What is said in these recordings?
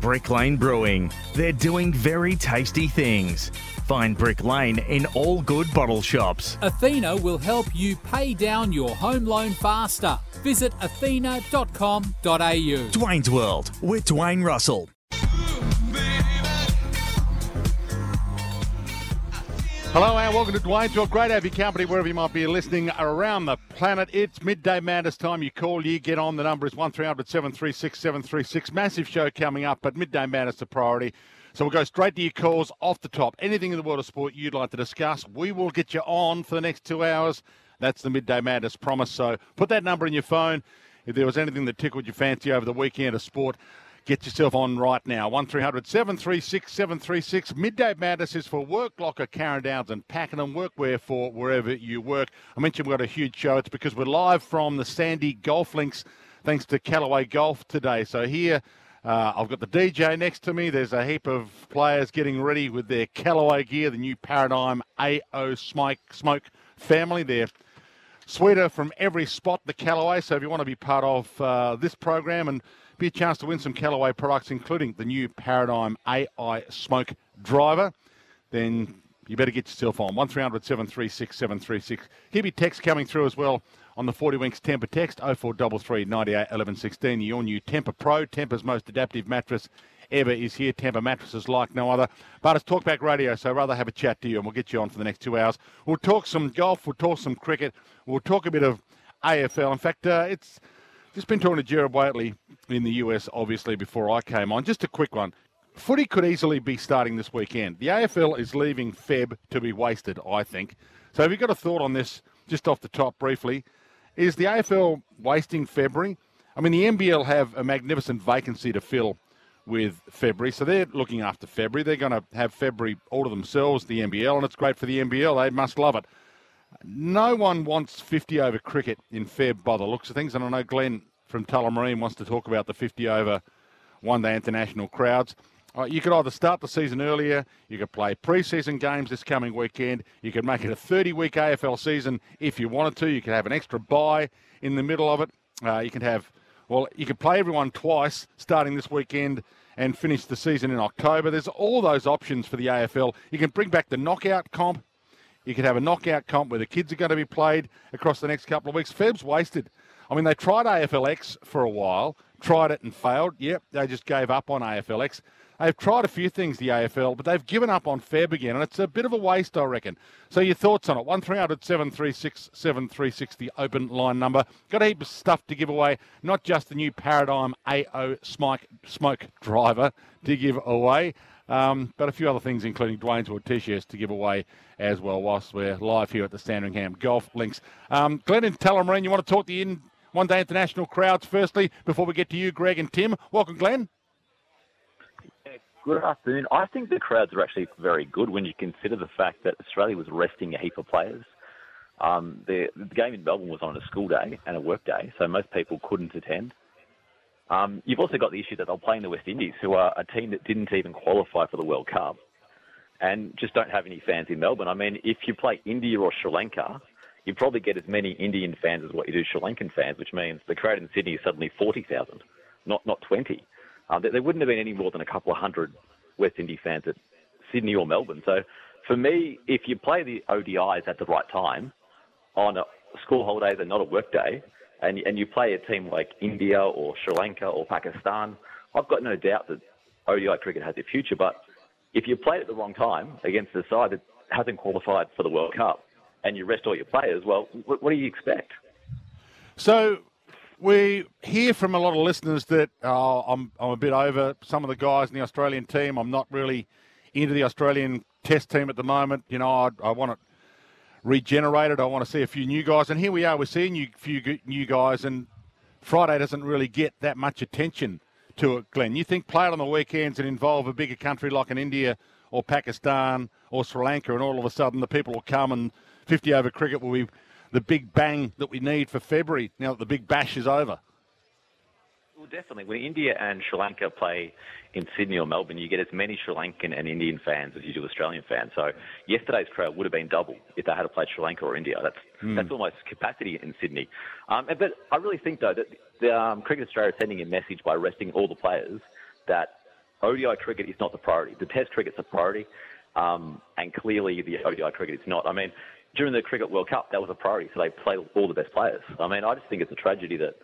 Brick Lane Brewing. They're doing very tasty things. Find Brick Lane in all good bottle shops. Athena will help you pay down your home loan faster. Visit athena.com.au. Dwayne's World with Dwayne Russell. Hello and welcome to Dwayne's World. Great to have company wherever you might be listening around the planet. It's midday madness time. You call, you get on. The number is 1300 736 736. Massive show coming up, but midday madness the priority. So we'll go straight to your calls off the top. Anything in the world of sport you'd like to discuss, we will get you on for the next two hours. That's the midday madness promise. So put that number in your phone. If there was anything that tickled your fancy over the weekend of sport, Get yourself on right now. 1300 736 736. Midday Madness is for Work Locker, Carrum Downs and Pakenham. Workwear for wherever you work. I mentioned we've got a huge show. It's because we're live from the Sandy Golf Links thanks to Callaway Golf today. So here uh, I've got the DJ next to me. There's a heap of players getting ready with their Callaway gear, the new Paradigm AI Smoke, Smoke family. They're sweeter from every spot, the Callaway. So if you want to be part of uh, this program and be a chance to win some Callaway products, including the new Paradigm AI Smoke Driver, then you better get yourself on. 1300 736 736. He'll be text coming through as well on the 40 Winks Tempur text 0433 98 11 16. Your new Tempur Pro, Tempur's most adaptive mattress ever is here. Tempur mattresses like no other. But it's Talkback Radio, so I'd rather have a chat to you and we'll get you on for the next two hours. We'll talk some golf, we'll talk some cricket, we'll talk a bit of AFL. In fact, uh, it's just been talking to Gerard Whateley in the US, obviously, before I came on. Just a quick one. Footy could easily be starting this weekend. The AFL is leaving Feb to be wasted, I think. So have you got a thought on this, just off the top briefly? Is the AFL wasting February? I mean, the NBL have a magnificent vacancy to fill with February, so they're looking after February. They're going to have February all to themselves, the NBL, and it's great for the NBL. They must love it. No one wants 50 over cricket in Feb by the looks of things, and I know Glenn from Tullamarine wants to talk about the 50 over one day international crowds. Uh, you could either start the season earlier, you could play pre-season games this coming weekend, you could make it a 30-week AFL season if you wanted to. You could have an extra bye in the middle of it. Uh, you could have, well, you could play everyone twice starting this weekend and finish the season in October. There's all those options for the AFL. You can bring back the knockout comp. You could have a knockout comp where the kids are going to be played across the next couple of weeks. Feb's wasted. I mean, they tried AFLX for a while, tried it and failed. Yep, they just gave up on AFLX. They've tried a few things, the AFL, but they've given up on Feb again, and it's a bit of a waste, I reckon. So, your thoughts on it? 1300 736 736, the open line number. Got a heap of stuff to give away, not just the new Paradigm AI Smoke, smoke driver to give away. Um, but a few other things, including Dwayne's World t-shirts to give away as well, whilst we're live here at the Sandringham Golf Links. Um, Glenn and Tullamarine, you want to talk the in one day international crowds firstly before we get to you, Greg and Tim. Welcome, Glenn. Good afternoon. I think the crowds are actually very good when you consider the fact that Australia was resting a heap of players. Um, the, the, game in Melbourne was on a school day and a work day, so most people couldn't attend. Um, you've also got the issue that they'll play in the West Indies, who are a team that didn't even qualify for the World Cup and just don't have any fans in Melbourne. I mean, if you play India or Sri Lanka, you probably get as many Indian fans as what you do Sri Lankan fans, which means the crowd in Sydney is suddenly 40,000, not, not 20. Um, there, there wouldn't have been any more than a couple of hundred West Indies fans at Sydney or Melbourne. So for me, if you play the ODIs at the right time on a school holidays and not a work day, and, and you play a team like India or Sri Lanka or Pakistan I've got no doubt that ODI cricket has a future, but if you play it at the wrong time against a side that hasn't qualified for the World Cup and you rest all your players, well, what, what do you expect? So we hear from a lot of listeners that oh, I'm, I'm a bit over some of the guys in the Australian team. I'm not really into the Australian Test team at the moment. You know, I, I want it regenerated. I want to see a few new guys. And here we are. We're seeing a few new guys, and Friday doesn't really get that much attention to it, Glenn. You think play it on the weekends and involve a bigger country like an India or Pakistan or Sri Lanka, and all of a sudden the people will come and 50 over cricket will be the big bang that we need for February now that the big bash is over. Well, definitely. When India and Sri Lanka play in Sydney or Melbourne, you get as many Sri Lankan and Indian fans as you do Australian fans. So yesterday's crowd would have been double if they had to play Sri Lanka or India. That's mm. that's almost capacity in Sydney. Um, but I really think though that the um, Cricket Australia is sending a message by resting all the players that ODI cricket is not the priority. The Test cricket's a priority, um, and clearly the ODI cricket is not. I mean, during the Cricket World Cup, that was a priority, so they played all the best players. I mean, I just think it's a tragedy that,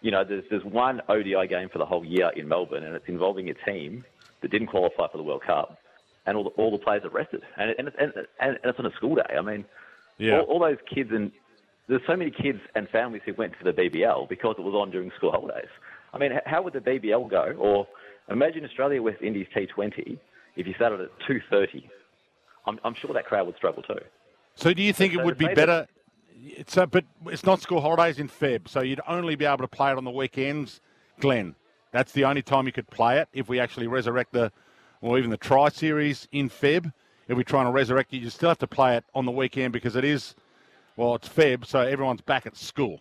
you know, there's, there's one ODI game for the whole year in Melbourne, and it's involving a team that didn't qualify for the World Cup, and all the, all the players are rested, and, and, and, and it's on a school day. I mean, yeah. all, all those kids and there's so many kids and families who went to the BBL because it was on during school holidays. I mean, how would the BBL go? Or imagine Australia West Indies T20 if you started at 2:30. I'm, I'm sure that crowd would struggle too. So do you think it would be better? It's a, but it's not school holidays in Feb, so you'd only be able to play it on the weekends, Glenn. That's the only time you could play it if we actually resurrect the, or even the Tri Series in Feb. If we're trying to resurrect it, you still have to play it on the weekend because it is, well, it's Feb, so everyone's back at school.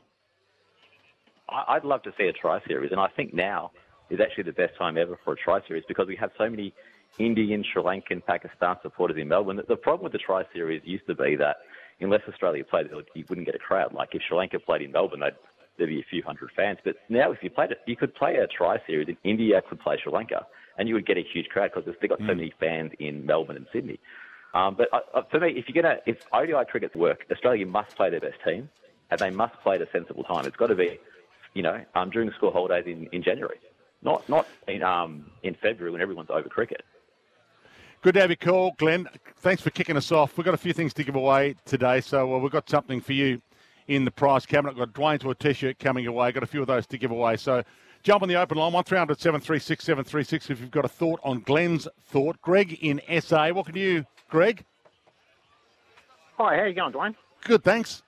I'd love to see a Tri Series, and I think now is actually the best time ever for a Tri Series because we have so many Indian, Sri Lankan, Pakistan supporters in Melbourne. The problem with the Tri Series used to be that unless Australia played, you wouldn't get a crowd. Like if Sri Lanka played in Melbourne, there'd be a few hundred fans. But now, if you played it, you could play a Tri Series, and India could play Sri Lanka, and you would get a huge crowd because they've got mm. so many fans in Melbourne and Sydney. Um, but uh, uh, for me, if you're gonna, if ODI cricket's work, Australia must play their best team, and they must play at a sensible time. It's got to be, you know, um, during the school holidays in, in January, not not in um, in February when everyone's over cricket. Good to have you call, Glenn. Thanks for kicking us off. We've got a few things to give away today, so uh, we've got something for you in the prize cabinet. We've got Dwayne's a t-shirt coming away. Got a few of those to give away. So jump on the open line, 1300 736 736 if you've got a thought on Glenn's thought. Greg in SA. What can you, Greg? Hi, how you going, Dwayne? Good, thanks.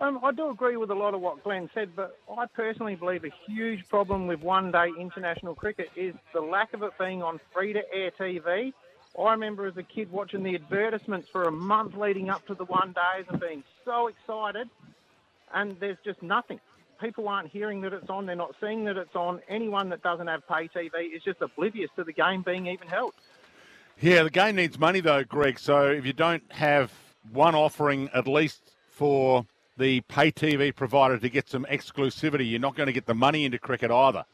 Um, I do agree with a lot of what Glenn said, but I personally believe a huge problem with one-day international cricket is the lack of it being on free-to-air TV I remember as a kid watching the advertisements for a month leading up to the one days and being so excited, and there's just nothing. People aren't hearing that it's on, they're not seeing that it's on. Anyone that doesn't have pay TV is just oblivious to the game being even held. Yeah, the game needs money though, Greg. So if you don't have one offering at least for the pay TV provider to get some exclusivity, you're not going to get the money into cricket either.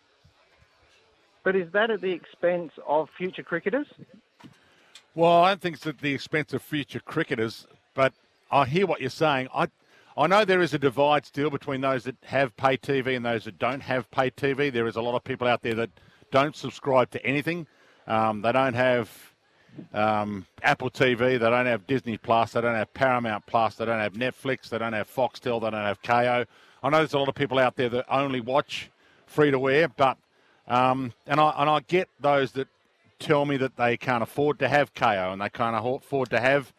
But is that at the expense of future cricketers? Well, I don't think it's at the expense of future cricketers, but I hear what you're saying. I I know there is a divide still between those that have pay TV and those that don't have pay TV. There is a lot of people out there that don't subscribe to anything. Um, they don't have um, Apple TV. They don't have Disney Plus. They don't have Paramount Plus. They don't have Netflix. They don't have Foxtel. They don't have Kayo. I know there's a lot of people out there that only watch free to wear, but um, and I and I get those that tell me that they can't afford to have Kayo and they can't afford to have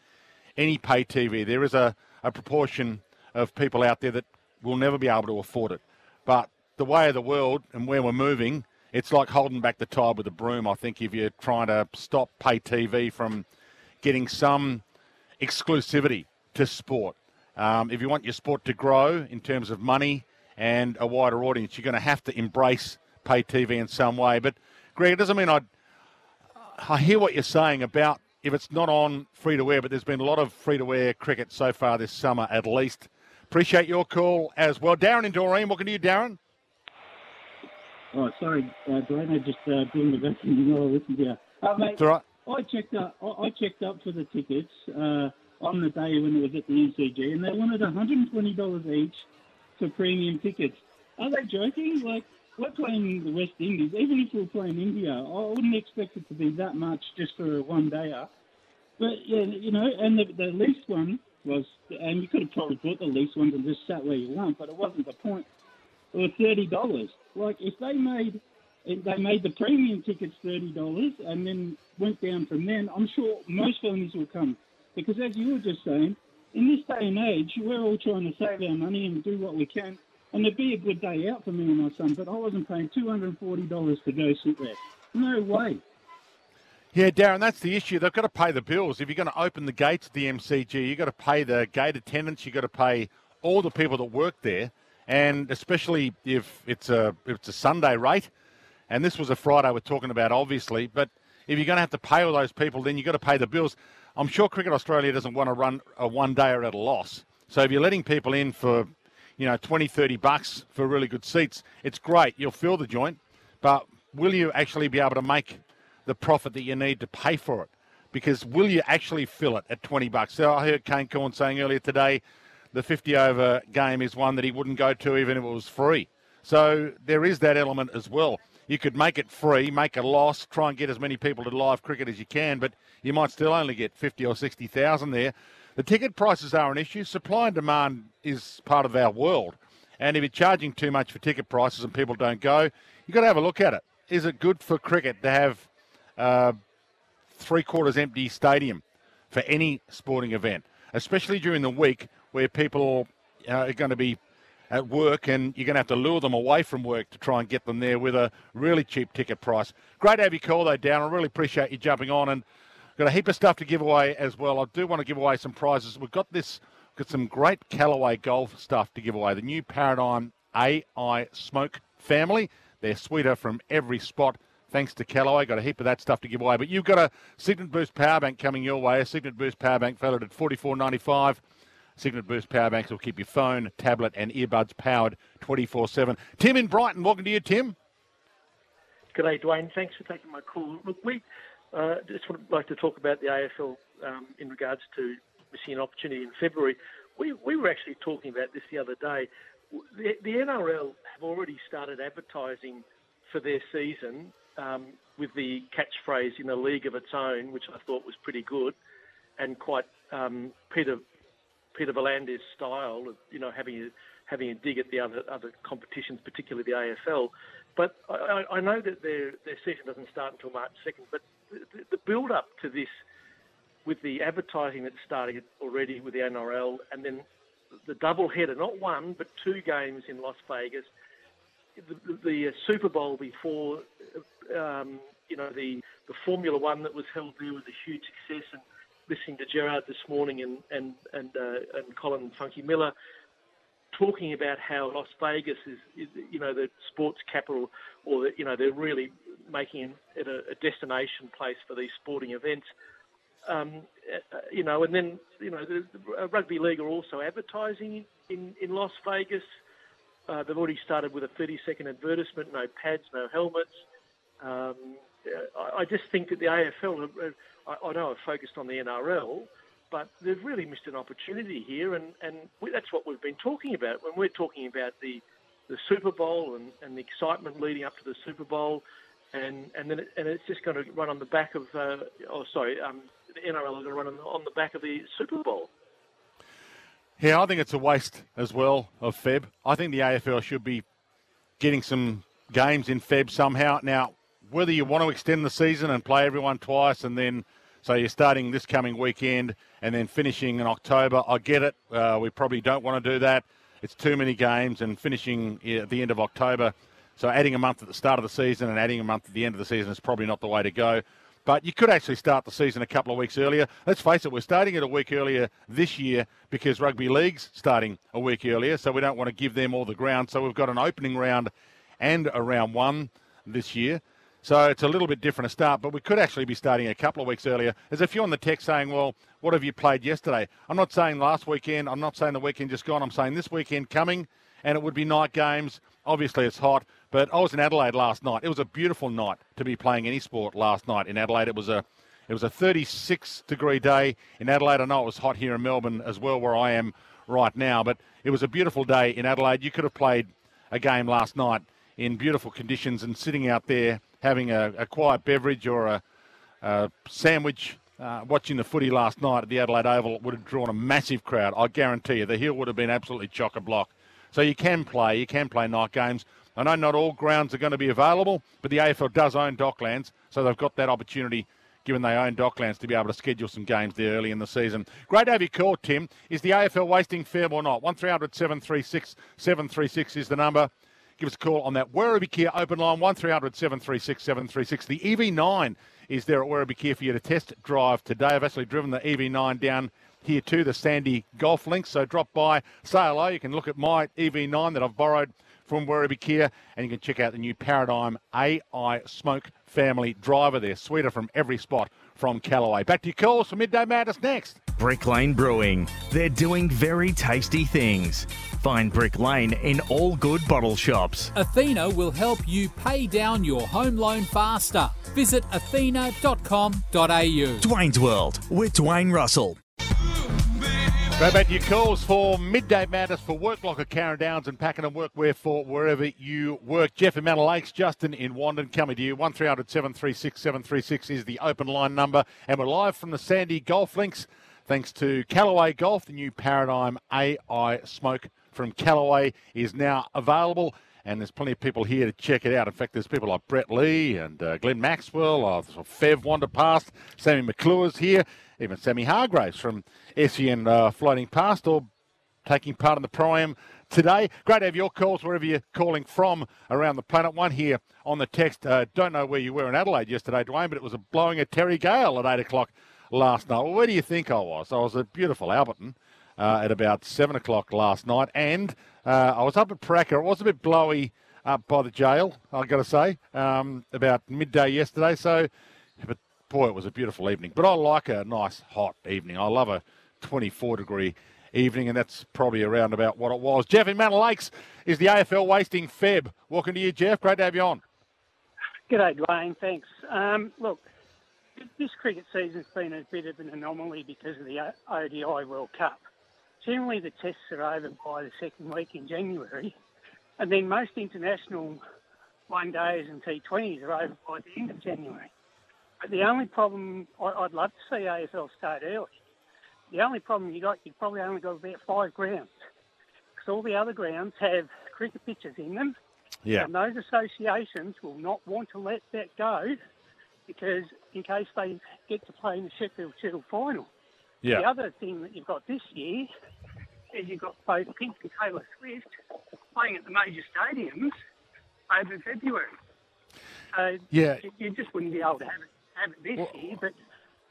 any pay TV. There is a, a proportion of people out there that will never be able to afford it. But the way of the world and where we're moving, it's like holding back the tide with a broom. I think if you're trying to stop pay TV from getting some exclusivity to sport, um, if you want your sport to grow in terms of money and a wider audience, you're going to have to embrace pay TV in some way. But Greg, it doesn't mean I'd I hear what you're saying about if it's not on free to wear, but there's been a lot of free to wear cricket so far this summer, at least. Appreciate your call as well. Darren and Doreen, welcome to you, Darren? Oh, sorry, uh, Dwayne, I just uh, doing the best you know, listen to you. Uh, mate, right. I checked up. I checked up for the tickets uh, on the day when it was at the MCG, and they wanted $120 each for premium tickets. Are they joking? Like, we're playing the West Indies. Even if we are playing India, I wouldn't expect it to be that much just for a one dayer. But yeah, you know, and the, the least one was, and you could have probably bought the least ones and just sat where you want, but it wasn't the point. It was thirty dollars. Like if they made they made the premium tickets thirty dollars and then went down from then, I'm sure most families will come because as you were just saying, in this day and age, we're all trying to save our money and do what we can. And it'd be a good day out for me and my son, but I wasn't paying $240 to go sit there. No way. Yeah, Darren, that's the issue. They've got to pay the bills. If you're going to open the gates of the MCG, you've got to pay the gate attendants, you've got to pay all the people that work there. And especially if it's a, if it's a Sunday rate, and this was a Friday we're talking about, obviously, but if you're going to have to pay all those people, then you've got to pay the bills. I'm sure Cricket Australia doesn't want to run a one dayer at a loss. So if you're letting people in for, you know, 20, 30 bucks for really good seats, it's great. You'll fill the joint, but will you actually be able to make the profit that you need to pay for it? Because will you actually fill it at 20 bucks? So I heard Kane Cornes saying earlier today the 50 over game is one that he wouldn't go to even if it was free. So there is that element as well. You could make it free, make a loss, try and get as many people to live cricket as you can, but you might still only get 50 or 60,000 there. The ticket prices are an issue. Supply and demand is part of our world. And if you're charging too much for ticket prices and people don't go, you've got to have a look at it. Is it good for cricket to have uh, three quarters empty stadium for any sporting event, especially during the week where people uh, are going to be at work, and you're going to have to lure them away from work to try and get them there with a really cheap ticket price. Great to have you call, though, Darren. I really appreciate you jumping on, and got a heap of stuff to give away as well. I do want to give away some prizes. We've got this, got some great Callaway golf stuff to give away. The new Paradigm AI Smoke family. They're sweeter from every spot thanks to Callaway. Got a heap of that stuff to give away. But you've got a Cygnett Boost power bank coming your way. A Cygnett Boost power bank valued at forty four ninety five. Cygnett Boost power banks will keep your phone, tablet, and earbuds powered 24 7. Tim in Brighton, welcome to you, Tim. G'day, Dwayne. Thanks for taking my call. Look, we uh, just would like to talk about the AFL um, in regards to missing an opportunity in February. We, we were actually talking about this the other day. The, the NRL have already started advertising for their season um, with the catchphrase in a league of its own, which I thought was pretty good and quite um, Peter Peter V'landys style of you know having a, having a dig at the other other competitions, particularly the AFL. But I, I know that their their season doesn't start until March second. But the, build up to this, with the advertising that's starting already with the NRL, and then the double header, not one but two games in Las Vegas, the, the, the Super Bowl before, um, you know the the Formula One that was held there was a huge success and listening to Gerard this morning and and and, uh, and Colin Funky Miller talking about how Las Vegas is, is, you know, the sports capital, or you know they're really making it a, a destination place for these sporting events. Um, uh, you know, and then you know the, the rugby league are also advertising in in Las Vegas. Uh, they've already started with a 30 second advertisement, no pads, no helmets. Um, I, I just think that the AFL I, I know I've focused on the NRL, but they've really missed an opportunity here, and, and we, that's what we've been talking about when we're talking about the, the Super Bowl and, and the excitement leading up to the Super Bowl, and and then it, and it's just going to run on the back of uh, oh sorry, um, the NRL is going to run on, on the back of the Super Bowl. Yeah, I think it's a waste as well of Feb. I think the AFL should be getting some games in Feb somehow. Now, whether you want to extend the season and play everyone twice and then so you're starting this coming weekend and then finishing in October. I get it. Uh, we probably don't want to do that. It's too many games and finishing at the end of October. So adding a month at the start of the season and adding a month at the end of the season is probably not the way to go. But you could actually start the season a couple of weeks earlier. Let's face it, we're starting it a week earlier this year because rugby league's starting a week earlier, so we don't want to give them all the ground. So we've got an opening round and a round one this year. So it's a little bit different a start, but we could actually be starting a couple of weeks earlier. There's a few on the text saying, well, what have you played yesterday? I'm not saying last weekend. I'm not saying the weekend just gone. I'm saying this weekend coming, and it would be night games. Obviously, it's hot, but I was in Adelaide last night. It was a beautiful night to be playing any sport last night in Adelaide. It was a it was a 36 degree day in Adelaide. I know it was hot here in Melbourne as well, where I am right now, but it was a beautiful day in Adelaide. You could have played a game last night in beautiful conditions and sitting out there having a, a quiet beverage or a, a sandwich uh, watching the footy last night at the Adelaide Oval would have drawn a massive crowd. I guarantee you, the hill would have been absolutely chock a block. So you can play, you can play night games. I know not all grounds are going to be available, but the AFL does own Docklands, so they've got that opportunity, given they own Docklands, to be able to schedule some games there early in the season. Great to have you called, Tim. Is the AFL wasting fair or not? 1300 736 736 is the number. Give us a call on that Werribee Kia open line, 1300 736 736. The EV9 is there at Werribee Kia for you to test drive today. I've actually driven the EV9 down here to the Sandy Golf Links, so drop by, say hello. You can look at my EV9 that I've borrowed from Werribee Kia, and you can check out the new Paradigm AI Smoke family driver there. Sweeter from every spot from Callaway. Back to your calls for Midday Madness next. Brick Lane Brewing. They're doing very tasty things. Find Brick Lane in all good bottle shops. Athena will help you pay down your home loan faster. Visit athena.com.au. Dwayne's World with Dwayne Russell. Go back to your calls for Midday Madness for Work Locker, Carrum Downs and Pakenham Workwear for wherever you work. Jeff in Manor Lakes, Justin in Wandin coming to you. 1300 736 736 is the open line number. And we're live from the Sandy Golf Links thanks to Callaway Golf. The new Paradigm AI Smoke from Callaway is now available. And there's plenty of people here to check it out. In fact, there's people like Brett Lee and uh, Glenn Maxwell, uh, Fev wander past, Sammy McClure's here, even Sammy Hargraves from SEN uh, floating past or taking part in the Prime today. Great to have your calls wherever you're calling from around the planet. One here on the text. Uh, don't know where you were in Adelaide yesterday, Dwayne, but it was a blowing a Terry Gale at 8 o'clock last night. Well, where do you think I was? I was at beautiful Alberton uh, at about 7 o'clock last night, and uh, I was up at Paraka. It was a bit blowy up by the jail, I've got to say, um, about midday yesterday. So, but boy, it was a beautiful evening. But I like a nice hot evening. I love a 24 degree evening, and that's probably around about what it was. Jeff in Manor Lakes is the AFL wasting Feb. Welcome to you, Jeff. Great to have you on. G'day, Dwayne. Thanks. Um, look, this cricket season's been a bit of an anomaly because of the ODI World Cup. Generally, the tests are over by the second week in January, and then most international one days and T20s are over by the end of January. But the only problem, I'd love to see AFL start early. The only problem you got, you've probably only got about five grounds, because all the other grounds have cricket pitches in them. Yeah. And those associations will not want to let that go because in case they get to play in the Sheffield Shield final. Yeah. The other thing that you've got this year is you've got both Pink and Taylor Swift playing at the major stadiums over February. So yeah. you, just wouldn't be able to have it, have it this well, year. But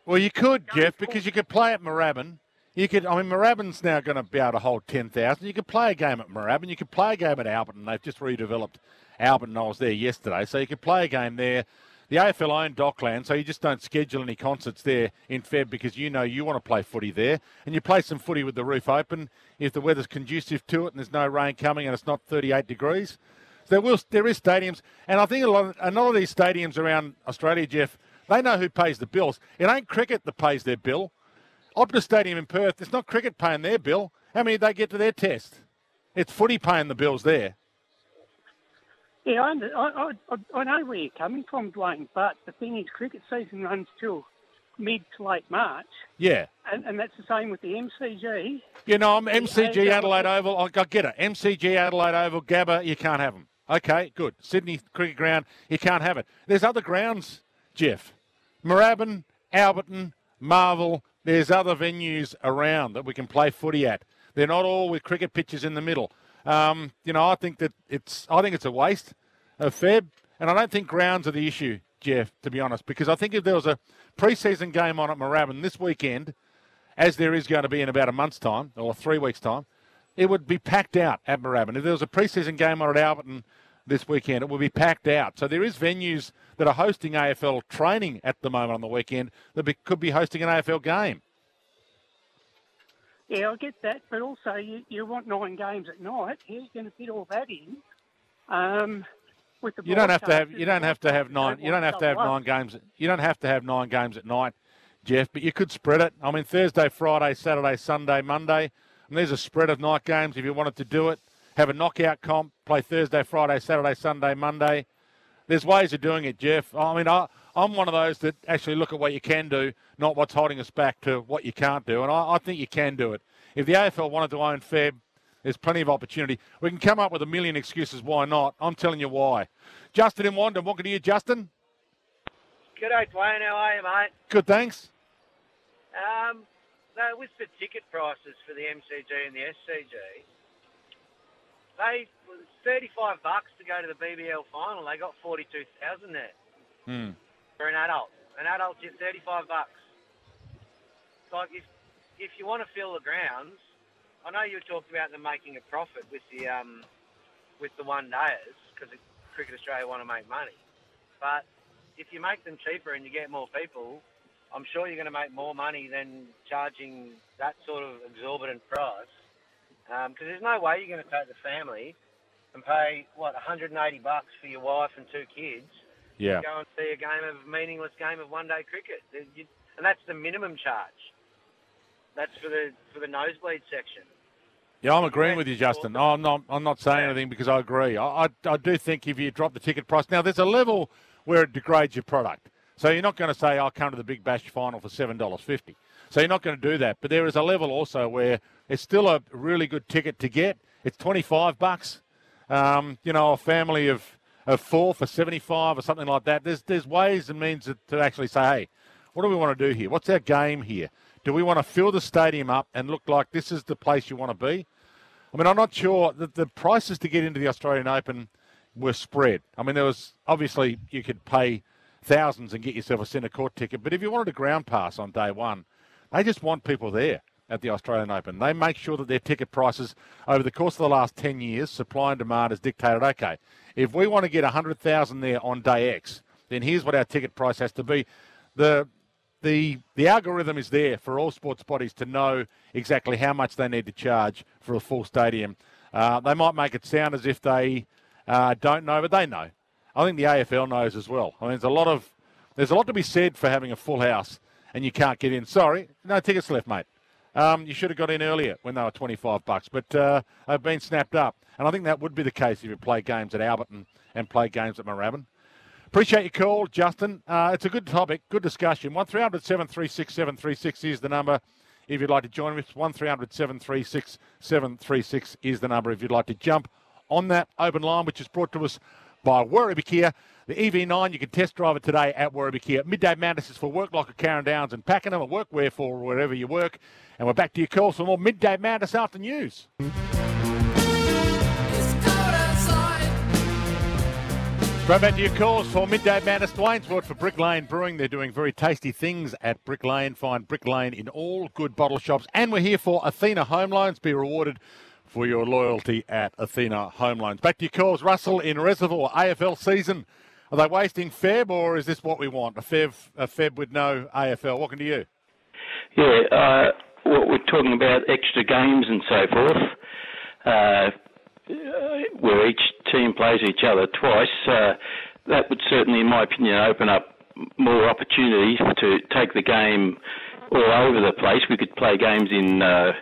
well, you could, Jeff, because you could play at Moorabbin. You could. I mean, Moorabbin's now going to be able to hold ten thousand. You could play a game at Moorabbin. You could play a game at Alberton. And they've just redeveloped Alberton. I was there yesterday, so you could play a game there the AFL own Dockland, so you just don't schedule any concerts there in Feb because you know you want to play footy there, and you play some footy with the roof open if the weather's conducive to it and there's no rain coming and it's not 38 degrees. So there will there is stadiums, and I think a lot of, a lot of these stadiums around Australia, Jeff, they know who pays the bills. It ain't cricket that pays their bill. Optus Stadium in Perth, it's not cricket paying their bill. How many did they get to their test? It's footy paying the bills there. Yeah, I, I, I, know where you're coming from, Dwayne, but the thing is, cricket season runs till mid to late March. Yeah. And, and that's the same with the MCG. You know, I'm MCG Adelaide Oval. I, I get it. MCG Adelaide Oval, Gabba, you can't have them. Okay, good. Sydney Cricket Ground, you can't have it. There's other grounds, Jeff. Moorabbin, Alberton, Marvel. There's other venues around that we can play footy at. They're not all with cricket pitches in the middle. Um, you know, I think that it's I think it's a waste of Feb, and I don't think grounds are the issue, Jeff. To be honest, because I think if there was a pre-season game on at Moorabbin this weekend, as there is going to be in about a month's time or three weeks' time, it would be packed out at Moorabbin. If there was a pre-season game on at Alberton this weekend, it would be packed out. So there is venues that are hosting AFL training at the moment on the weekend that be, could be hosting an AFL game. Yeah, I get that, but also you, you want nine games at night. Are you going to fit all that in? Um, with the you don't have to have you don't have to have nine you don't have to have nine games you don't have to have nine games at night, Jeff. But you could spread it. I mean, Thursday, Friday, Saturday, Sunday, Monday. And there's a spread of night games if you wanted to do it. have a knockout comp, play Thursday, Friday, Saturday, Sunday, Monday. There's ways of doing it, Jeff. I mean, I, I'm one of those that actually look at what you can do, not what's holding us back to what you can't do. And I, I think you can do it. If the AFL wanted to own Feb, there's plenty of opportunity. We can come up with a million excuses why not. I'm telling you why. Justin in Wandin, welcome to you, Justin. G'day, Dwayne. How are you, mate? Good, thanks. Um, no, with the ticket prices for the MCG and the SCG, they 35 bucks to go to the BBL final. They got 42,000 there Hmm. For an adult. An adult's at 35 bucks. Like if if you want to fill the grounds, I know you talked about them making a profit with the um with the one days because Cricket Australia want to make money, but if you make them cheaper and you get more people, I'm sure you're going to make more money than charging that sort of exorbitant price. Because there's no way you're going to take the family and pay what 180 bucks for your wife and two kids Yeah. go and see a game of meaningless game of one day cricket, and that's the minimum charge. That's for the for the nosebleed section. Yeah, I'm agreeing with you, Justin. No, I'm not. I'm not saying anything because I agree. I, I, I do think if you drop the ticket price now, there's a level where it degrades your product. So you're not going to say I'll come to the Big Bash final for seven dollars fifty. So you're not going to do that. But there is a level also where it's still a really good ticket to get. It's twenty five bucks. Um, you know, a family of, of four for seventy five or something like that. There's there's ways and means to, to actually say, hey, what do we want to do here? What's our game here? Do we want to fill the stadium up and look like this is the place you want to be? I mean, I'm not sure that the prices to get into the Australian Open were spread. I mean, there was obviously you could pay thousands and get yourself a centre court ticket, but if you wanted a ground pass on day one, they just want people there at the Australian Open. They make sure that their ticket prices over the course of the last 10 years, supply and demand has dictated, okay, if we want to get 100,000 there on day X, then here's what our ticket price has to be. The the the algorithm is there for all sports bodies to know exactly how much they need to charge for a full stadium. Uh, they might make it sound as if they uh, don't know, but they know. I think the AFL knows as well. I mean, there's a lot of there's a lot to be said for having a full house and you can't get in. Sorry, no tickets left, mate. Um, you should have got in earlier when they were 25 bucks, but uh, they've been snapped up. And I think that would be the case if you play games at Alberton, and play games at Moorabbin. Appreciate your call, Justin. Uh, it's a good topic, good discussion. 1300 736 736 is the number if you'd like to join us. 1300 736 736 is the number if you'd like to jump on that open line, which is brought to us by Werribee Kia. The EV9, you can test drive it today at Werribee Kia. Midday Madness is for work like a Carrum Downs and Pakenham, and workwear for wherever you work. And we're back to your calls for more Midday Madness after news. Right back to your calls for Midday Madness. Dwayne's brought for Brick Lane Brewing. They're doing very tasty things at Brick Lane. Find Brick Lane in all good bottle shops. And we're here for Athena Home Loans. Be rewarded for your loyalty at Athena Home Loans. Back to your calls. Russell in Reservoir, AFL season. Are they wasting Feb or is this what we want? A Feb, a Feb with no AFL. Welcome to you. Yeah, uh, what we're talking about extra games and so forth, uh, where each team plays each other twice, uh, that would certainly, in my opinion, open up more opportunities to take the game all over the place. We could play games in uh,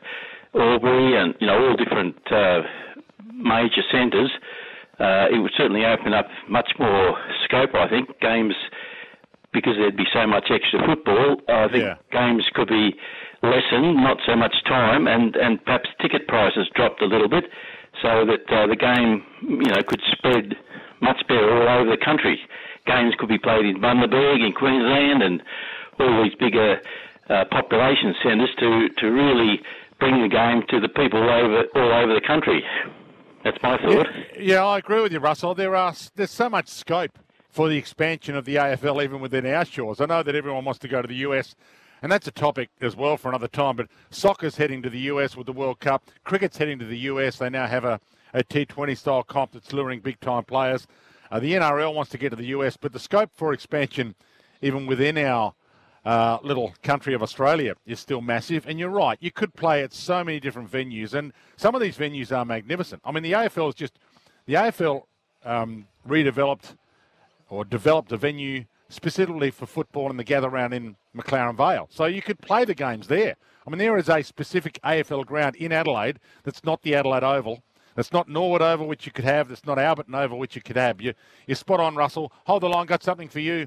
Albury and you know all different uh, major centres. Uh, it would certainly open up much more scope, I think. Games because there'd be so much extra football. I think Yeah. games could be lessened, not so much time, and, and perhaps ticket prices dropped a little bit, so that uh, the game, you know, could spread much better all over the country. Games could be played in Bundaberg, in Queensland, and all these bigger uh, population centres to, to really bring the game to the people over all over the country. That's my thought. Yeah, I agree with you, Russell. There are there's so much scope for the expansion of the AFL even within our shores. I know that everyone wants to go to the US, and that's a topic as well for another time. But soccer's heading to the US with the World Cup. Cricket's heading to the US. They now have a, a T20 style comp that's luring big time players. Uh, the NRL wants to get to the US, but the scope for expansion, even within our uh, little country of Australia is still massive. And you're right, you could play at so many different venues, and some of these venues are magnificent. I mean, the AFL is just the AFL um, redeveloped or developed a venue specifically for football in the gather round in McLaren Vale, so you could play the games there. I mean, there is a specific AFL ground in Adelaide that's not the Adelaide Oval. That's not Norwood Oval, which you could have. That's not Alberton Oval, which you could have. You, you're spot on, Russell. Hold the line. Got something for you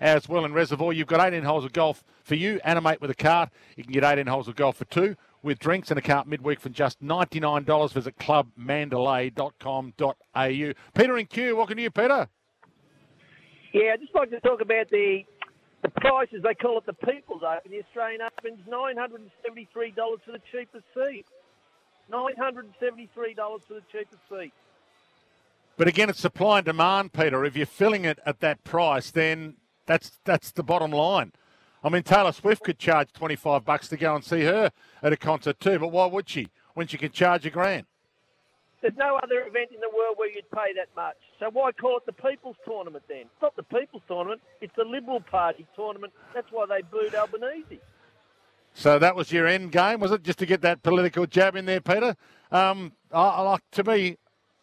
as well in Reservoir. You've got 18 holes of golf for you. Animate with a cart. You can get 18 holes of golf for two with drinks and a cart midweek for just $99. Visit clubmandalay.com.au. Peter and Q, welcome to you, Peter. Yeah, I'd just like to talk about the the prices. They call it the People's Open. The Australian Open's $973 for the cheapest seat. $973 for the cheapest seat. But again, it's supply and demand, Peter. If you're filling it at that price, then that's that's the bottom line. I mean, Taylor Swift could charge 25 bucks to go and see her at a concert too, but why would she when she can charge a grand? There's no other event in the world where you'd pay that much. So why call it the People's Tournament then? It's not the People's Tournament, it's the Liberal Party tournament. That's why they booed Albanese. So that was your end game, was it? Just to get that political jab in there, Peter? Um, I, I like to me,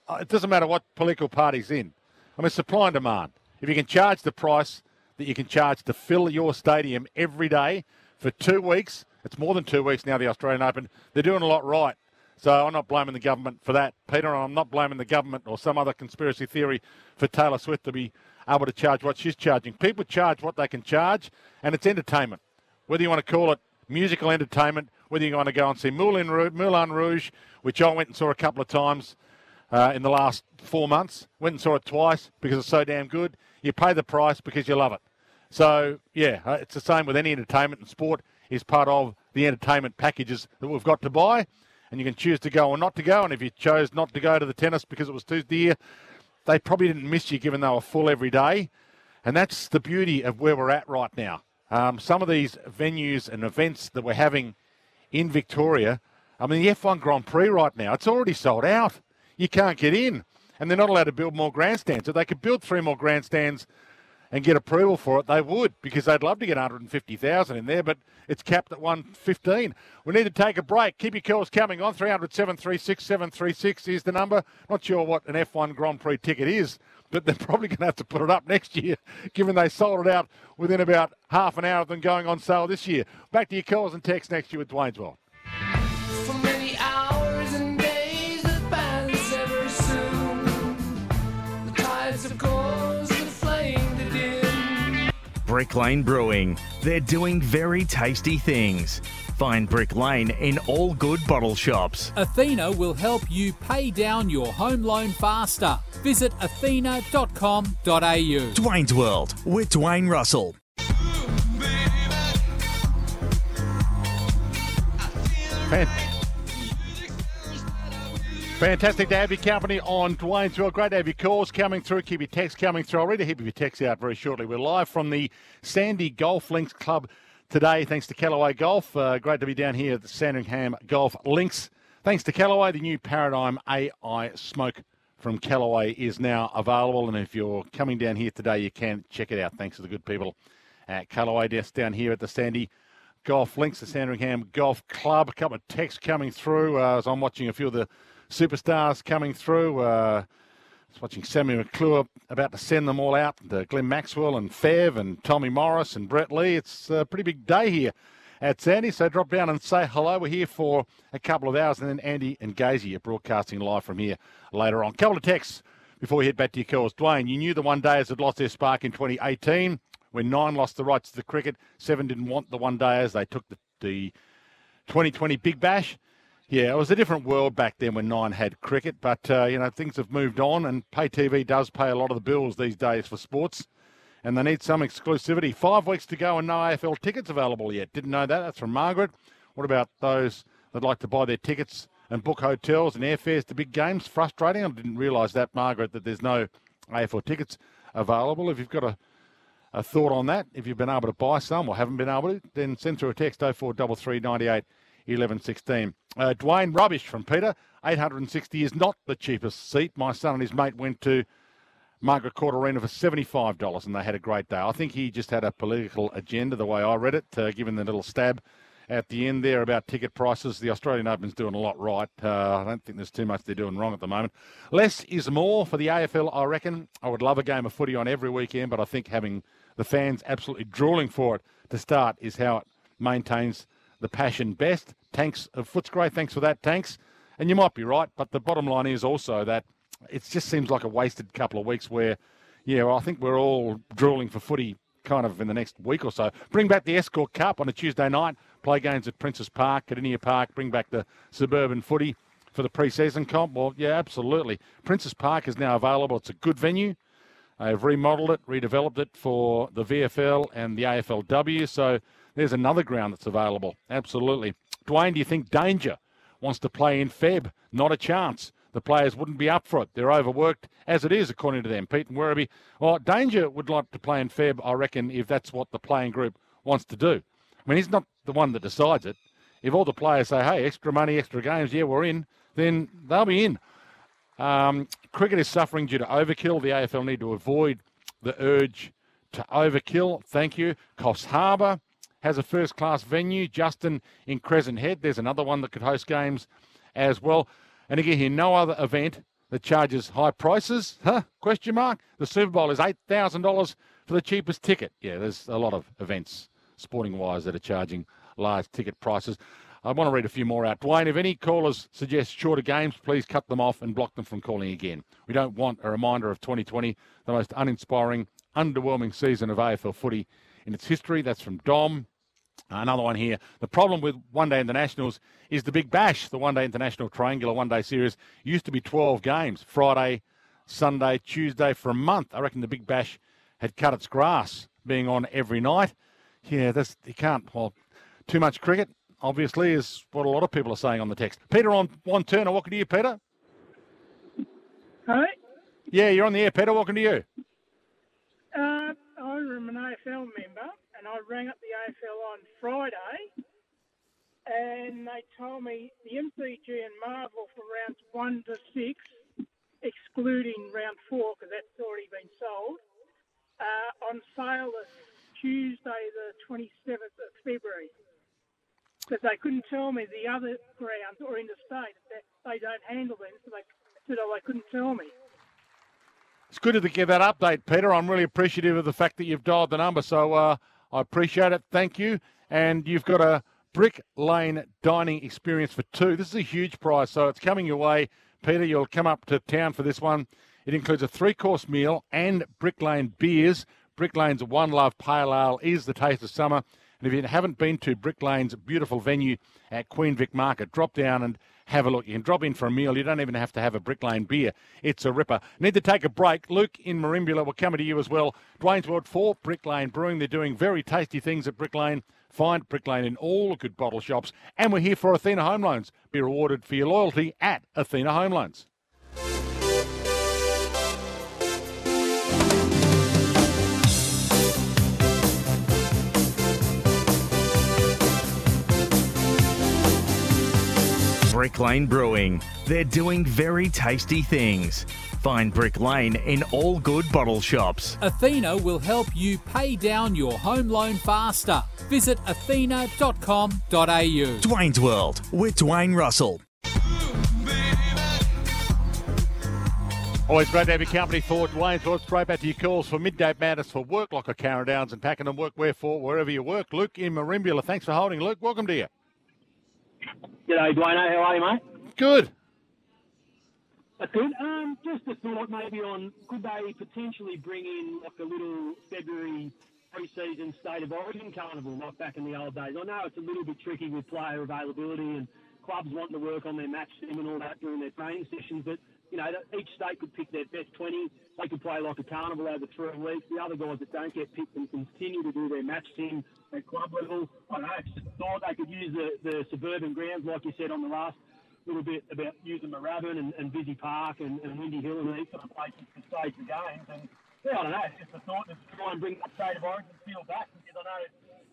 uh, it doesn't matter what political party's in. I mean, supply and demand. If you can charge the price that you can charge to fill your stadium every day for two weeks, it's more than two weeks now, the Australian Open, they're doing a lot right. So I'm not blaming the government for that, Peter, and I'm not blaming the government or some other conspiracy theory for Taylor Swift to be able to charge what she's charging. People charge what they can charge, and it's entertainment. Whether you want to call it musical entertainment, whether you want to go and see Moulin Rouge, Moulin Rouge which I went and saw a couple of times uh, in the last four months, went and saw it twice because it's so damn good. You pay the price because you love it. So, yeah, uh, it's the same with any entertainment and sport is part of the entertainment packages that we've got to buy and you can choose to go or not to go. And if you chose not to go to the tennis because it was too dear, they probably didn't miss you given they were full every day. And that's the beauty of where we're at right now. Um, some of these venues and events that we're having in Victoria, I mean, the F1 Grand Prix right now, it's already sold out. You can't get in. And they're not allowed to build more grandstands. If they could build three more grandstands and get approval for it, they would because they'd love to get 150,000 in there, but it's capped at 115. We need to take a break. Keep your calls coming on. 300 736 736 is the number. Not sure what an F1 Grand Prix ticket is, but they're probably going to have to put it up next year, given they sold it out within about half an hour of them going on sale this year. Back to your calls and texts next year with Dwayne's World. Brick Lane Brewing. They're doing very tasty things. Find Brick Lane in all good bottle shops. Athena will help you pay down your home loan faster. Visit athena.com.au. Dwayne's World with Dwayne Russell. Fantastic. Fantastic to have your company on Dwayne's World. Great to have your calls coming through. Keep your texts coming through. I'll read a heap of your texts out very shortly. We're live from the Sandy Golf Links Club today, thanks to Callaway Golf. Uh, great to be down here at the Sandringham Golf Links. Thanks to Callaway, the new Paradigm AI smoke from Callaway is now available. And if you're coming down here today, you can check it out. Thanks to the good people at Callaway desk down here at the Sandy Golf Links, the Sandringham Golf Club. A couple of texts coming through uh, as I'm watching a few of the superstars coming through. Uh, watching Sammy McClure about to send them all out. The Glenn Maxwell and Fev and Tommy Morris and Brett Lee. It's a pretty big day here at Sandy. So drop down and say hello. We're here for a couple of hours, and then Andy and Gazy are broadcasting live from here later on. Couple of texts before we head back to your calls. Dwayne, you knew the one dayers had lost their spark in 2018 when nine lost the rights to the cricket. Seven didn't want the one dayers. They took the, the 2020 Big Bash. Yeah, it was a different world back then when Nine had cricket, but uh, you know things have moved on, and pay TV does pay a lot of the bills these days for sports, and they need some exclusivity. Five weeks to go and no AFL tickets available yet. Didn't know that. That's from Margaret. What about those that like to buy their tickets and book hotels and airfares to big games? Frustrating. I didn't realise that, Margaret, that there's no AFL tickets available. If you've got a a thought on that, if you've been able to buy some or haven't been able to, then send through a text 043398 1116. Uh, Dwayne Rubbish from Peter, 860 is not the cheapest seat. My son and his mate went to Margaret Court Arena for $75 and they had a great day. I think he just had a political agenda, the way I read it, uh, given the little stab at the end there about ticket prices. The Australian Open's doing a lot right. Uh, I don't think there's too much they're doing wrong at the moment. Less is more for the AFL, I reckon. I would love a game of footy on every weekend, but I think having the fans absolutely drooling for it to start is how it maintains the passion best. Tanks of Footscray, thanks for that, Tanks. And you might be right, but the bottom line is also that it just seems like a wasted couple of weeks where, yeah, I think we're all drooling for footy kind of in the next week or so. Bring back the Escort Cup on a Tuesday night, play games at Princes Park, Kardinia Park, bring back the suburban footy for the pre-season comp. Well, yeah, absolutely. Princes Park is now available. It's a good venue. They've remodeled it, redeveloped it for the VFL and the AFLW. So there's another ground that's available. Absolutely. Dwayne, do you think Danger wants to play in Feb? Not a chance. The players wouldn't be up for it. They're overworked as it is, according to them. Pete and Werribee. Well, Danger would like to play in Feb, I reckon, if that's what the playing group wants to do. I mean, he's not the one that decides it. If all the players say, hey, extra money, extra games, yeah, we're in, then they'll be in. Um, cricket is suffering due to overkill. The AFL need to avoid the urge to overkill. Thank you. Coffs Harbour has a first class venue. Justin in Crescent Head. There's another one that could host games as well. And again, here, no other event that charges high prices. Huh? Question mark. The Super Bowl is eight thousand dollars for the cheapest ticket. Yeah, there's a lot of events, sporting wise, that are charging large ticket prices. I want to read a few more out. Dwayne, if any callers suggest shorter games, please cut them off and block them from calling again. We don't want a reminder of 2020, the most uninspiring, underwhelming season of AFL footy in its history. That's from Dom. Another one here. The problem with one day internationals is the Big Bash, the one day international triangular one day series, used to be 12 games Friday, Sunday, Tuesday for a month. I reckon the Big Bash had cut its grass being on every night. Yeah, that's, you can't, well, too much cricket, obviously, is what a lot of people are saying on the text. Peter on one turner, welcome to you, Peter. Hi. Yeah, you're on the air, Peter. Welcome to you. Uh, I'm an AFL member, and I rang up the AFL on Friday, and they told me the MCG and Marvel for rounds one to six, excluding round four because that's already been sold, uh, on sale this Tuesday, the 27th of February but they couldn't tell me the other grounds or interstate that they don't handle them, so they said, oh, they couldn't tell me. It's good to get that update, Peter. I'm really appreciative of the fact that you've dialed the number, so uh, I appreciate it. Thank you. And you've got a Brick Lane dining experience for two. This is a huge prize, so it's coming your way. Peter, you'll come up to town for this one. It includes a three course meal and Brick Lane beers. Brick Lane's One Love Pale Ale is the taste of summer. And if you haven't been to Brick Lane's beautiful venue at Queen Vic Market, drop down and have a look. You can drop in for a meal. You don't even have to have a Brick Lane beer. It's a ripper. Need to take a break. Luke in Merimbula will come to you as well. Dwayne's World for Brick Lane Brewing. They're doing very tasty things at Brick Lane. Find Brick Lane in all good bottle shops. And we're here for Athena Home Loans. Be rewarded for your loyalty at Athena Home Loans. Brick Lane Brewing. They're doing very tasty things. Find Brick Lane in all good bottle shops. Athena will help you pay down your home loan faster. Visit athena.com.au. Dwayne's World with Dwayne Russell. Always great to have your company for Dwayne's World. Straight back to your calls for Midday Madness for Work Locker Carrum Downs and Pakenham work where for wherever you work. Luke in Merimbula, thanks for holding. Luke, welcome to you. G'day, Dwayne. How are you, mate? Good. That's good. Um, just a thought maybe on could they potentially bring in like a little February pre-season state of origin carnival like back in the old days? I know it's a little bit tricky with player availability and clubs wanting to work on their match team and all that during their training sessions, but you know, each state could pick their best 20. They could play like a carnival over three weeks. The other guys that don't get picked can continue to do their match team at club level. I know, thought they could use the, the suburban grounds, like you said on the last little bit about using Moorabbin and, and Visy Park and, and Windy Hill and these sort of places to stage the games. And yeah, I don't know, it's just a thought to try and bring that state of origin feel back because I know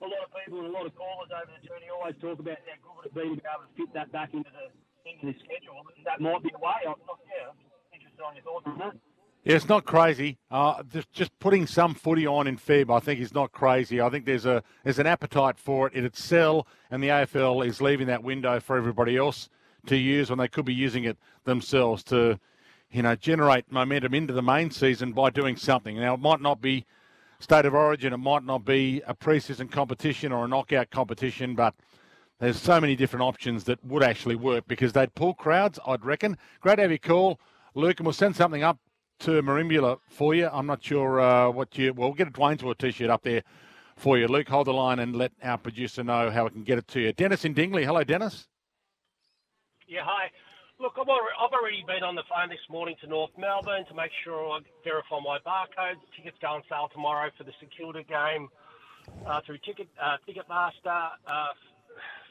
a lot of people and a lot of callers over the journey always talk about how good it would be to be able to fit that back into the into the schedule. That might be a way. I'm not yeah, interested on your thoughts on that. Yeah, it's not crazy. Uh, just just putting some footy on in Feb, I think, is not crazy. I think there's a there's an appetite for it. It'd sell, and the AFL is leaving that window for everybody else to use when they could be using it themselves to, you know, generate momentum into the main season by doing something. Now, it might not be state of origin, it might not be a preseason competition or a knockout competition, but there's so many different options that would actually work because they'd pull crowds, I'd reckon. Great to have you call, Luke, and we'll send something up to Merimbula for you. I'm not sure uh, what you. Well, we'll get a Dwayne's World t-shirt up there for you, Luke. Hold the line and let our producer know how we can get it to you. Dennis in Dingley. Hello, Dennis. Yeah, hi. Look, I've already, been on the phone this morning to North Melbourne to make sure I verify my barcodes. Tickets go on sale tomorrow for the St game uh, through Ticket uh, Ticketmaster uh,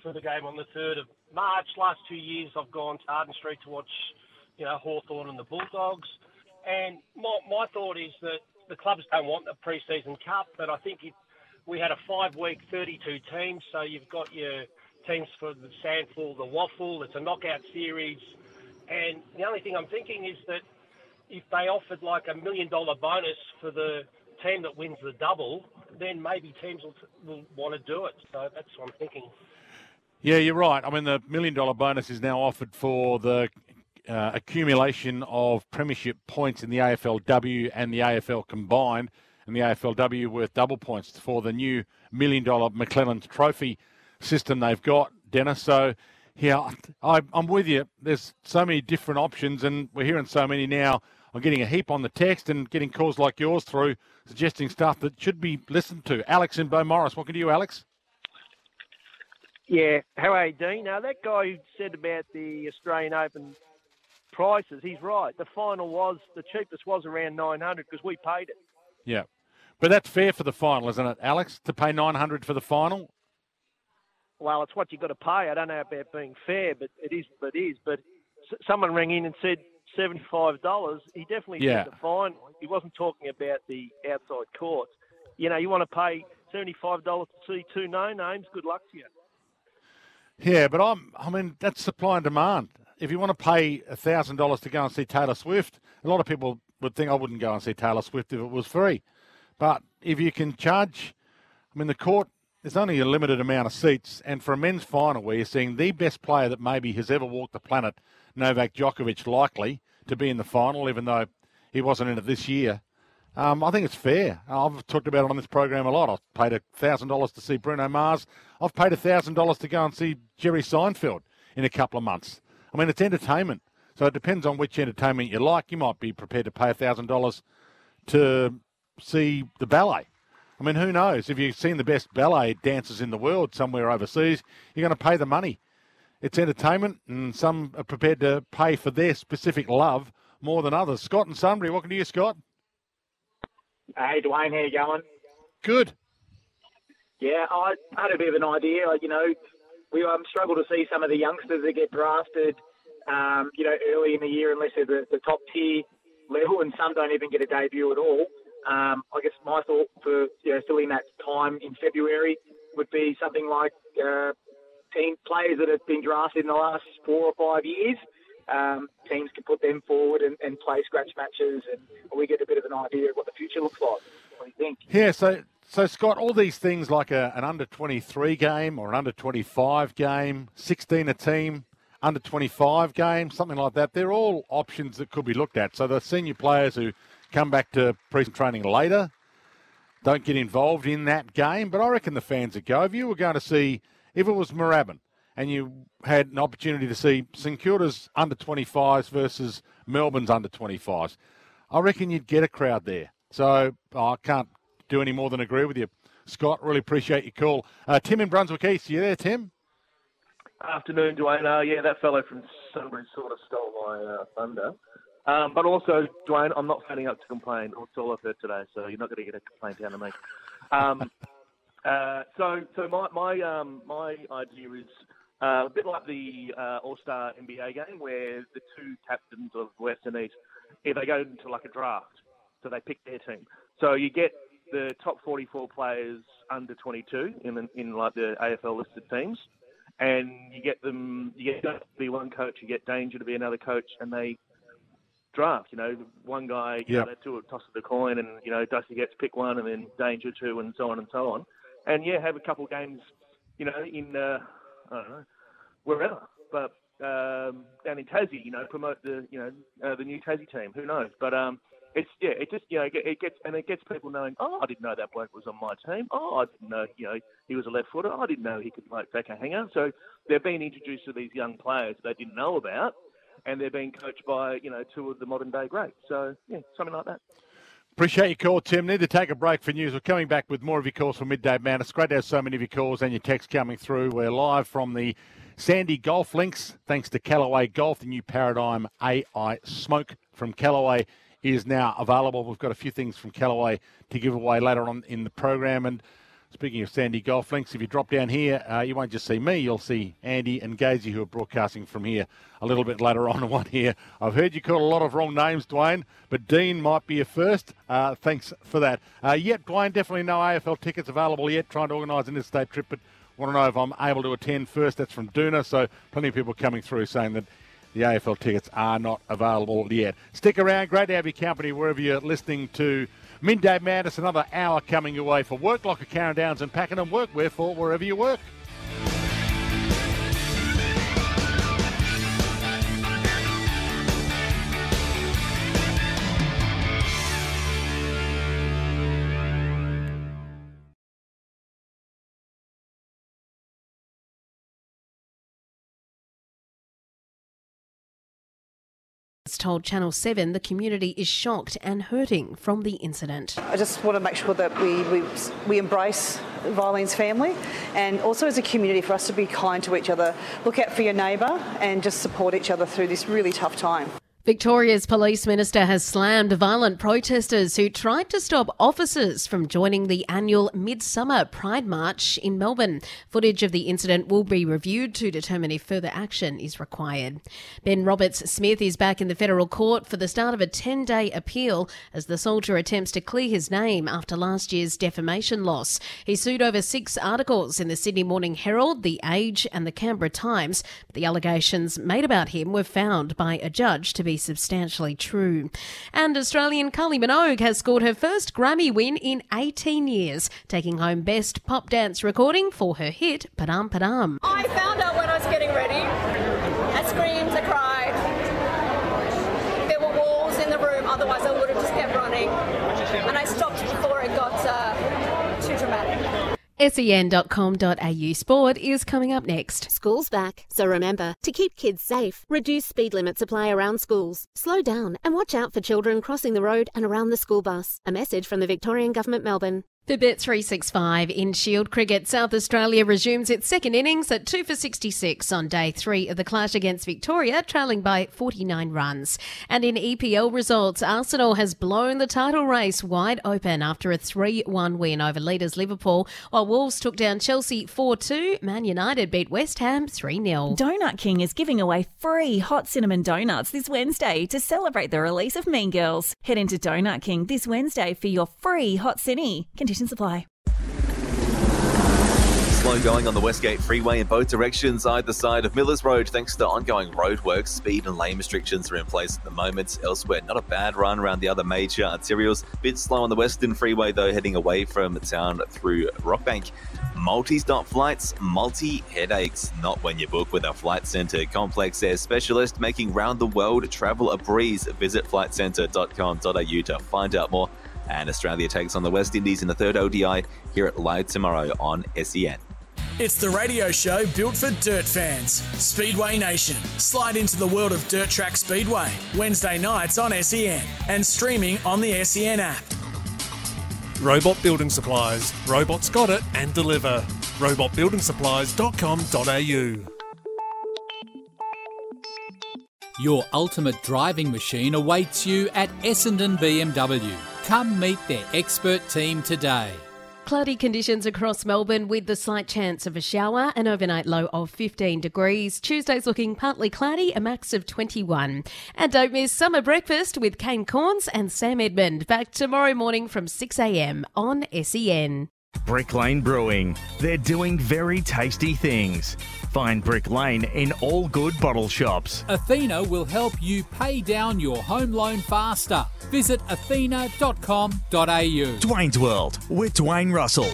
for the game on the 3rd of March. Last two years, I've gone to Arden Street to watch, you know, Hawthorn and the Bulldogs. And my, my thought is that the clubs don't want the pre-season cup, but I think if we had a five-week, 32 teams, so you've got your teams for the SANFL, the Waffle. it's a knockout series. And the only thing I'm thinking is that if they offered like a million dollar bonus for the team that wins the double, then maybe teams will, will want to do it. So that's what I'm thinking. Yeah, you're right. I mean, the million dollar bonus is now offered for the uh, accumulation of premiership points in the AFLW and the AFL combined, and the AFLW worth double points for the new million dollar McClelland's Trophy system they've got, Dennis. So, yeah, I, I'm with you. There's so many different options, and we're hearing so many now. I'm getting a heap on the text and getting calls like yours through suggesting stuff that should be listened to. Alex in Beaumaris, what can you, Alex? Yeah, how are you, Dean? Now, that guy who said about the Australian Open prices, he's right. The final was, the cheapest was around 900 because we paid it. Yeah. But that's fair for the final, isn't it, Alex? To pay 900 for the final? Well, it's what you've got to pay. I don't know about being fair, but it is but it is. But someone rang in and said $75. He definitely yeah. said the final. He wasn't talking about the outside courts. You know, you want to pay $75 to see two no-names, good luck to you. Yeah, but I'm, I mean, that's supply and demand. If you want to pay $1,000 to go and see Taylor Swift, a lot of people would think I wouldn't go and see Taylor Swift if it was free. But if you can charge, I mean, the court, there's only a limited amount of seats. And for a men's final where you're seeing the best player that maybe has ever walked the planet, Novak Djokovic, likely to be in the final, even though he wasn't in it this year, um, I think it's fair. I've talked about it on this program a lot. I've paid $1,000 to see Bruno Mars. I've paid $1,000 to go and see Jerry Seinfeld in a couple of months. I mean, it's entertainment. So it depends on which entertainment you like. You might be prepared to pay $1,000 to see the ballet. I mean, who knows? If you've seen the best ballet dancers in the world somewhere overseas, you're going to pay the money. It's entertainment, and some are prepared to pay for their specific love more than others. Scott and Sunbury, welcome to you, Scott. Hey, Dwayne, how you going? Good. Yeah, I had a bit of an idea. You know, we um, struggle to see some of the youngsters that get drafted, um, you know, early in the year unless they're the, the top tier level, and some don't even get a debut at all. Um, I guess my thought for you know, filling that time in February would be something like uh, team players that have been drafted in the last four or five years. Um, teams can put them forward and, and play scratch matches, and we get a bit of an idea of what the future looks like. What do you think? Yeah, so so Scott, all these things like a, an under twenty three game or an under twenty five game, sixteen a team, under twenty five game, something like that. They're all options that could be looked at. So the senior players who come back to pre training later don't get involved in that game. But I reckon the fans would go. If you were going to see, if it was Moorabbin and you had an opportunity to see St Kilda's under 25s versus Melbourne's under 25s, I reckon you'd get a crowd there. So oh, I can't do any more than agree with you. Scott, really appreciate your call. Uh, Tim in Brunswick East, you there, Tim? Afternoon, Dwayne. Uh, yeah, that fellow from Sunbury sort of stole my uh, thunder. Um, but also, Dwayne, I'm not standing up to complain. That's all I've heard today, so you're not going to get a complaint down to me. Um, uh, so, so my my um, my idea is uh, a bit like the uh, All Star NBA game, where the two captains of West and East, if they go into like a draft, so they pick their team. So you get the top 44 players under 22 in in like the AFL listed teams, and you get them. You get to be one coach, you get Danger to be another coach, and they draft. You know, one guy, you yep. know, they do a toss of the coin, and you know, Dusty gets pick one, and then Danger two, and so on and so on. And yeah, have a couple games, you know, in uh, I don't know wherever, but um, down in Tassie, you know, promote the you know uh, the new Tassie team. Who knows? But um, it's yeah, it just you know it gets and it gets people knowing. Oh, I didn't know that bloke was on my team. Oh, I didn't know you know he was a left footer. I didn't know he could like back a hanger. So they're being introduced to these young players they didn't know about, and they're being coached by you know two of the modern day greats. So yeah, something like that. Appreciate your call, Tim. Need to take a break for news. We're coming back with more of your calls for Midday Madness. Great to have so many of your calls and your texts coming through. We're live from the Sandy Golf Links, thanks to Callaway Golf, the new Paradigm AI Smoke from Callaway is now available. We've got a few things from Callaway to give away later on in the program. And speaking of Sandy Golf Links, if you drop down here, uh, you won't just see me, you'll see Andy and Gazy who are broadcasting from here a little bit later on. One here. I've heard you call a lot of wrong names, Dwayne, but Dean might be your first. Uh, thanks for that. Uh, Dwayne, definitely no AFL tickets available yet. Trying to organise an interstate trip, but want to know if I'm able to attend first. That's from Duna. So plenty of people coming through saying that the AFL tickets are not available yet. Stick around. Great to have your company wherever you're listening to Midday Madness. Another hour coming away for Work Locker, Carrum Downs and Pakenham. Workwear for wherever you work. Told Channel 7 the community is shocked and hurting from the incident. I just want to make sure that we, we, we embrace Vylene's family and also as a community for us to be kind to each other, look out for your neighbour and just support each other through this really tough time. Victoria's police minister has slammed violent protesters who tried to stop officers from joining the annual Midsummer Pride March in Melbourne. Footage of the incident will be reviewed to determine if further action is required. Ben Roberts Smith is back in the federal court for the start of a 10 day appeal as the soldier attempts to clear his name after last year's defamation loss. He sued over six articles in the Sydney Morning Herald, The Age, and the Canberra Times. The allegations made about him were found by a judge to be be substantially true. And Australian Kylie Minogue has scored her first Grammy win in 18 years, taking home Best Pop Dance Recording for her hit Padam Padam. I found out when I was getting ready. SEN.com.au sport is coming up next. School's back, so remember to keep kids safe, reduce speed limits apply around schools, slow down, and watch out for children crossing the road and around the school bus. A message from the Victorian Government, Melbourne. For Bet365 in Shield Cricket, South Australia resumes its second innings at 2 for 66 on day three of the clash against Victoria, trailing by 49 runs. And in EPL results, Arsenal has blown the title race wide open after a 3 1 win over leaders Liverpool, while Wolves took down Chelsea 4 2. Man United beat West Ham 3 0. Donut King is giving away free hot cinnamon donuts this Wednesday to celebrate the release of Mean Girls. Head into Donut King this Wednesday for your free hot cinny. Conditions apply. Slow going on the Westgate Freeway in both directions, either side of Millers Road, thanks to ongoing roadworks. Speed and lane restrictions are in place at the moment. Elsewhere, not a bad run around the other major arterials. Bit slow on the Western Freeway, though, heading away from town through Rockbank. Multi-stop flights, multi-headaches. Not when you book with a Flight Centre complex air specialist, making round-the-world travel a breeze. Visit flightcentre.com.au to find out more. And Australia takes on the West Indies in the third ODI here at Live tomorrow on SEN. It's the radio show built for dirt fans. Speedway Nation. Slide into the world of Dirt Track Speedway. Wednesday nights on SEN and streaming on the SEN app. Robot Building Supplies. Robots got it and deliver. RobotBuildingSupplies.com.au. Your ultimate driving machine awaits you at Essendon BMW. Come meet their expert team today. Cloudy conditions across Melbourne with the slight chance of a shower, an overnight low of 15 degrees. Tuesday's looking partly cloudy, a max of 21. And don't miss summer breakfast with Kane Cornes and Sam Edmund. Back tomorrow morning from 6am on SEN. Brick Lane Brewing. They're doing very tasty things. Find Brick Lane in all good bottle shops. Athena will help you pay down your home loan faster. Visit athena.com.au. Dwayne's World with Dwayne Russell.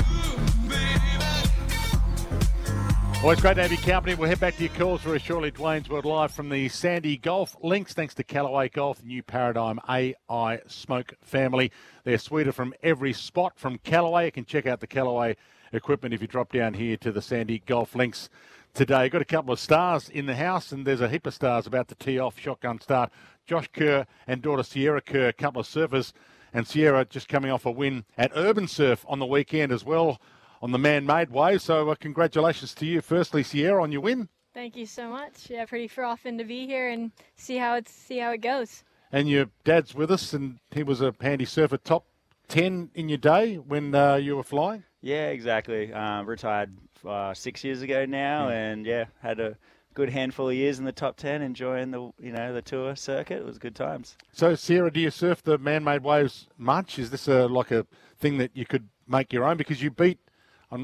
Well, it's great to have you company. We'll head back to your calls very shortly. Dwayne's World Live from the Sandy Golf Links. Thanks to Callaway Golf, the new Paradigm AI Smoke family. They're sweeter from every spot from Callaway. You can check out the Callaway equipment if you drop down here to the Sandy Golf Links today. Got a couple of stars in the house, and there's a heap of stars about to tee off shotgun start. Josh Kerr and daughter Sierra Kerr, a couple of surfers, and Sierra just coming off a win at Urban Surf on the weekend as well on the man-made wave. So uh, congratulations to you, firstly, Sierra, on your win. Thank you so much. Yeah, pretty frothing to be here and see how it's see how it goes. And your dad's with us, and he was a handy surfer, top ten in your day when uh, you were flying. Yeah, exactly. Um, retired uh, six years ago now, mm. and yeah, had a good handful of years in the top ten, enjoying the you know the tour circuit. It was good times. So, Sierra, do you surf the man-made waves much? Is this a like a thing that you could make your own? Because you beat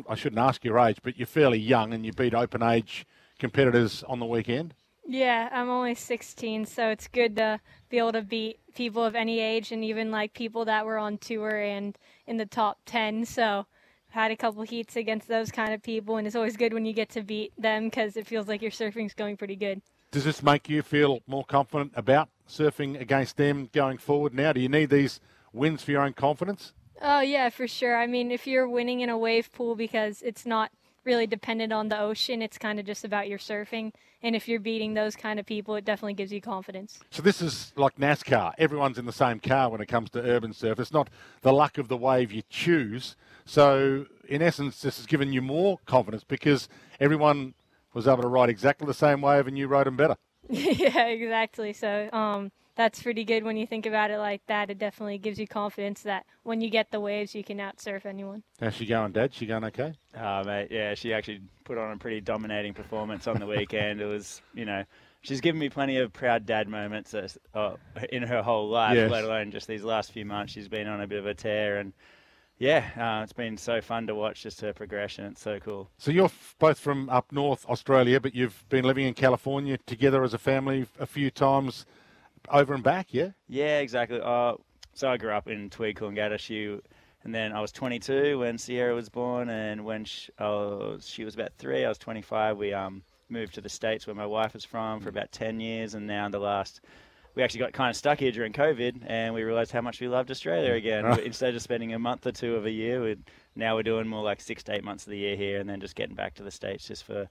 I shouldn't ask your age, but you're fairly young and you beat open age competitors on the weekend. Yeah, I'm only 16, so it's good to be able to beat people of any age and even like people that were on tour and in the top 10. So had a couple heats against those kind of people, and it's always good when you get to beat them because it feels like your surfing's going pretty good. Does this make you feel more confident about surfing against them going forward now? Do you need these wins for your own confidence? Oh yeah, for sure. I mean, if you're winning in a wave pool because it's not really dependent on the ocean, it's kind of just about your surfing. And if you're beating those kind of people, it definitely gives you confidence. So this is like NASCAR. Everyone's in the same car when it comes to urban surf. It's not the luck of the wave you choose. So in essence, this has given you more confidence because everyone was able to ride exactly the same wave and you rode them better. yeah, exactly. So um, that's pretty good when you think about it like that. It definitely gives you confidence that when you get the waves, you can outsurf anyone. How's she going, Dad? She going okay? Oh, mate, yeah, she actually put on a pretty dominating performance on the weekend. it was, you know, she's given me plenty of proud dad moments uh, in her whole life, yes. let alone just these last few months. She's been on a bit of a tear and. Yeah, uh, it's been so fun to watch just her progression. It's so cool. So you're f- both from up north Australia, but you've been living in California together as a family a few times over and back, yeah? Yeah, exactly. Uh, so I grew up in Tweed, Coolangatta. And then I was 22 when Sierra was born, and when she, oh, she was about three, I was 25. We um, moved to the States where my wife is from for about 10 years, and now in the last we actually got kind of stuck here during COVID, and we realised how much we loved Australia again. Instead of spending a month or two of a year, we now we're doing more like six to eight months of the year here, and then just getting back to the states just for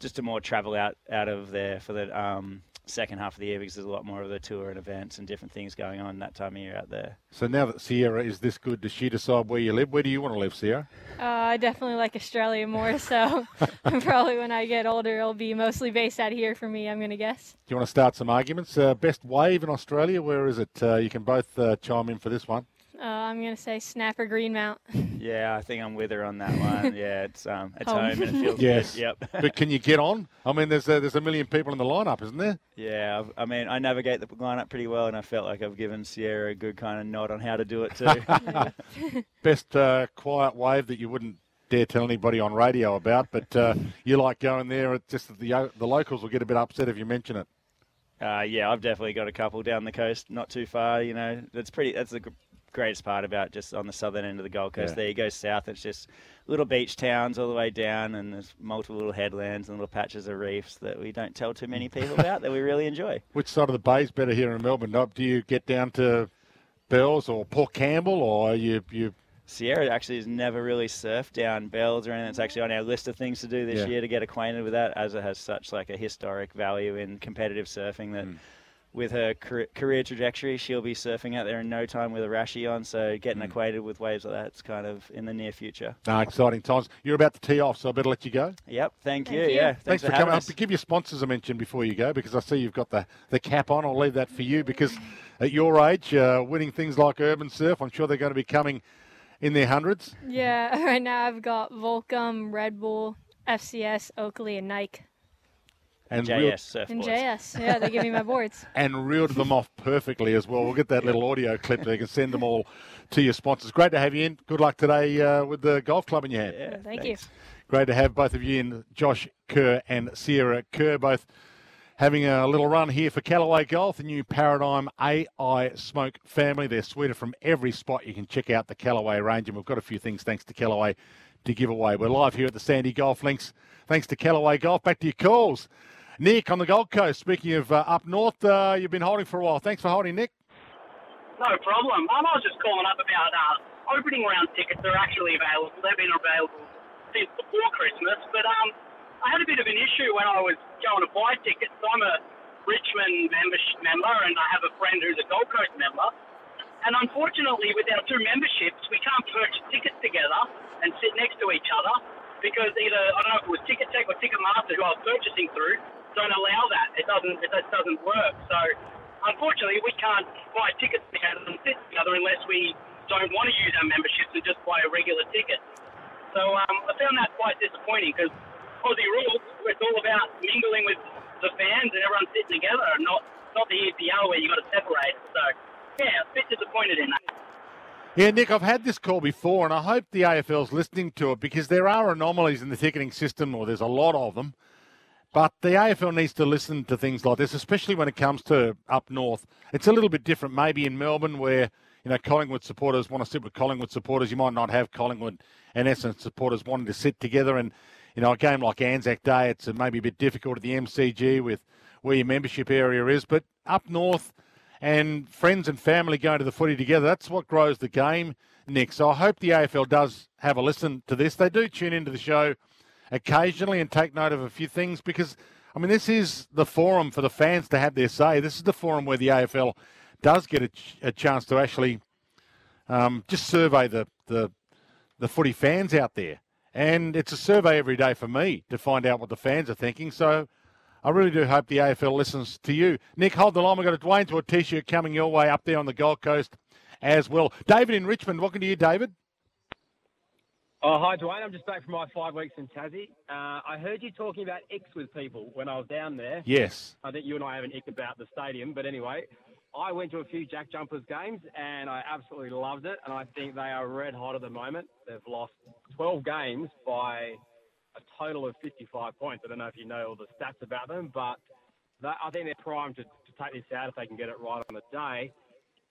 just to more travel out out of there for the um, second half of the year because there's a lot more of the tour and events and different things going on that time of year out there. So now that Sierra is this good, does she decide where you live? Where do you want to live, Sierra? Uh, I definitely like Australia more, so probably when I get older, it'll be mostly based out here for me, I'm going to guess. Do you want to start some arguments? Uh, best wave in Australia, where is it? Uh, you can both uh, chime in for this one. Uh, I'm gonna say Snapper Greenmount. yeah, I think I'm with her on that one. Yeah, it's um, it's home, home and it feels yes. good. Yep. but can you get on? I mean, there's a, there's a million people in the lineup, isn't there? Yeah, I've, i mean, I navigate the lineup pretty well, and I felt like I've given Sierra a good kind of nod on how to do it too. Best uh, quiet wave that you wouldn't dare tell anybody on radio about, but uh, you like going there. Just that the the locals will get a bit upset if you mention it. Uh, yeah, I've definitely got a couple down the coast, not too far. You know, that's pretty. That's a greatest part about just on the southern end of the Gold Coast. Yeah. There you go south, it's just little beach towns all the way down, and there's multiple little headlands and little patches of reefs that we don't tell too many people about that we really enjoy. Which side of the bay is better here in Melbourne? Do you get down to Bells or Port Campbell, or you you? Sierra actually has never really surfed down Bells or anything. It's actually on our list of things to do this yeah. year to get acquainted with that, as it has such like a historic value in competitive surfing that. Mm with her career trajectory, she'll be surfing out there in no time with a rashi on. So getting mm. acquainted with waves like that's kind of in the near future. Ah, exciting times. You're about to tee off, so I better let you go. Yep, thank, thank you. you. Yeah, thanks, thanks for, for coming us. up. Give your sponsors a mention before you go because I see you've got the, the cap on. I'll leave that for you because at your age, uh, winning things like Urban Surf, I'm sure they're going to be coming in their hundreds. Yeah, right now I've got Volcom, Red Bull, FCS, Oakley, and Nike. And JS reeled, And JS, yeah, they give me my boards. and reeled them off perfectly as well. We'll get that little audio clip so you can send them all to your sponsors. Great to have you in. Good luck today uh, with the golf club in your hand. Yeah, thank thanks. you. Great to have both of you in, Josh Kerr and Sierra Kerr, both having a little run here for Callaway Golf, the new Paradigm AI Smoke family. They're sweeter from every spot. You can check out the Callaway range, and we've got a few things thanks to Callaway to give away. We're live here at the Sandy Golf Links. Thanks to Callaway Golf. Back to your calls. Nick on the Gold Coast. Speaking of uh, up north, uh, you've been holding for a while. Thanks for holding, Nick. No problem. Um, I was just calling up about uh, opening round tickets. They're actually available. They've been available since before Christmas. But um, I had a bit of an issue when I was going to buy tickets. I'm a Richmond membership member, and I have a friend who's a Gold Coast member. And unfortunately, with our two memberships, we can't purchase tickets together and sit next to each other because either I don't know if it was Ticketek or Ticketmaster who I was purchasing through don't allow that. It doesn't. It just doesn't work. So unfortunately, we can't buy tickets together and sit together unless we don't want to use our memberships and just buy a regular ticket. So um, I found that quite disappointing because Aussie rules, it's all about mingling with the fans and everyone sitting together, and not not the EPL where you got to separate. So yeah, a bit disappointed in that. Yeah, Nick, I've had this call before, and I hope the AFL's listening to it because there are anomalies in the ticketing system, or there's a lot of them. But the AFL needs to listen to things like this, especially when it comes to up north. It's a little bit different, maybe in Melbourne, where you know Collingwood supporters want to sit with Collingwood supporters. You might not have Collingwood and Essendon supporters wanting to sit together. And you know, a game like Anzac Day, it's maybe a bit difficult at the MCG with where your membership area is. But up north, and friends and family going to the footy together, that's what grows the game, Nick. So I hope the AFL does have a listen to this. They do tune into the show occasionally and take note of a few things because, I mean, this is the forum for the fans to have their say. This is the forum where the AFL does get a, ch- a chance to actually um, just survey the, the, the footy fans out there. And it's a survey every day for me to find out what the fans are thinking. So I really do hope the AFL listens to you. Nick, hold the line. We've got a Dwayne to a t-shirt coming your way up there on the Gold Coast as well. David in Richmond, welcome to you, David. Oh, hi, Dwayne. I'm just back from my five weeks in Tassie. Uh, I heard you talking about icks with people when I was down there. Yes. I think you and I have an ick about the stadium, but anyway, I went to a few Jack Jumpers games and I absolutely loved it. And I think they are red hot at the moment. They've lost 12 games by a total of 55 points. I don't know if you know all the stats about them, but I think they're primed to, to take this out if they can get it right on the day.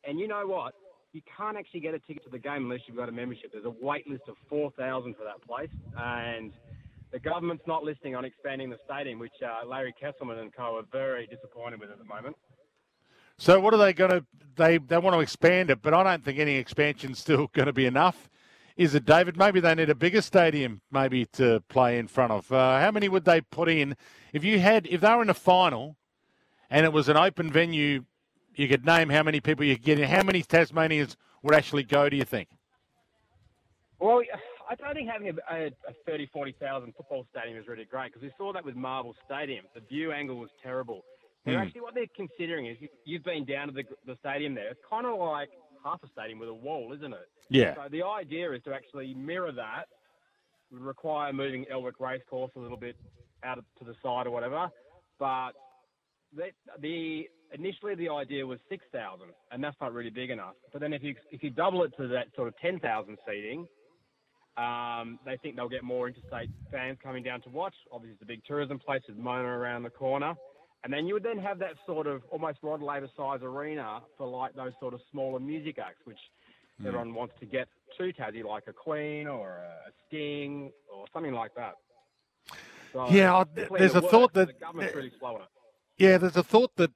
And you know what? You can't actually get a ticket to the game unless you've got a membership. There's a wait list of 4,000 for that place. And the government's not listening on expanding the stadium, which uh, Larry Kestelman and co are very disappointed with at the moment. So what are they going to? They they want to expand it, but I don't think any expansion's still going to be enough. Is it, David? Maybe they need a bigger stadium, maybe to play in front of. Uh, how many would they put in if you had if they were in a final, and it was an open venue you could name how many people you could get in. How many Tasmanians would actually go, do you think? Well, I don't think having a, a, a 30, 40,000 football stadium is really great because we saw that with Marvel Stadium. The view angle was terrible. They're Hmm. actually, what they're considering is you, you've been down to the, the stadium there. It's kind of like half a stadium with a wall, isn't it? Yeah. So the idea is to actually mirror that. Would require moving Elwick Racecourse a little bit out to the side or whatever. But the, the initially the idea was 6,000, and that's not really big enough. But then if you if you double it to that sort of 10,000 seating, um, they think they'll get more interstate fans coming down to watch. Obviously, it's a big tourism place with Mona around the corner. And then you would then have that sort of almost Rod Laver size arena for like those sort of smaller music acts, which Mm. everyone wants to get to Tassie, like a Queen or a Sting or something like that. So Yeah, there's a works, thought that- the government's really slow on it. Yeah, there's a thought that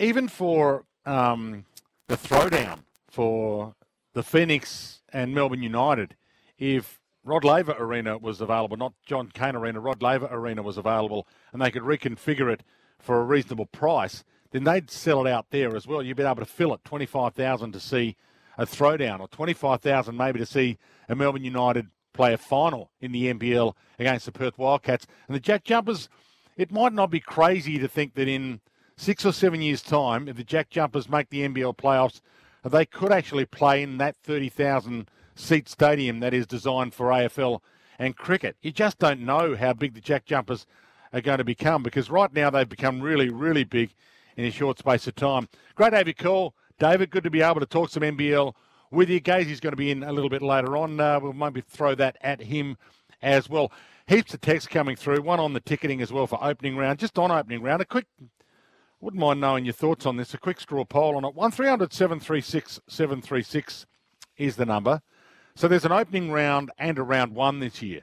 even for um, the throwdown for the Phoenix and Melbourne United, if Rod Laver Arena was available, not John Cain Arena, Rod Laver Arena was available, and they could reconfigure it for a reasonable price, then they'd sell it out there as well. You'd be able to fill it, 25,000 to see a throwdown, or 25,000 maybe to see a Melbourne United play a final in the NBL against the Perth Wildcats. And the Jack Jumpers, it might not be crazy to think that in six or seven years' time, if the Jack Jumpers make the NBL playoffs, they could actually play in that 30,000 seat stadium that is designed for AFL and cricket. You just don't know how big the Jack Jumpers are going to become because right now they've become really, really big in a short space of time. Great to have you call, David. Good to be able to talk some NBL with you. Gazy's going to be in a little bit later on. Uh, we'll maybe throw that at him as well. Heaps of texts coming through. One on the ticketing as well for opening round. Just on opening round, a quick wouldn't mind knowing your thoughts on this. A quick straw poll on it. 1300 736 736 is the number. So there's an opening round and a round one this year.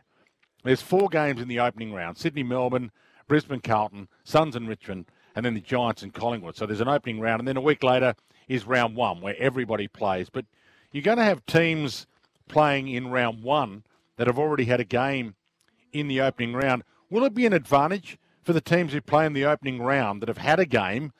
There's four games in the opening round Sydney, Melbourne, Brisbane, Carlton, Suns and Richmond, and then the Giants and Collingwood. So there's an opening round, and then a week later is round one where everybody plays. But you're going to have teams playing in round one that have already had a game in the opening round. Will it be an advantage for the teams who play in the opening round that have had a game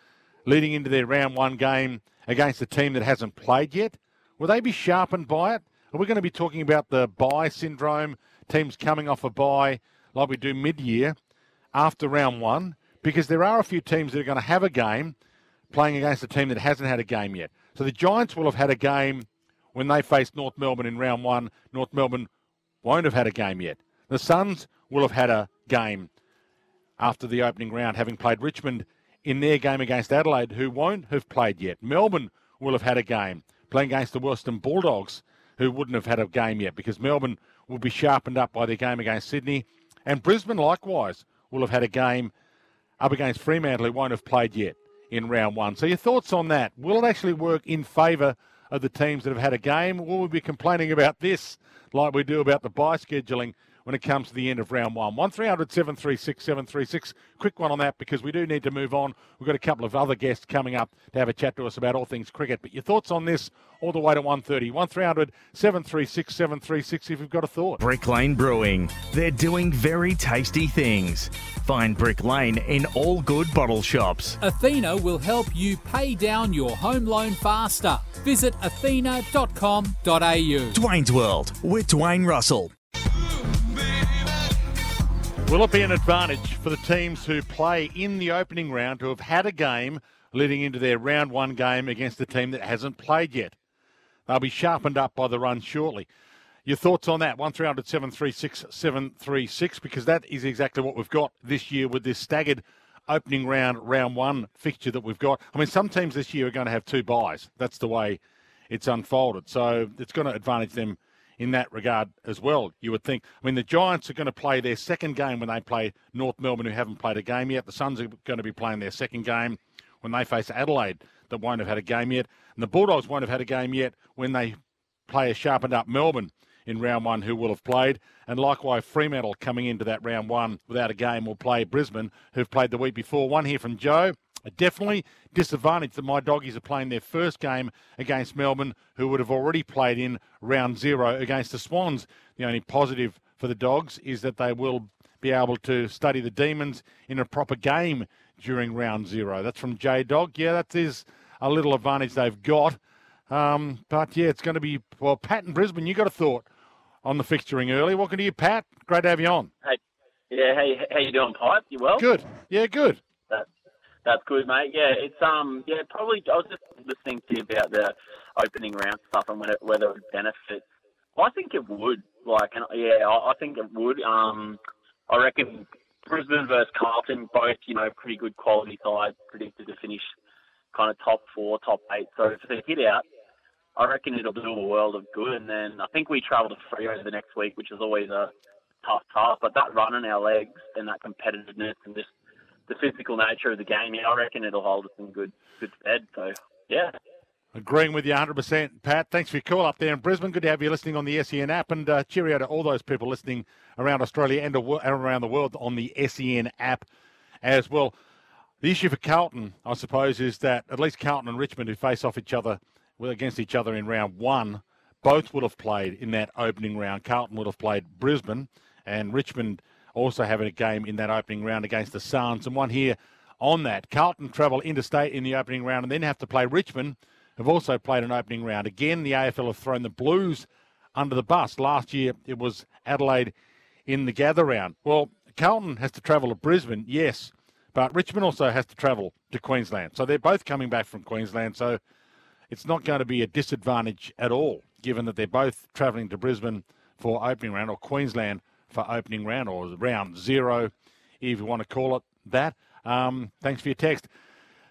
leading into their round one game against a team that hasn't played yet? Will they be sharpened by it? Are we going to be talking about the bye syndrome, teams coming off a bye like we do mid year after round one? Because there are a few teams that are going to have a game playing against a team that hasn't had a game yet. So the Giants will have had a game when they faced North Melbourne in round one. North Melbourne won't have had a game yet. The Suns will have had a game after the opening round, having played Richmond in their game against Adelaide, who won't have played yet. Melbourne will have had a game playing against the Western Bulldogs, who wouldn't have had a game yet because Melbourne will be sharpened up by their game against Sydney. And Brisbane, likewise, will have had a game up against Fremantle, who won't have played yet in round one. So, your thoughts on that? Will it actually work in favour of the teams that have had a game? Will we be complaining about this like we do about the bye scheduling when it comes to the end of round one. 1300 736 736. Quick one on that because we do need to move on. We've got a couple of other guests coming up to have a chat to us about all things cricket. But your thoughts on this all the way to 130. 1300 736 736 if you've got a thought. Brick Lane Brewing. They're doing very tasty things. Find Brick Lane in all good bottle shops. Athena will help you pay down your home loan faster. Visit athena.com.au. Dwayne's World with Dwayne Russell. Will it be an advantage for the teams who play in the opening round to have had a game leading into their round one game against a team that hasn't played yet? They'll be sharpened up by the run shortly. Your thoughts on that? 1300 736 736, because that is exactly what we've got this year with this staggered opening round, round one fixture that we've got. I mean, some teams this year are going to have two byes. That's the way it's unfolded. So it's going to advantage them in that regard as well, you would think. I mean, the Giants are going to play their second game when they play North Melbourne, who haven't played a game yet. The Suns are going to be playing their second game when they face Adelaide, that won't have had a game yet. And the Bulldogs won't have had a game yet when they play a sharpened up Melbourne in round one who will have played. And likewise, Fremantle coming into that round one without a game will play Brisbane, who've played the week before. One here from Joe. Definitely disadvantage that my doggies are playing their first game against Melbourne, who would have already played in round zero against the Swans. The only positive for the dogs is that they will be able to study the Demons in a proper game during round zero. That's from J Dog. Yeah, that is a little advantage they've got. Um, but yeah, it's going to be well. Pat in Brisbane, you got a thought on the fixturing early. Welcome to you, Pat. Great to have you on. Hey, yeah, hey, how you doing, Pipe? You well? Good. Yeah, good. That's good, mate. Yeah, it's um, yeah, probably. I was just listening to you about the opening round stuff and whether, whether it would benefit. I think it would. Like, and yeah, I, I think it would. Um, I reckon Brisbane versus Carlton, both you know, pretty good quality sides, predicted to finish kind of top four, top eight. So if they hit out, I reckon it'll do a world of good. And then I think we travel to Freo the next week, which is always a tough task. But that run in our legs and that competitiveness and just the physical nature of the game, yeah, I reckon it'll hold us in good good stead. So yeah. Agreeing with you 100%, Pat. Thanks for your call up there in Brisbane. Good to have you listening on the SEN app. And uh, cheerio to all those people listening around Australia and around the world on the SEN app as well. The issue for Carlton, I suppose, is that at least Carlton and Richmond, who face off each other well, against each other in round one, both would have played in that opening round. Carlton would have played Brisbane, and Richmond also having a game in that opening round against the Suns. And one here on that. Carlton travel interstate in the opening round and then have to play Richmond, have also played an opening round. Again, the AFL have thrown the Blues under the bus. Last year it was Adelaide in the gather round. Well, Carlton has to travel to Brisbane, yes, but Richmond also has to travel to Queensland. So they're both coming back from Queensland. So it's not going to be a disadvantage at all, given that they're both travelling to Brisbane for opening round or Queensland for opening round or round zero, if you want to call it that. Um, thanks for your text.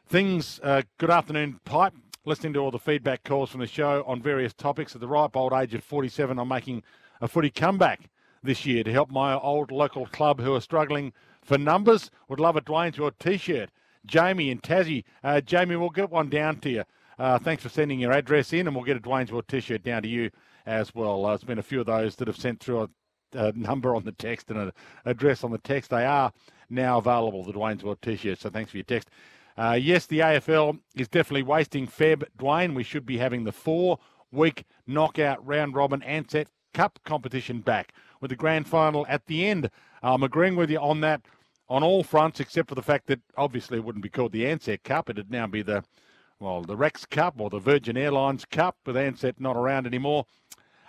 Things, uh, good afternoon, Pipe. Listening to all the feedback calls from the show on various topics. At the ripe old age of 47, I'm making a footy comeback this year to help my old local club who are struggling for numbers. Would love a Dwayne's World t-shirt. Jamie and Tassie. Uh, Jamie, we'll get one down to you. Uh, thanks for sending your address in, and we'll get a Dwayne's World t-shirt down to you as well. Uh, there's been a few of those that have sent through a, number on the text and an address on the text. They are now available, the Dwayne's World t-shirts, so thanks for your text. Uh, yes, the AFL is definitely wasting Feb, Dwayne. We should be having the four-week knockout round robin Ansett Cup competition back with the grand final at the end. I'm agreeing with you on that on all fronts, except for the fact that obviously it wouldn't be called the Ansett Cup. It'd now be the, well, the Rex Cup or the Virgin Airlines Cup with Ansett not around anymore.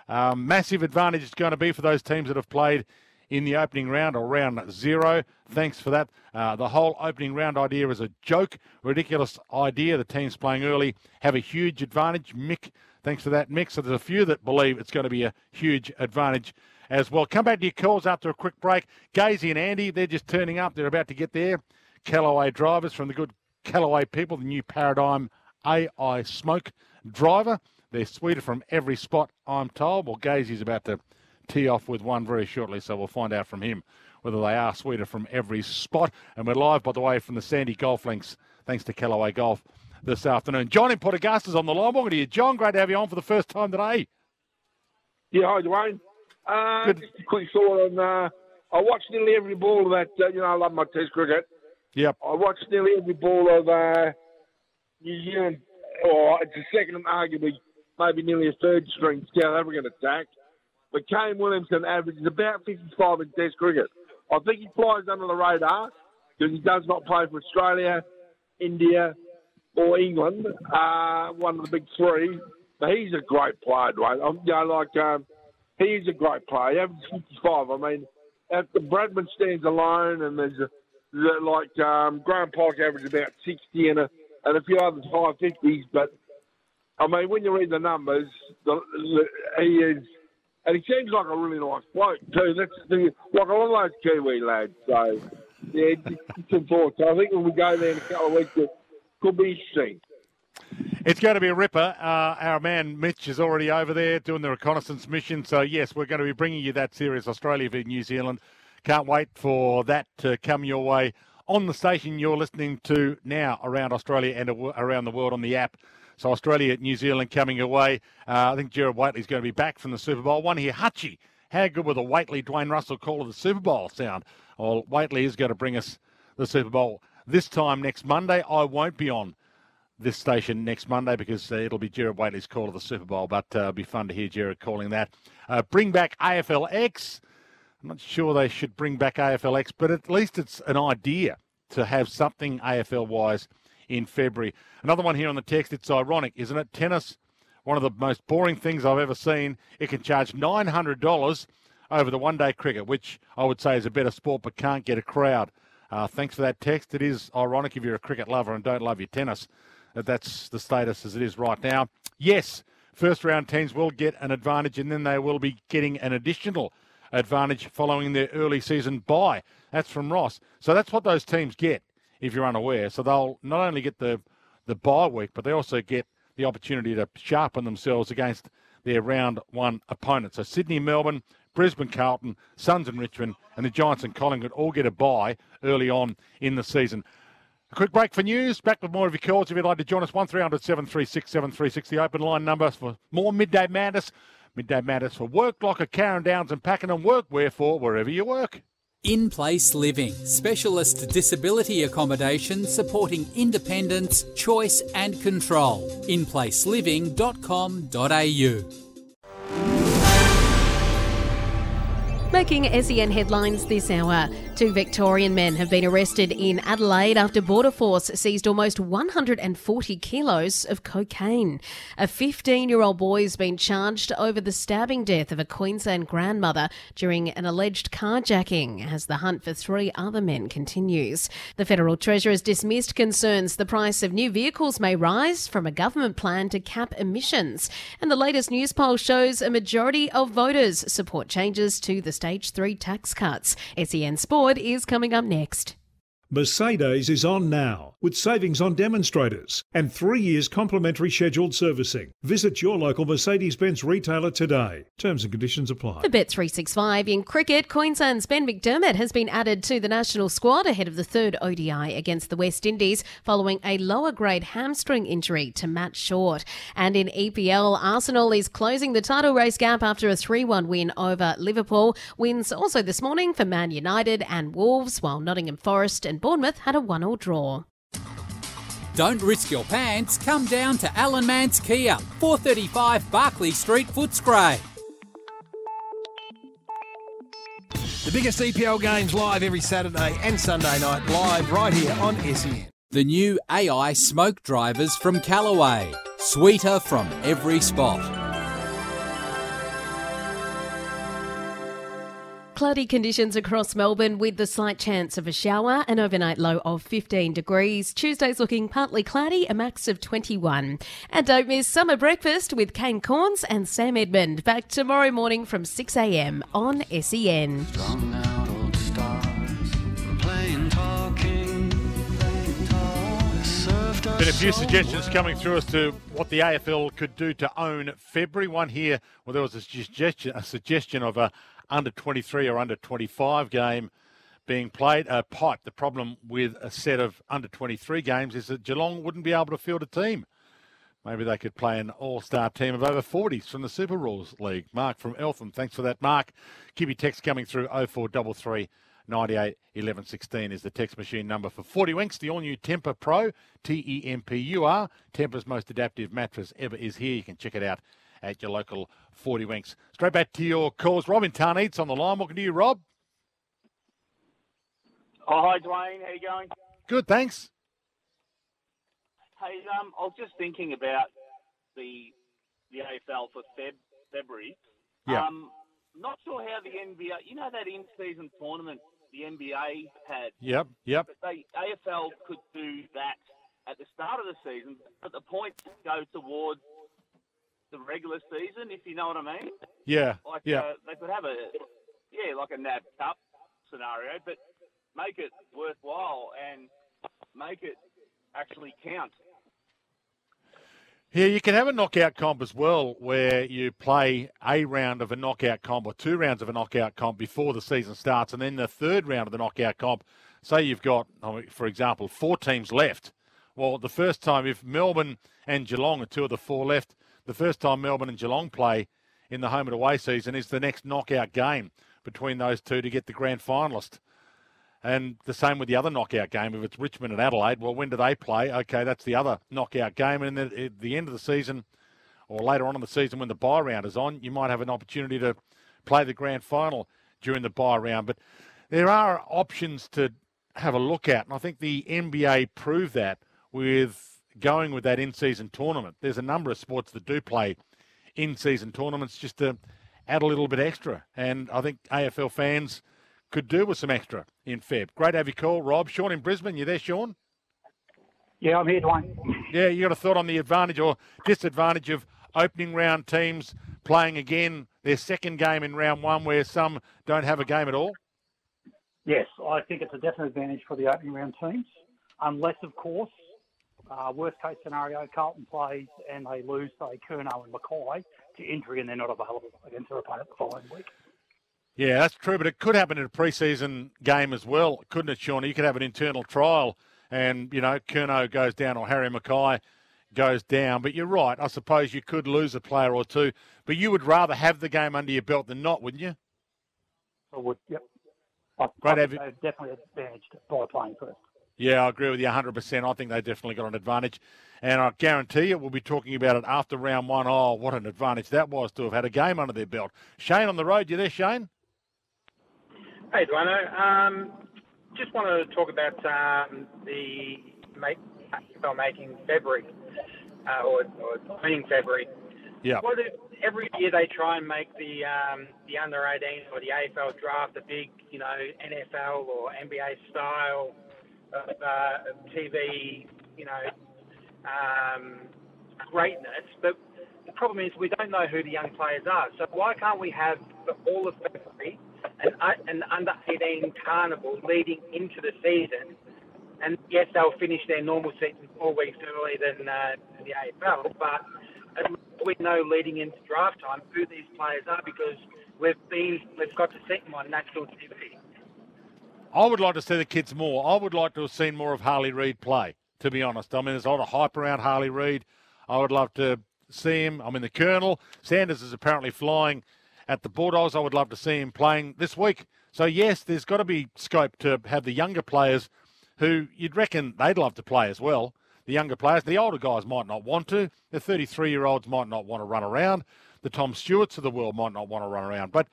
Um, massive advantage it's going to be for those teams that have played in the opening round or round zero. Thanks for that. Uh, the whole opening round idea is a joke, ridiculous idea. The teams playing early have a huge advantage. Mick, thanks for that, Mick. So there's a few that believe it's going to be a huge advantage as well. Come back to your calls after a quick break. Gazy and Andy, they're just turning up. They're about to get there. Callaway drivers from the good Callaway people, the new Paradigm AI Smoke driver. They're sweeter from every spot, I'm told. Well, Gazy's about to tee off with one very shortly, so we'll find out from him whether they are sweeter from every spot. And we're live, by the way, from the Sandy Golf Links, thanks to Callaway Golf this afternoon. John in Port Augusta's on the line. Welcome to you, John. Great to have you on for the first time today. Yeah, hi, Dwayne. Uh, just a quick thought on. Uh, I watched nearly every ball of that. Uh, you know, I love my Test cricket. Yep. I watched nearly every ball of uh, New Zealand, or it's a second, arguably maybe nearly a third string South African attack. But Kane Williamson averages about 55 in Test cricket. I think he flies under the radar because he does not play for Australia, India, or England, uh, one of the big three. But he's a great player, Dwayne. I'm, you know, like. Um, he's a great player. He averages 55. I mean, the Bradman stands alone, and there's a, like um, Graham Pike averages about 60 and a, and a few others high 50s. But I mean, when you read the numbers, the, the, he is, and he seems like a really nice bloke too. That's the like a lot of those Kiwi lads. So yeah, some thoughts. I think when we go there in a couple of weeks, it could be interesting. It's going to be a ripper. Uh, our man Mitch is already over there doing the reconnaissance mission. So, yes, we're going to be bringing you that series, Australia v New Zealand. Can't wait for that to come your way on the station you're listening to now around Australia and around the world on the app. So, Australia, New Zealand coming away. Uh, I think Gerard Whateley's going to be back from the Super Bowl. One here, Hutchie. How good will the Whateley Dwayne Russell call of the Super Bowl sound? Well, Whateley is going to bring us the Super Bowl this time next Monday. I won't be on this station next Monday because uh, it'll be Gerard Whateley's call of the Super Bowl, but uh, it'll be fun to hear Jared calling that. Uh, bring back AFLX. I'm not sure they should bring back AFLX, but at least it's an idea to have something AFL wise in February. Another one here on the text. It's ironic, isn't it? Tennis, one of the most boring things I've ever seen. It can charge $900 over the one day cricket, which I would say is a better sport but can't get a crowd. Uh, thanks for that text. It is ironic if you're a cricket lover and don't love your tennis that that's the status as it is right now. Yes, first round teams will get an advantage and then they will be getting an additional advantage following their early season bye. That's from Ross. So that's what those teams get if you're unaware. So they'll not only get the, the bye week, but they also get the opportunity to sharpen themselves against their round one opponents. So Sydney, Melbourne, Brisbane, Carlton, Suns and Richmond, and the Giants and Collingwood all get a bye early on in the season. A quick break for news. Back with more of your calls if you'd like to join us. 1300 736 736, the open line number for more Midday Madness. Midday Madness for work locker, Carrum Downs and Pakenham work, wherefore, wherever you work. In Place Living, specialist disability accommodation supporting independence, choice and control. InPlaceLiving.com.au. Making SEN headlines this hour. Two Victorian men have been arrested in Adelaide after Border Force seized almost 140 kilos of cocaine. A 15 year old boy has been charged over the stabbing death of a Queensland grandmother during an alleged carjacking as the hunt for three other men continues. The Federal Treasurer has dismissed concerns the price of new vehicles may rise from a government plan to cap emissions. And the latest news poll shows a majority of voters support changes to the Stage 3 tax cuts. SEN Sport is coming up next. Mercedes is on now with savings on demonstrators and three years complimentary scheduled servicing. Visit your local Mercedes Benz retailer today. Terms and conditions apply. For Bet365 in cricket, Queensland's Ben McDermott has been added to the national squad ahead of the third ODI against the West Indies following a lower grade hamstring injury to Matt Short. And in EPL, Arsenal is closing the title race gap after a 3 1 win over Liverpool. Wins also this morning for Man United and Wolves, while Nottingham Forest and Bournemouth had a 1 all draw. Don't risk your pants. Come down to Alan Mance Kia, 435 Barkly Street, Footscray. The biggest EPL games live every Saturday and Sunday night, live right here on SEN. The new AI smoke drivers from Callaway. Sweeter from every spot. Cloudy conditions across Melbourne with the slight chance of a shower, an overnight low of 15 degrees. Tuesday's looking partly cloudy, a max of 21. And don't miss summer breakfast with Kane Cornes and Sam Edmund. Back tomorrow morning from 6am on SEN. Been a few suggestions coming through as to what the AFL could do to own February. One here, well, there was a suggestion, a suggestion of a under 23 or under 25 game being played. Uh, a pipe. The problem with a set of under 23 games is that Geelong wouldn't be able to field a team. Maybe they could play an all-star team of over 40s from the Super Rules League. Mark from Eltham, thanks for that, Mark. Keep your text coming through 0433 98 11 16 is the text machine number for 40 Winks. The all-new Tempur Pro, T-E-M-P-U-R, Tempur's most adaptive mattress ever is here. You can check it out at your local 40 Winks. Straight back to your calls. Robin Tarneet's on the line. Welcome to you, Rob. Oh, hi, Dwayne. How you going? Good, thanks. Hey, um, I was just thinking about the the AFL for Feb, February. Yeah. Um, not sure how the NBA, you know, that in-season tournament the NBA had. Yep, yep. But they AFL could do that at the start of the season, but the points go towards the regular season, if you know what I mean. Yeah, Like yeah. uh, they could have a yeah, like a NAB Cup scenario, but make it worthwhile and make it actually count. Yeah, you can have a knockout comp as well, where you play a round of a knockout comp or two rounds of a knockout comp before the season starts, and then the third round of the knockout comp. Say you've got, for example, four teams left. Well, the first time, if Melbourne and Geelong are two of the four left, the first time Melbourne and Geelong play in the home and away season is the next knockout game between those two to get the grand finalist. And the same with the other knockout game. If it's Richmond and Adelaide, well, when do they play? Okay, that's the other knockout game. And then at the end of the season, or later on in the season when the bye round is on, you might have an opportunity to play the grand final during the bye round. But there are options to have a look at. And I think the NBA proved that with going with that in season tournament. There's a number of sports that do play in season tournaments just to add a little bit extra. And I think AFL fans could do with some extra in Feb. Great to have you call, Rob. Sean in Brisbane, you there, Sean? Yeah, I'm here, Dwayne. Yeah, you got a thought on the advantage or disadvantage of opening round teams playing again their second game in round one where some don't have a game at all? Yes, I think it's a definite advantage for the opening round teams, unless, of course, uh, worst case scenario, Carlton plays and they lose, say, Curnow and McKay to injury and they're not available against their opponent the following week. Yeah, that's true, but it could happen in a preseason game as well, couldn't it, Sean? You could have an internal trial and, you know, Curnow goes down or Harry McKay goes down. But you're right. I suppose you could lose a player or two, but you would rather have the game under your belt than not, wouldn't you? I would, yep. I, Great have you- they're definitely advantaged by playing first. Yeah, I agree with you 100%. I think they definitely got an advantage. And I guarantee you, we'll be talking about it after round one. Oh, what an advantage that was to have had a game under their belt. Shane on the road. You there, Shane? Hey, Duano. Um, just want to talk about um, the make, AFL making February uh, or, or February. Yeah. What if every year they try and make the um, the under 18 or the AFL draft a big, you know, NFL or NBA style of, uh, TV, you know, um, greatness, but the problem is we don't know who the young players are. So why can't we have for all of February an, uh, an under 18 carnival leading into the season and yes, they'll finish their normal season four weeks earlier than, uh, the AFL. But we know leading into draft time who these players are because we've been we've got to see them on national TV. I would like to see the kids more. I would like to have seen more of Harley Reid play, to be honest. I mean, there's a lot of hype around Harley Reid. I would love to see him. I mean, the Colonel. Sanders is apparently flying at the Bulldogs. I would love to see him playing this week. So, yes, there's got to be scope to have the younger players who you'd reckon they'd love to play as well. The younger players, the older guys might not want to. The 33 year olds might not want to run around. The Tom Stewarts of the world might not want to run around. But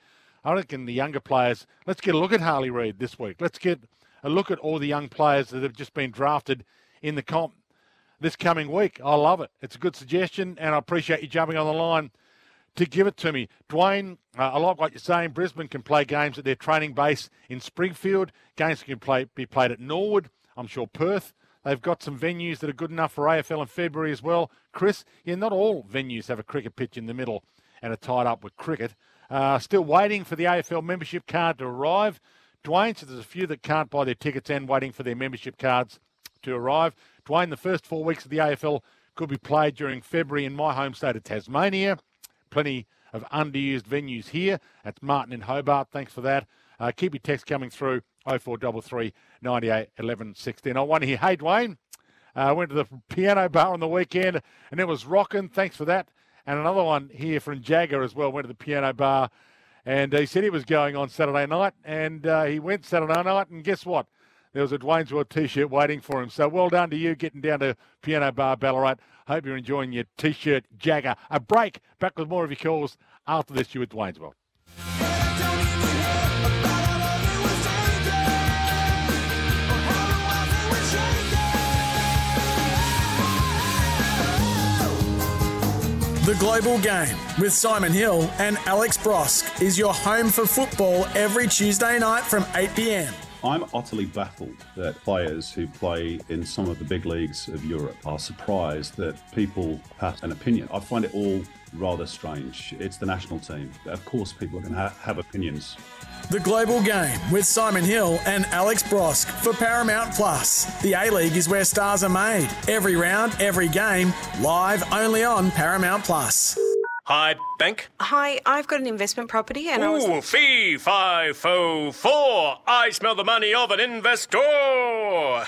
I reckon the younger players, let's get a look at Harley Reid this week. Let's get a look at all the young players that have just been drafted in the comp this coming week. I love it. It's a good suggestion, and I appreciate you jumping on the line to give it to me. Dwayne, uh, I like what you're saying. Brisbane can play games at their training base in Springfield. Games can play, be played at Norwood. I'm sure Perth. They've got some venues that are good enough for AFL in February as well. Chris, yeah, not all venues have a cricket pitch in the middle and are tied up with cricket. Uh, still waiting for the AFL membership card to arrive. Dwayne, so there's a few that can't buy their tickets and waiting for their membership cards to arrive. Dwayne, the first four weeks of the AFL could be played during February in my home state of Tasmania. Plenty of underused venues here. That's Martin in Hobart. Thanks for that. Uh, keep your text coming through 0433 98 11 16. I want to hear, hey, Dwayne, I uh, went to the piano bar on the weekend and it was rocking. Thanks for that. And another one here from Jagger as well. Went to the piano bar and he said he was going on Saturday night and uh, he went Saturday night and guess what? There was a Dwayne's World t-shirt waiting for him. So well done to you getting down to Piano Bar Ballarat. Hope you're enjoying your t-shirt Jagger. A break. Back with more of your calls after this. You with Dwayne's World. The Global Game with Simon Hill and Alex Brosque is your home for football every Tuesday night from 8 pm. I'm utterly baffled that players who play in some of the big leagues of Europe are surprised that people have an opinion. I find it all rather strange. It's the national team. Of course, people are going to ha- have opinions. The Global Game with Simon Hill and Alex Brosque for Paramount Plus. The A League is where stars are made. Every round, every game, live only on Paramount Plus. Hi, bank. Hi, I've got an investment property and I was. Ooh, fee, fi, fo, four. I smell the money of an investor.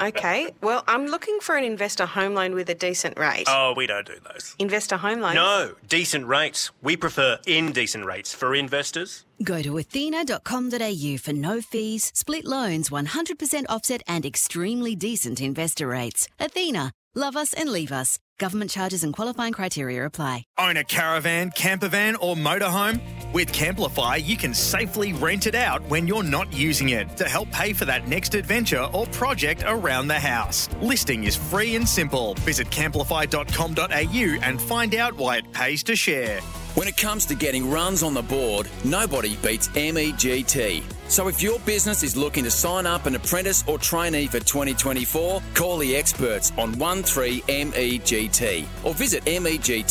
okay, well, I'm looking for an investor home loan with a decent rate. Oh, we don't do those. Investor home loans? No, decent rates. We prefer indecent rates for investors. Go to athena.com.au for no fees, split loans, 100% offset, and extremely decent investor rates. Athena, love us and leave us. Government charges and qualifying criteria apply. Own a caravan, camper van, or motorhome? With Camplify, you can safely rent it out when you're not using it to help pay for that next adventure or project around the house. Listing is free and simple. Visit camplify.com.au and find out why it pays to share. When it comes to getting runs on the board, nobody beats MEGT. So if your business is looking to sign up an apprentice or trainee for 2024, call the experts on 13MEGT or visit meg.com.au.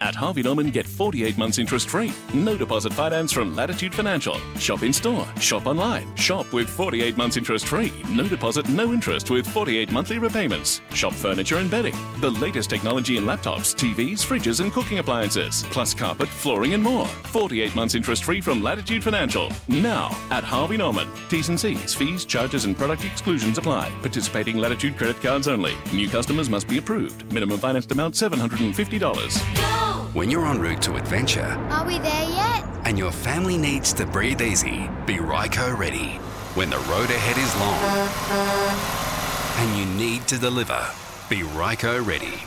At Harvey Norman, get 48 months interest free. No deposit finance from Latitude Financial. Shop in store, shop online, shop with 48 months interest free. No deposit, no interest with 48 monthly repayments. Shop furniture and bedding. The latest technology in laptops, TVs, fridges, and cooking appliances. Plus carpet, flooring, and more. 48 months interest free from Latitude Financial. Now at Harvey Norman. T's and C's, fees, charges, and product exclusions apply. Participating Latitude credit cards only. New customers must be approved. Minimum financed amount $750. When you're en route to adventure, Are we there yet? and your family needs to breathe easy, be Ryco ready. When the road ahead is long and you need to deliver, be Ryco ready.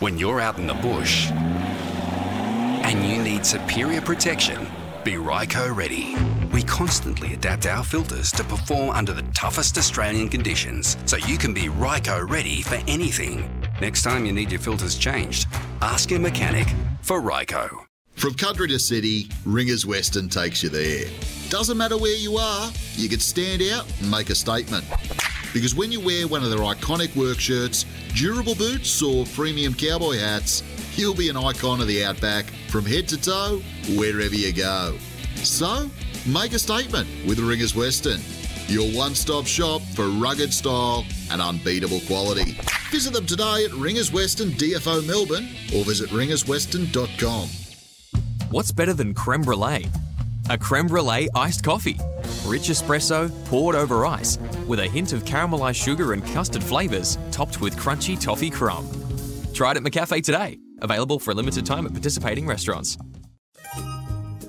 When you're out in the bush and you need superior protection, be Ryco ready. We constantly adapt our filters to perform under the toughest Australian conditions so you can be Ryco ready for anything. Next time you need your filters changed, ask your mechanic for Ryco. From country to city, Ringers Western takes you there. Doesn't matter where you are, you can stand out and make a statement. Because when you wear one of their iconic work shirts, durable boots, or premium cowboy hats, you'll be an icon of the outback from head to toe, wherever you go. So, make a statement with Ringers Western. your one stop shop for rugged style and unbeatable quality. Visit them today at Ringers Western DFO Melbourne or visit ringerswestern.com. What's better than creme brulee? A creme brulee iced coffee. Rich espresso poured over ice with a hint of caramelised sugar and custard flavours topped with crunchy toffee crumb. Try it at McCafe today. Available for a limited time at participating restaurants.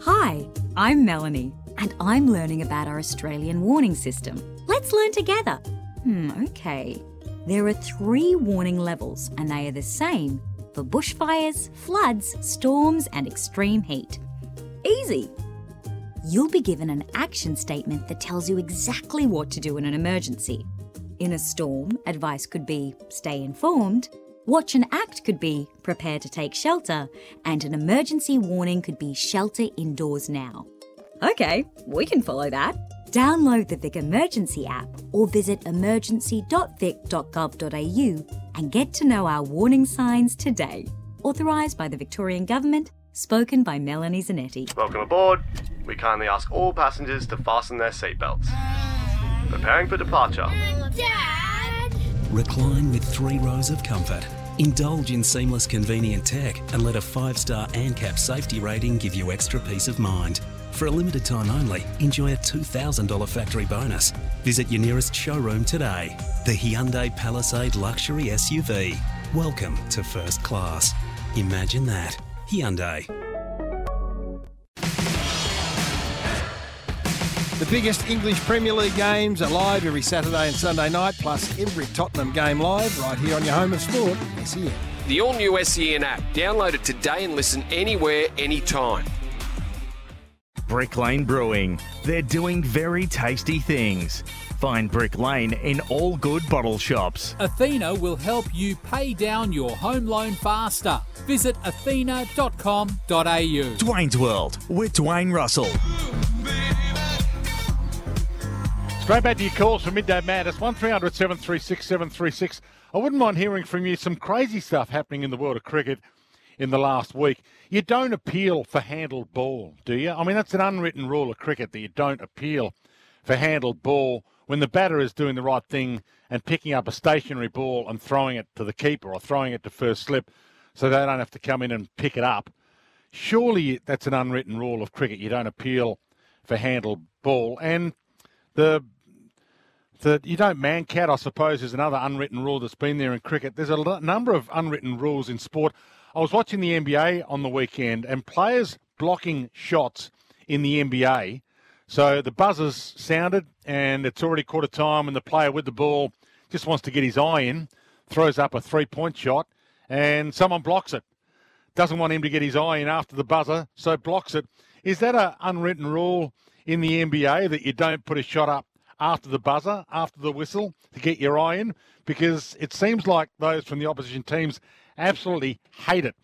Hi, I'm Melanie, and I'm learning about our Australian warning system. Let's learn together. Hmm, okay. There are three warning levels, and they are the same for bushfires, floods, storms, and extreme heat. Easy. You'll be given an action statement that tells you exactly what to do in an emergency. In a storm, advice could be stay informed, watch and act could be prepare to take shelter, and an emergency warning could be shelter indoors now. Okay, we can follow that. Download the Vic Emergency app or visit emergency.vic.gov.au and get to know our warning signs today. Authorised by the Victorian Government, spoken by Melanie Zanetti. Welcome aboard. We kindly ask all passengers to fasten their seatbelts. Preparing for departure. Dad! Recline with three rows of comfort. Indulge in seamless, convenient tech and let a five star ANCAP safety rating give you extra peace of mind. For a limited time only, enjoy a $2,000 factory bonus. Visit your nearest showroom today. The Hyundai Palisade Luxury SUV. Welcome to first class. Imagine that. Hyundai. The biggest English Premier League games are live every Saturday and Sunday night, plus every Tottenham game live right here on your home of sport, SEN. The all new SEN app. Download it today and listen anywhere, anytime. Brick Lane Brewing. They're doing very tasty things. Find Brick Lane in all good bottle shops. Athena will help you pay down your home loan faster. Visit athena.com.au. Dwayne's World with Dwayne Russell. Straight back to your calls for Midday Madness, 1300 736 736. I wouldn't mind hearing from you some crazy stuff happening in the world of cricket in the last week. You don't appeal for handled ball, do you? I mean, that's an unwritten rule of cricket that you don't appeal for handled ball when the batter is doing the right thing and picking up a stationary ball and throwing it to the keeper or throwing it to first slip so they don't have to come in and pick it up. Surely that's an unwritten rule of cricket. You don't appeal for handled ball. And the that you don't Mankad, I suppose, is another unwritten rule that's been there in cricket. There's a number of unwritten rules in sport. I was watching the NBA on the weekend, and players blocking shots in the NBA. So the buzzers sounded, and it's already quarter time, and the player with the ball just wants to get his eye in, throws up a three point shot, and someone blocks it. Doesn't want him to get his eye in after the buzzer, so blocks it. Is that an unwritten rule in the NBA that you don't put a shot up after the buzzer, after the whistle, to get your eye in? Because it seems like those from the opposition teams absolutely hate it.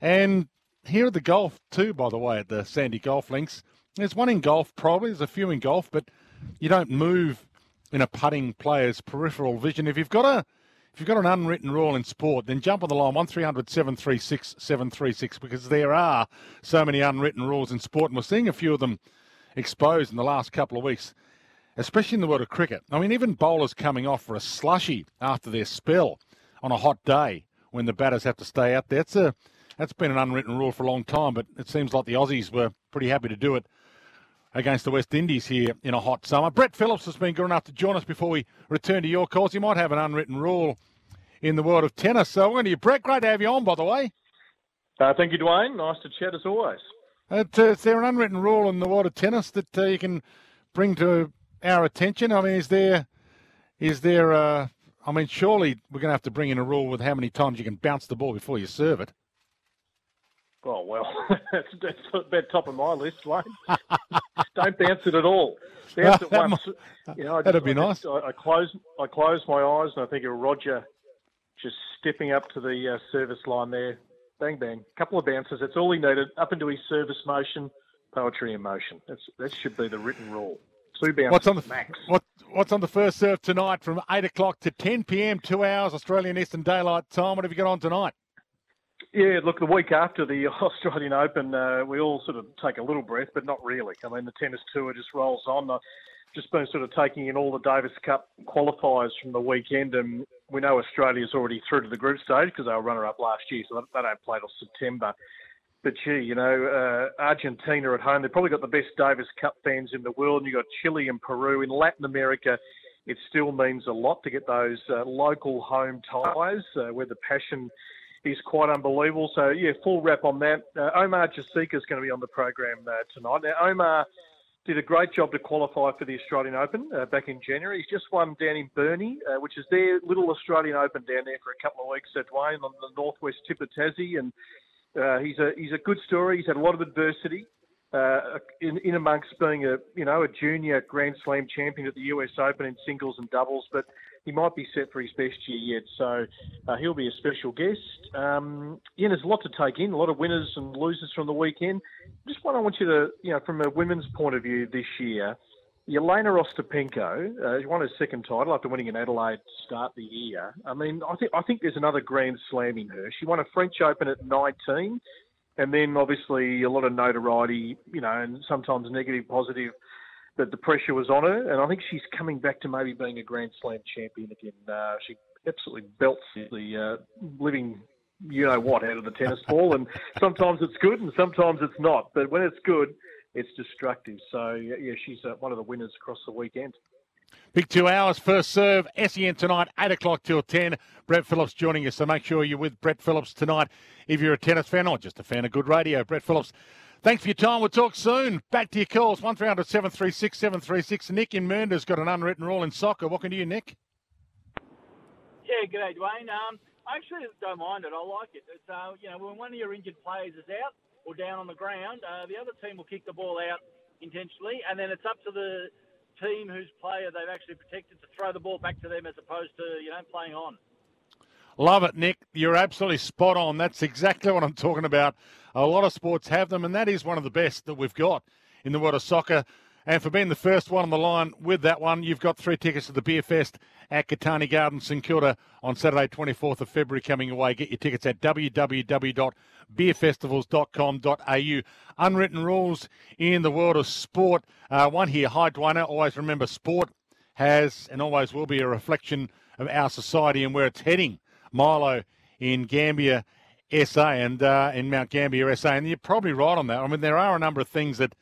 And here at the golf, too, by the way, at the Sandy Golf Links, there's one in golf, probably. There's a few in golf, but you don't move in a putting player's peripheral vision. If you've got a if you've got an unwritten rule in sport, then jump on the line 1300 736 736 because there are so many unwritten rules in sport, and we're seeing a few of them exposed in the last couple of weeks, especially in the world of cricket. I mean, even bowlers coming off for a slushy after their spell on a hot day when the batters have to stay out there. That's a that's been an unwritten rule for a long time, but it seems like the Aussies were pretty happy to do it against the West Indies here in a hot summer. Brett Phillips has been good enough to join us before we return to your calls. You might have an unwritten rule in the world of tennis. So we're going to you, Brett. Great to have you on, by the way. Uh, thank you, Dwayne. Nice to chat as always. Uh, is there an unwritten rule in the world of tennis that uh, you can bring to our attention? I mean, is there, is there? I mean, surely we're going to have to bring in a rule with how many times you can bounce the ball before you serve it. Oh well, that's, that's about top of my list, Dwayne. Don't bounce it at all. Bounce it once. You know, I That'd just, be I nice. just- I, I close, I close my eyes, and I think of Roger just stepping up to the uh, service line there. Bang bang, a couple of bounces. That's all he needed. Up into his service motion, poetry in motion. That's that should be the written rule. Two bounces What's on the max. what, What's on the first serve tonight from eight o'clock to ten p.m. Two hours Australian Eastern Daylight Time. What have you got on tonight? Yeah, look, the week after the Australian Open, uh, we all sort of take a little breath, but not really. I mean, the tennis tour just rolls on. I, just been sort of taking in all the Davis Cup qualifiers from the weekend, and we know Australia's already through to the group stage because they were runner-up last year, so they don't play till September. But gee, you know, uh, Argentina at home, they've probably got the best Davis Cup fans in the world. And you've got Chile and Peru. In Latin America, it still means a lot to get those uh, local home ties uh, where the passion is quite unbelievable. So, yeah, full wrap on that. Uh, Omar Jasika is going to be on the program uh, tonight. Now, Omar did a great job to qualify for the Australian Open uh, back in January. He's just won down in Burnie, uh, which is their little Australian Open down there for a couple of weeks at Dwayne on the northwest tip of Tassie. And uh, he's a he's a good story. He's had a lot of adversity uh, in, in amongst being a you know a junior Grand Slam champion at the US Open in singles and doubles, but he might be set for his best year yet. So uh, he'll be a special guest. Um, yeah, there's a lot to take in, a lot of winners and losers from the weekend. Just what I want you to you know from a women's point of view this year. Jelena Ostapenko, uh, won her second title after winning in Adelaide to start the year. I mean, I think I think there's another Grand Slam in her. She won a French Open at 19, and then obviously a lot of notoriety, you know, and sometimes negative, positive. That the pressure was on her, and I think she's coming back to maybe being a Grand Slam champion again. Uh, she absolutely belts the uh, living you know what out of the tennis ball, and sometimes it's good and sometimes it's not. But when it's good, it's destructive. So yeah, she's uh, one of the winners across the weekend. Big two hours, first serve, SEN tonight, 8 o'clock till 10. Brett Phillips joining us, so make sure you're with Brett Phillips tonight if you're a tennis fan or just a fan of good radio. Brett Phillips, thanks for your time. We'll talk soon. Back to your calls, 1300 736 736. Nick in Mernda's got an unwritten rule in soccer. What to you, Nick? Yeah, g'day, Dwayne. Um, I actually don't mind it. I like it. It's, uh, you know, when one of your injured players is out, or down on the ground, uh, the other team will kick the ball out intentionally, and then it's up to the team whose player they've actually protected to throw the ball back to them as opposed to you know playing on. Love it, Nick. You're absolutely spot on. That's exactly what I'm talking about. A lot of sports have them, and that is one of the best that we've got in the world of soccer. And for being the first one on the line with that one, you've got three tickets to the Beer Fest at Catani Gardens, St Kilda on Saturday, 24th of February, coming away. Get your tickets at www.beerfestivals.com.au. Unwritten rules in the world of sport. Uh, one here, hi Dwayne. Always remember, sport has and always will be a reflection of our society and where it's heading. Milo in Gambia, SA, and uh, in Mount Gambier, SA. And you're probably right on that. I mean, there are a number of things that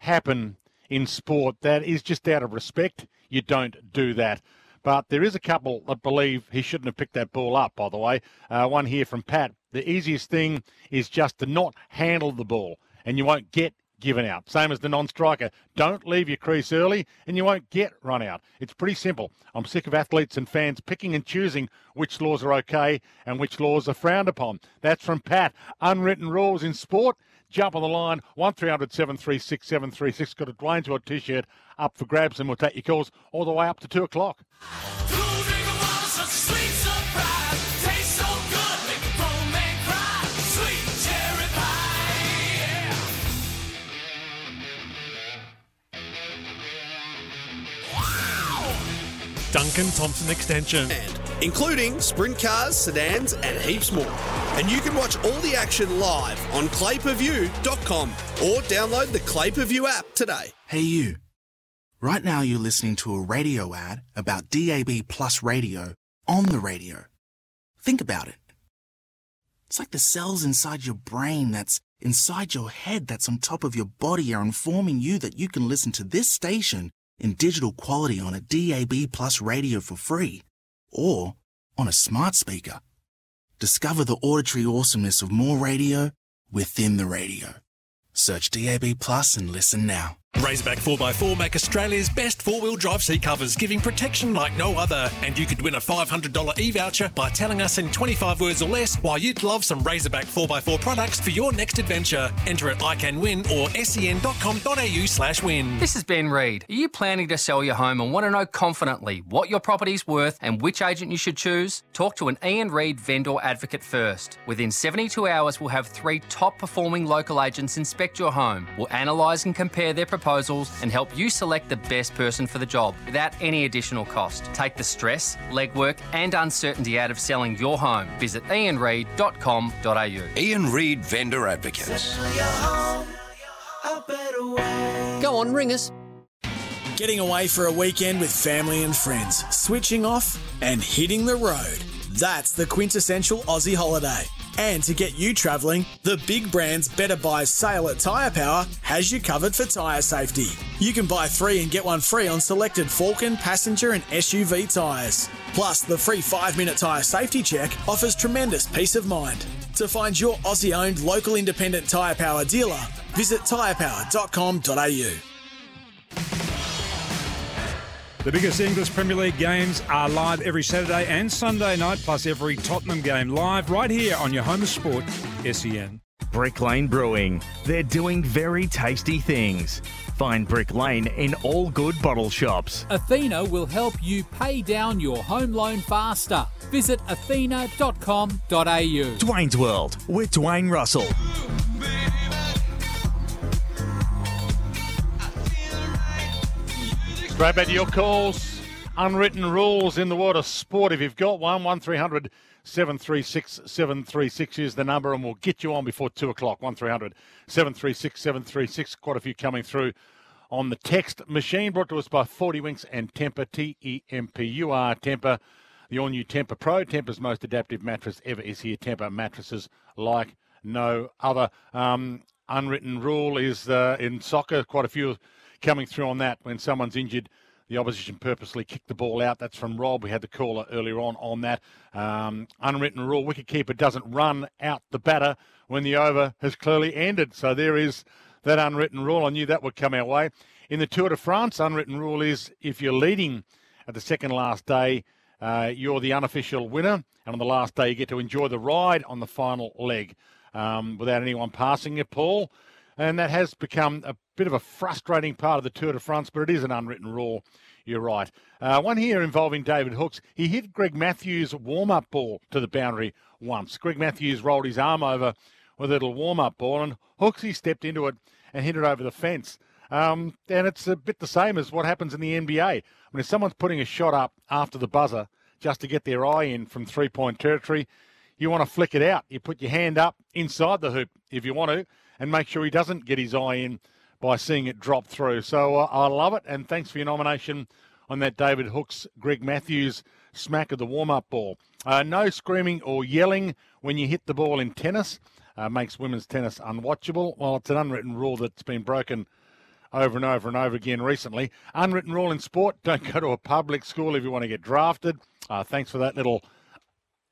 happen in sport that is just out of respect. You don't do that. But there is a couple that believe he shouldn't have picked that ball up, by the way. Uh, one here from Pat. The easiest thing is just to not handle the ball, and you won't get given out. Same as the non striker. Don't leave your crease early, and you won't get run out. It's pretty simple. I'm sick of athletes and fans picking and choosing which laws are okay and which laws are frowned upon. That's from Pat. Unwritten rules in sport. Jump on the line, 1300 736 736. Got a Dwayne's World t shirt up for grabs, and we'll take your calls all the way up to 2 o'clock. Duncan Thompson Extension. Including sprint cars, sedans, and heaps more. And you can watch all the action live on clayperview.com or download the Clay Per app today. Hey, you. Right now, you're listening to a radio ad about DAB Plus radio on the radio. Think about it. It's like the cells inside your brain that's inside your head that's on top of your body are informing you that you can listen to this station in digital quality on a DAB Plus radio for free or on a smart speaker. Discover the auditory awesomeness of more radio within the radio. Search DAB Plus and listen now. Razorback 4x4 make Australia's best four wheel drive seat covers, giving protection like no other. And you could win a $500 e voucher by telling us in 25 words or less why you'd love some Razorback 4x4 products for your next adventure. Enter at I Can Win or sen.com.au slash win. This is Ben Reed. Are you planning to sell your home and want to know confidently what your property's worth and which agent you should choose? Talk to an Ian Reed vendor advocate first. Within 72 hours, we'll have three top performing local agents inspect your home. We'll analyse and compare their proposals and help you select the best person for the job without any additional cost. Take the stress, legwork, and uncertainty out of selling your home. Visit ianreed.com.au. Ian Reed Vendor Advocates. Go on, ring us. Getting away for a weekend with family and friends, switching off and hitting the road. That's the quintessential Aussie holiday. And to get you travelling, the big brand's Better Buy sale at Tyre Power has you covered for tyre safety. You can buy three and get one free on selected Falken, passenger, and SUV tyres. Plus, the free five minute tyre safety check offers tremendous peace of mind. To find your Aussie owned local independent Tyre Power dealer, visit tyrepower.com.au. The biggest English Premier League games are live every Saturday and Sunday night, plus every Tottenham game live right here on your home of sport, SEN. Brick Lane Brewing. They're doing very tasty things. Find Brick Lane in all good bottle shops. Athena will help you pay down your home loan faster. Visit athena.com.au. Dwayne's World with Dwayne Russell. Straight back to your calls. Unwritten rules in the world of sport. If you've got one, 1300 736 736 is the number, and we'll get you on before 2 o'clock. 1300 736 736. Quite a few coming through on the text machine. Brought to us by 40 Winks and Tempur, T E M P U R, Tempur. The all new Tempur Pro, Tempur's most adaptive mattress ever is here. Tempur mattresses like no other. Um, unwritten rule is uh, in soccer, quite a few coming through on that. When someone's injured, the opposition purposely kicked the ball out. That's from Rob. We had the caller earlier on on that. Um, unwritten rule: wicketkeeper doesn't run out the batter when the over has clearly ended. So there is that unwritten rule. I knew that would come our way. In the Tour de France, unwritten rule is if you're leading at the second last day, uh, you're the unofficial winner, and on the last day you get to enjoy the ride on the final leg um, without anyone passing you, Paul and that has become a bit of a frustrating part of the Tour de France, but it is an unwritten rule. You're right. Uh, one here involving David Hookes. He hit Greg Matthews' warm up ball to the boundary once. Greg Matthews rolled his arm over with a little warm up ball, and Hookesy stepped into it and hit it over the fence. Um, and it's a bit the same as what happens in the NBA. I mean, if someone's putting a shot up after the buzzer just to get their eye in from three point territory, you want to flick it out. You put your hand up inside the hoop if you want to and make sure he doesn't get his eye in by seeing it drop through. So uh, I love it, and thanks for your nomination on that David Hookes, Greg Matthews smack of the warm up ball. Uh, no screaming or yelling when you hit the ball in tennis. Uh, makes women's tennis unwatchable. Well, it's an unwritten rule that's been broken over and over and over again recently. Unwritten rule in sport don't go to a public school if you want to get drafted. Uh, thanks for that little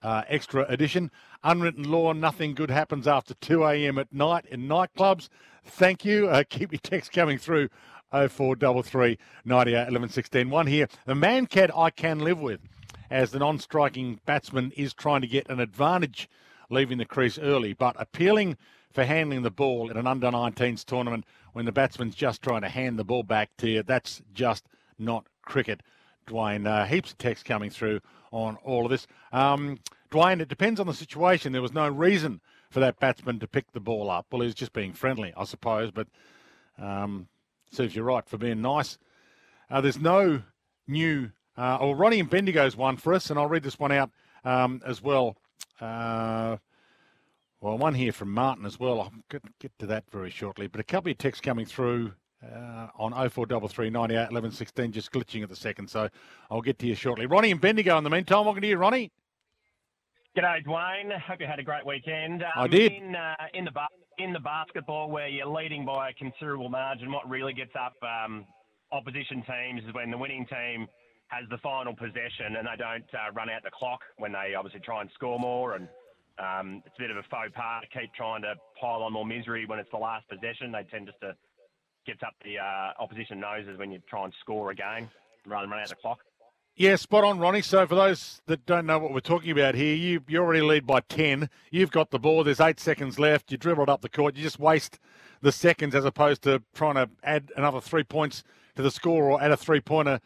uh, extra edition. Unwritten law, nothing good happens after 2 a.m. at night in nightclubs. Thank you. Uh, keep your text coming through 0433 98 11 16. One here. The Mankad I can live with as the non striking batsman is trying to get an advantage leaving the crease early, but appealing for handling the ball in an under 19s tournament when the batsman's just trying to hand the ball back to you. That's just not cricket. Dwayne, uh, heaps of text coming through on all of this. Um, Dwayne, it depends on the situation. There was no reason for that batsman to pick the ball up. Well, he was just being friendly, I suppose, but um, serves you right for being nice. Uh, there's no new. Uh, oh, Ronnie and Bendigo's one for us, and I'll read this one out um, as well. Uh, well, one here from Martin as well. I'll get, get to that very shortly. But a couple of texts coming through uh, on 0433 98 11 16, just glitching at the second. So I'll get to you shortly. Ronnie and Bendigo in the meantime. Welcome to you, Ronnie. G'day, Dwayne. Hope you had a great weekend. Um, I did. In, uh, in, the ba- in the basketball, where you're leading by a considerable margin, what really gets up um, opposition teams is when the winning team has the final possession and they don't uh, run out the clock when they obviously try and score more. And um, it's a bit of a faux pas to keep trying to pile on more misery when it's the last possession. They tend just to gets up the uh, opposition noses when you try and score a game rather than run out the clock. Yeah, spot on, Ronnie. So for those that don't know what we're talking about here, you you already lead by ten. You've got the ball. There's eight seconds left. You dribble it up the court. You just waste the seconds as opposed to trying to add another three points to the score or add a three pointer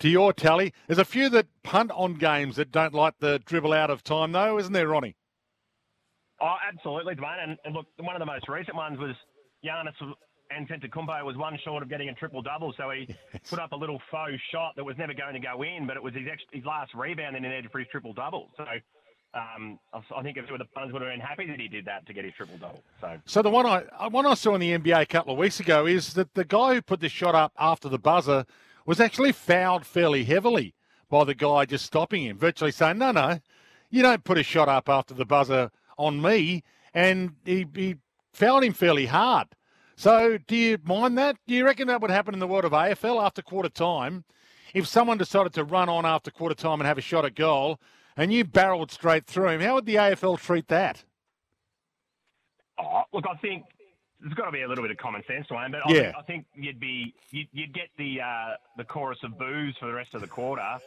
to your tally. There's a few that punt on games that don't like the dribble out of time, though, isn't there, Ronnie? Oh, absolutely, Dwayne. And, and look, one of the most recent ones was Giannis Antetokounmpo was one short of getting a triple double, so he yes. put up a little faux shot that was never going to go in, but it was his, ex- his last rebound and he needed for his triple double. So um, I think of the punters would have been happy that he did that to get his triple double. So, so the one I one I saw in the NBA a couple of weeks ago is that the guy who put the shot up after the buzzer was actually fouled fairly heavily by the guy just stopping him, virtually saying, no, no, you don't put a shot up after the buzzer on me. And he, he fouled him fairly hard. So do you mind that? Do you reckon that would happen in the world of AFL after quarter time? If someone decided to run on after quarter time and have a shot at goal and you barreled straight through him, how would the AFL treat that? Oh, look, I think there's got to be a little bit of common sense, Wayne. But I, Yeah. think, I think you'd be you'd, you'd get the uh, the chorus of boos for the rest of the quarter.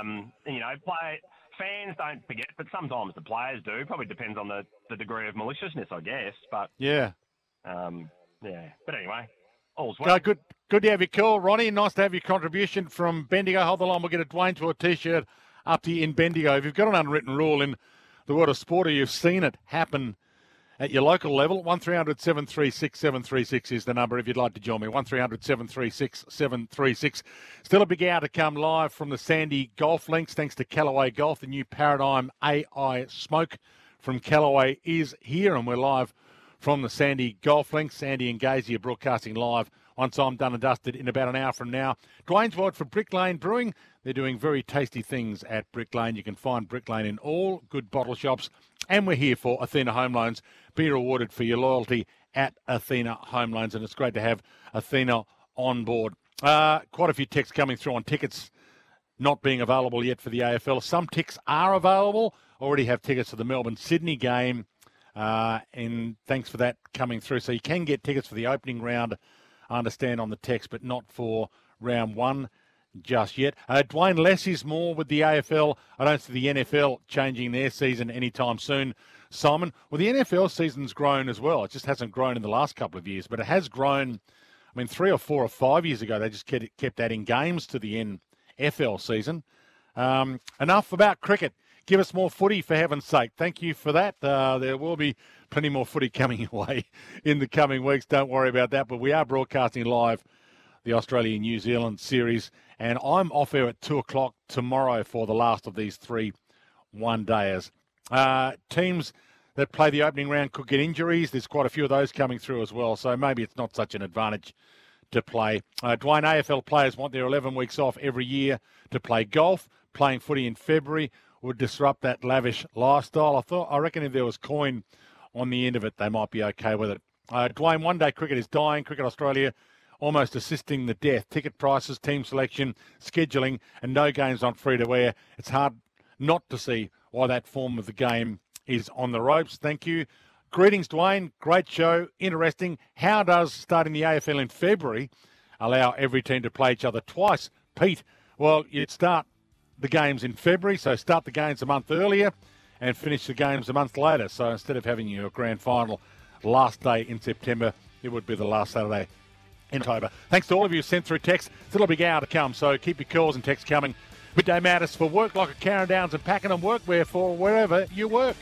Um, you know, play fans don't forget, but sometimes the players do. Probably depends on the, the degree of maliciousness, I guess. But Yeah. um, yeah. But anyway, all's well. Go, good, good to have you call, Ronnie. Nice to have your contribution from Bendigo. Hold the line. We'll get a Dwayne to a t-shirt up to you in Bendigo. If you've got an unwritten rule in the world of sport, or you've seen it happen at your local level, one 736 736 is the number if you'd like to join me. One 736 736. Still a big hour to come live from the Sandy Golf Links. Thanks to Callaway Golf. The new Paradigm AI Smoke from Callaway is here, and we're live from the Sandy Golf Links. Sandy and Gazy are broadcasting live once I'm done and dusted in about an hour from now. Dwayne's World for Brick Lane Brewing. They're doing very tasty things at Brick Lane. You can find Brick Lane in all good bottle shops. And we're here for Athena Home Loans. Be rewarded for your loyalty at Athena Home Loans. And it's great to have Athena on board. Uh, quite a few texts coming through on tickets not being available yet for the AFL. Some ticks are available. Already have tickets for the Melbourne Sydney game. Uh, and thanks for that coming through. So you can get tickets for the opening round, I understand, on the text, but not for round one just yet. Uh, Dwayne, less is more with the AFL. I don't see the NFL changing their season anytime soon. Simon, well, the NFL season's grown as well. It just hasn't grown in the last couple of years, but it has grown. I mean, three or four or five years ago, they just kept, kept adding games to the NFL season. Um, enough about cricket. Give us more footy, for heaven's sake. Thank you for that. Uh, there will be plenty more footy coming your way in the coming weeks. Don't worry about that. But we are broadcasting live the Australia New Zealand series, and I'm off air at 2 o'clock tomorrow for the last of these three one dayers. Uh, teams that play the opening round could get injuries. There's quite a few of those coming through as well, so maybe it's not such an advantage to play. Uh, Dwayne, AFL players want their 11 weeks off every year to play golf. Playing footy in February would disrupt that lavish lifestyle. I thought, I reckon if there was coin on the end of it, they might be okay with it. Uh, Dwayne, one day cricket is dying. Cricket Australia almost assisting the death. Ticket prices, team selection, scheduling, and no games on free to air. It's hard not to see why that form of the game is on the ropes. Thank you. Greetings, Dwayne. Great show. Interesting. How does starting the AFL in February allow every team to play each other twice? Pete, well, you'd start the games in February, so start the games a month earlier and finish the games a month later. So instead of having your grand final last day in September, it would be the last Saturday in October. Thanks to all of you sent through texts. Still a big hour to come, so keep your calls and texts coming. Midday Madness for Work Locker at Carrum Downs and Pakenham Workwear for wherever you work.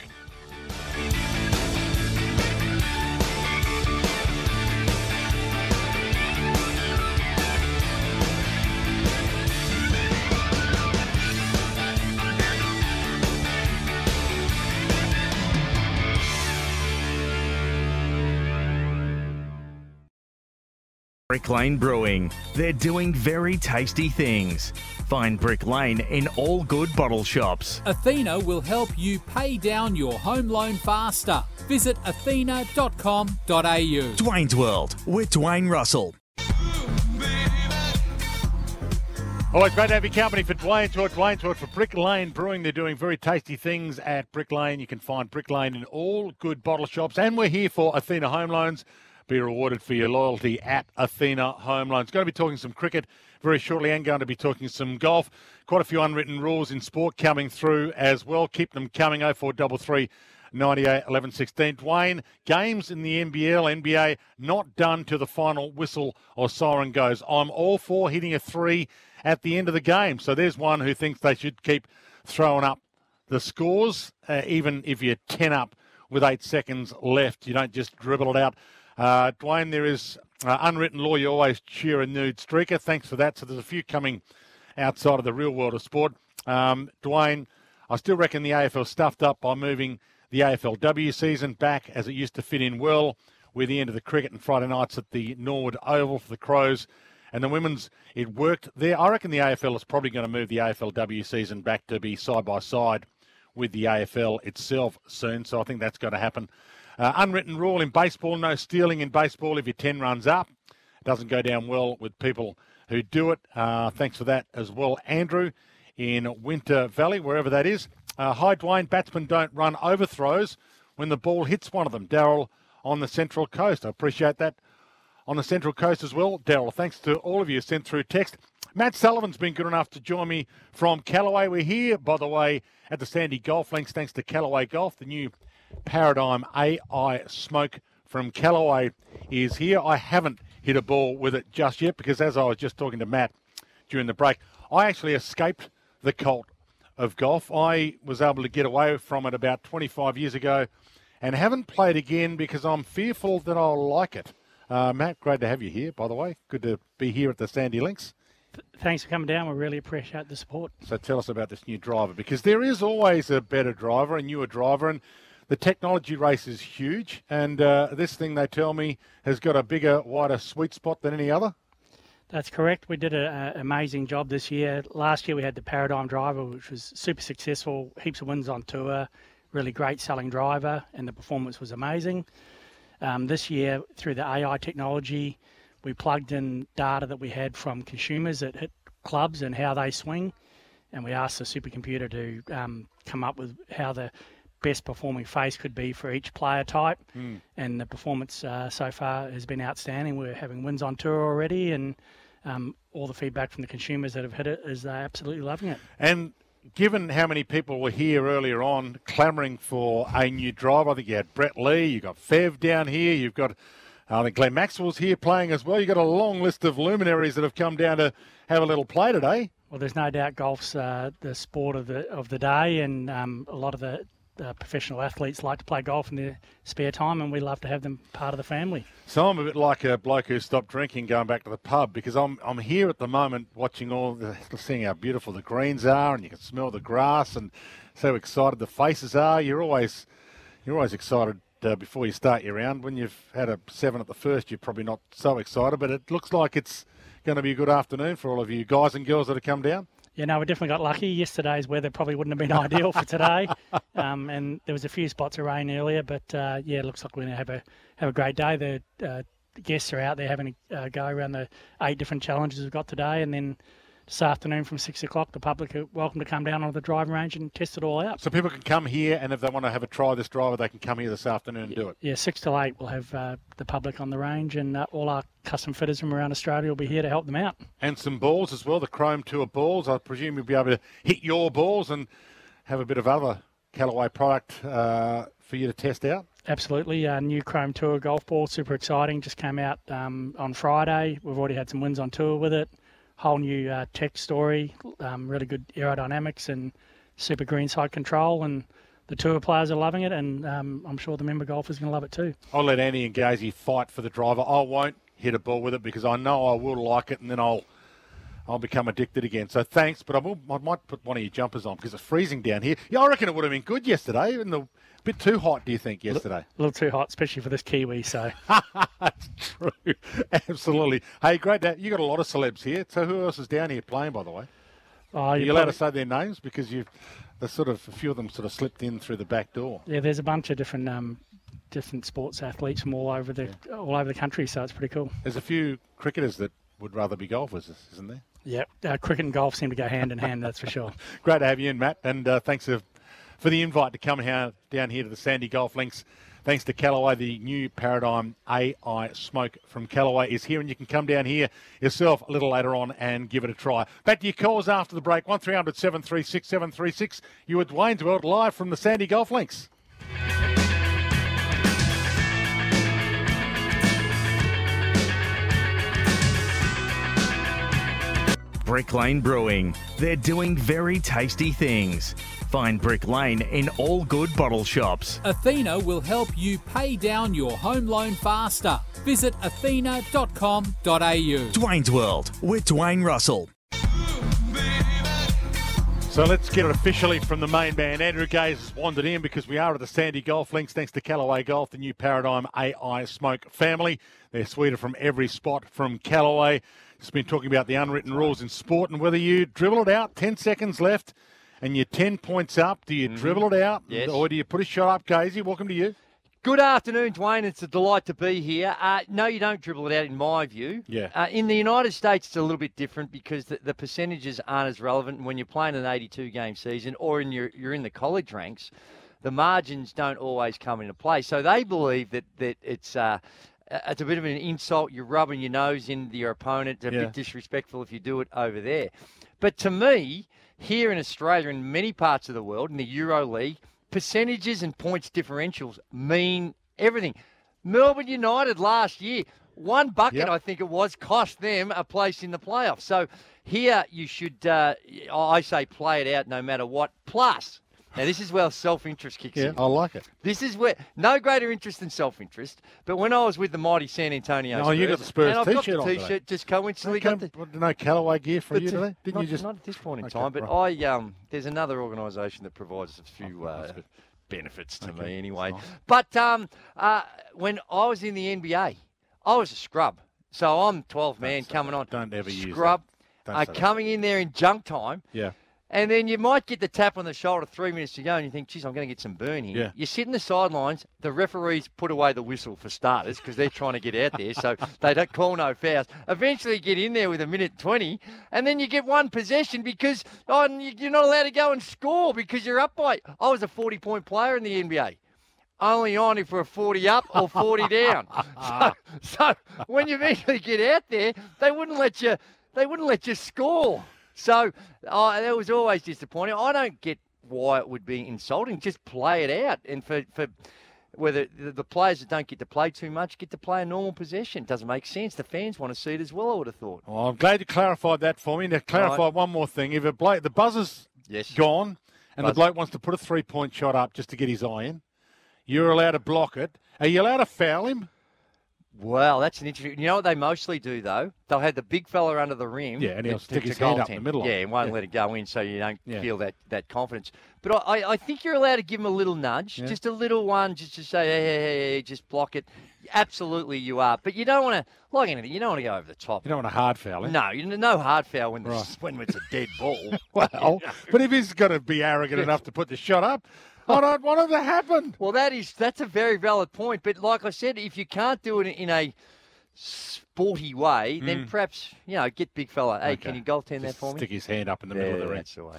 Brick Lane Brewing. They're doing very tasty things. Find Brick Lane in all good bottle shops. Athena will help you pay down your home loan faster. Visit athena.com.au. Dwayne's World with Dwayne Russell. Always great to have your company for Dwayne Tour, Dwayne Tour for Brick Lane Brewing. They're doing very tasty things at Brick Lane. You can find Brick Lane in all good bottle shops. And we're here for Athena Home Loans. Be rewarded for your loyalty at Athena Home Loans. Going to be talking some cricket very shortly and going to be talking some golf. Quite a few unwritten rules in sport coming through as well. Keep them coming 0433 98 11 16. Dwayne, games in the NBL, NBA not done till the final whistle or siren goes. I'm all for hitting a three at the end of the game. So there's one who thinks they should keep throwing up the scores, uh, even if you're 10 up with eight seconds left. You don't just dribble it out. Uh, Dwayne, there is uh, unwritten law. You always cheer a nude streaker. Thanks for that. So there's a few coming outside of the real world of sport. Um, Dwayne, I still reckon the AFL stuffed up by moving the AFLW season back as it used to fit in well with the end of the cricket and Friday nights at the Norwood Oval for the Crows And the women's, it worked there. I reckon the AFL is probably going to move the AFLW season back to be side by side with the AFL itself soon. So I think that's going to happen. Uh, unwritten rule in baseball no stealing in baseball if you're 10 runs up. Doesn't go down well with people who do it. Uh, thanks for that as well, Andrew, in Winter Valley, wherever that is. Uh, hi, Dwayne. Batsmen don't run overthrows when the ball hits one of them. Daryl on the Central Coast. I appreciate that on the Central Coast as well. Daryl, thanks to all of you sent through text. Matt Sullivan's been good enough to join me from Callaway. We're here, by the way, at the Sandy Golf Links, thanks to Callaway Golf. The new Paradigm AI Smoke from Callaway is here. I haven't hit a ball with it just yet because, as I was just talking to Matt during the break, I actually escaped the cult of golf. I was able to get away from it about 25 years ago and haven't played again because I'm fearful that I'll like it. Uh, Matt, great to have you here, by the way. Good to be here at the Sandy Links. Thanks for coming down. We really appreciate the support. So tell us about this new driver because there is always a better driver, a newer driver, and the technology race is huge. And uh, this thing, they tell me, has got a bigger, wider sweet spot than any other. That's correct. We did an amazing job this year. Last year we had the Paradigm driver, which was super successful, heaps of wins on tour, really great selling driver, and the performance was amazing. Um, this year, through the AI technology, we plugged in data that we had from consumers that hit clubs and how they swing, and we asked the supercomputer to um, come up with how the best performing face could be for each player type. Mm. And the performance uh, so far has been outstanding. We're having wins on tour already, and um, all the feedback from the consumers that have hit it is they're absolutely loving it. And given how many people were here earlier on clamouring for a new driver, I think you had Brett Lee, you've got Fev down here, you've got, I think Glenn Maxwell's here playing as well. You've got a long list of luminaries that have come down to have a little play today. Well, there's no doubt golf's uh, the sport of the of the day, and um, a lot of the uh, professional athletes like to play golf in their spare time, and we love to have them part of the family. So I'm a bit like a bloke who stopped drinking, going back to the pub because I'm I'm here at the moment watching all the seeing how beautiful the greens are, and you can smell the grass, and so excited the faces are. You're always you're always excited. Uh, before you start your round, when you've had a seven at the first, you're probably not so excited. But it looks like it's going to be a good afternoon for all of you guys and girls that have come down. Yeah, no, we definitely got lucky. Yesterday's weather probably wouldn't have been ideal for today, um, and there was a few spots of rain earlier. But uh, yeah, it looks like we're going to have a have a great day. The uh, guests are out there having a uh, go around the eight different challenges we've got today, and then this afternoon from six o'clock, the public are welcome to come down on the driving range and test it all out. So people can come here, and if they want to have a try this driver, they can come here this afternoon and do it. Yeah, six till eight, we'll have uh, the public on the range, and uh, all our custom fitters from around Australia will be here to help them out. And some balls as well, the Chrome Tour balls. I presume you'll be able to hit your balls and have a bit of other Callaway product uh, for you to test out. Absolutely, uh, new Chrome Tour golf ball, super exciting. Just came out um, on Friday. We've already had some wins on tour with it whole new uh, tech story, um, really good aerodynamics and super green side control, and the tour players are loving it, and um, I'm sure the member golfers are going to love it too. I'll let Andy and Gazy fight for the driver. I won't hit a ball with it because I know I will like it, and then I'll I'll become addicted again. So thanks, but I, will, I might put one of your jumpers on because it's freezing down here. Yeah, I reckon it would have been good yesterday, even the bit too hot, do you think, yesterday? A little too hot, especially for this Kiwi, so. That's true. Absolutely. Hey, great. That, you got a lot of celebs here. So who else is down here playing, by the way? Oh, Are you allowed probably- to say their names? Because you've, there's sort of, a few of them sort of slipped in through the back door. Yeah, there's a bunch of different um, different sports athletes from all over the all over the country, so it's pretty cool. There's a few cricketers that would rather be golfers, isn't there? Yep, uh, cricket and golf seem to go hand in hand, that's for sure. Great to have you in, Matt, and uh, thanks for, for the invite to come down here to the Sandy Golf Links. Thanks to Callaway, the new Paradigm AI Smoke from Callaway is here, and you can come down here yourself a little later on and give it a try. Back to your calls after the break, 1300 736 736. You at Dwayne's World, live from the Sandy Golf Links. Brick Lane Brewing. They're doing very tasty things. Find Brick Lane in all good bottle shops. Athena will help you pay down your home loan faster. Visit athena.com.au. Dwayne's World with Dwayne Russell. So let's get it officially from the main man. Andrew Gaze has wandered in because we are at the Sandy Golf Links thanks to Callaway Golf, the new Paradigm AI Smoke family. They're sweeter from every spot from Callaway. Just been talking about the unwritten rules in sport and whether you dribble it out, 10 seconds left, and you're 10 points up. Do you dribble it out? Yes. Or do you put a shot up, Gazy? Welcome to you. Good afternoon, Dwayne. It's a delight to be here. Uh, no, you don't dribble it out, in my view. Yeah. Uh, in the United States, it's a little bit different because the, the percentages aren't as relevant when you're playing an 82 game season or in your, you're in the college ranks. The margins don't always come into play. So they believe that, that it's. Uh, it's a bit of an insult. You're rubbing your nose into your opponent. It's a Yeah. bit disrespectful if you do it over there. But to me, here in Australia and many parts of the world, in the Euro League, percentages and points differentials mean everything. Melbourne United last year, one bucket, I think it was, cost them a place in the playoffs. So here you should, uh, I say, play it out no matter what. Plus, now this is where self-interest kicks Yeah, in. I like it. This is where no greater interest than self-interest. But when I was with the mighty San Antonio, Oh, you got the Spurs and I've got t-shirt the. T-shirt just coincidentally Okay, got the, no Callaway gear for you to- today? Didn't not, you just? not at this point in Okay, time, but right. I um, there's another organisation that provides a few uh, benefits to me anyway. But um, uh, when I was in the NBA, I was a scrub, so I'm 12 man coming on. Don't ever use that. scrub. Uh, say that. coming in there in junk time. Yeah. And then you might get the tap on the shoulder three minutes to go, and you think, geez, I'm going to get some burn here. Yeah. You sit in the sidelines. The referees put away the whistle for starters because they're trying to get out there, so they don't call no fouls. Eventually, you get in there with a minute 20, and then you get one possession because oh, you're not allowed to go and score because you're up by. I was a 40 point player in the NBA. Only on if we're 40 up or 40 down. So, so when you eventually get out there, they wouldn't let you. They wouldn't let you score. So uh, that was always disappointing. I don't get why it would be insulting. Just play it out, and for for whether the, players that don't get to play too much get to play a normal possession. Doesn't make sense. The fans want to see it as well. I would have thought. Well, I'm glad you clarified that for me. Now, clarify Right. one more thing. If a bloke, the buzzer's Yes. gone, and the bloke wants to put a three-point shot up just to get his eye in, you're allowed to block it. Are you allowed to foul him? Well, that's an interesting. You know what they mostly do though? They'll have the big fella under the rim. Yeah, and he'll stick his hand up goaltend. the middle Yeah, and won't Yeah. let it go in, so you don't Yeah. feel that, that confidence. But I, I think you're allowed to give him a little nudge, Yeah. just a little one, just to say, hey, hey, hey, hey, just block it. Absolutely, you are. But you don't want to, like anything, you don't want to go over the top. You don't want a hard foul him. No, you no hard foul when Right. when it's a dead ball. Well, but if he's going to be arrogant enough to put the shot up, I don't want it to happen. Well, that is that's a very valid point. But like I said, if you can't do it in a sporty way, then Mm. perhaps you know get big fella. Hey, Okay. can you goaltend that for me? Stick his hand up in the middle of the Yeah, ring. that's the way.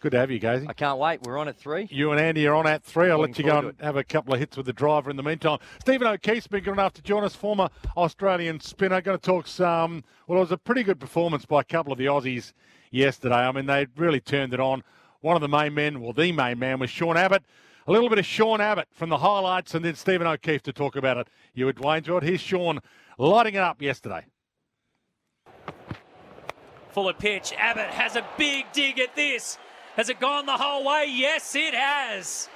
Good to have you, Gazy. I can't wait. We're on at three. You and Andy are on at three. I'll let you go and have a couple of hits with the driver in the meantime. Stephen O'Keefe's been good enough to join us, former Australian spinner. Going to talk some. Well, it was a pretty good performance by a couple of the Aussies yesterday. I mean, they really turned it on. One of the main men, well, the main man, was Sean Abbott. A little bit of Sean Abbott from the highlights, and then Stephen O'Keefe to talk about it. You at Dwayne's World. Here's Sean lighting it up yesterday. Full of pitch. Abbott has a big dig at this. Has it gone the whole way? Yes, it has.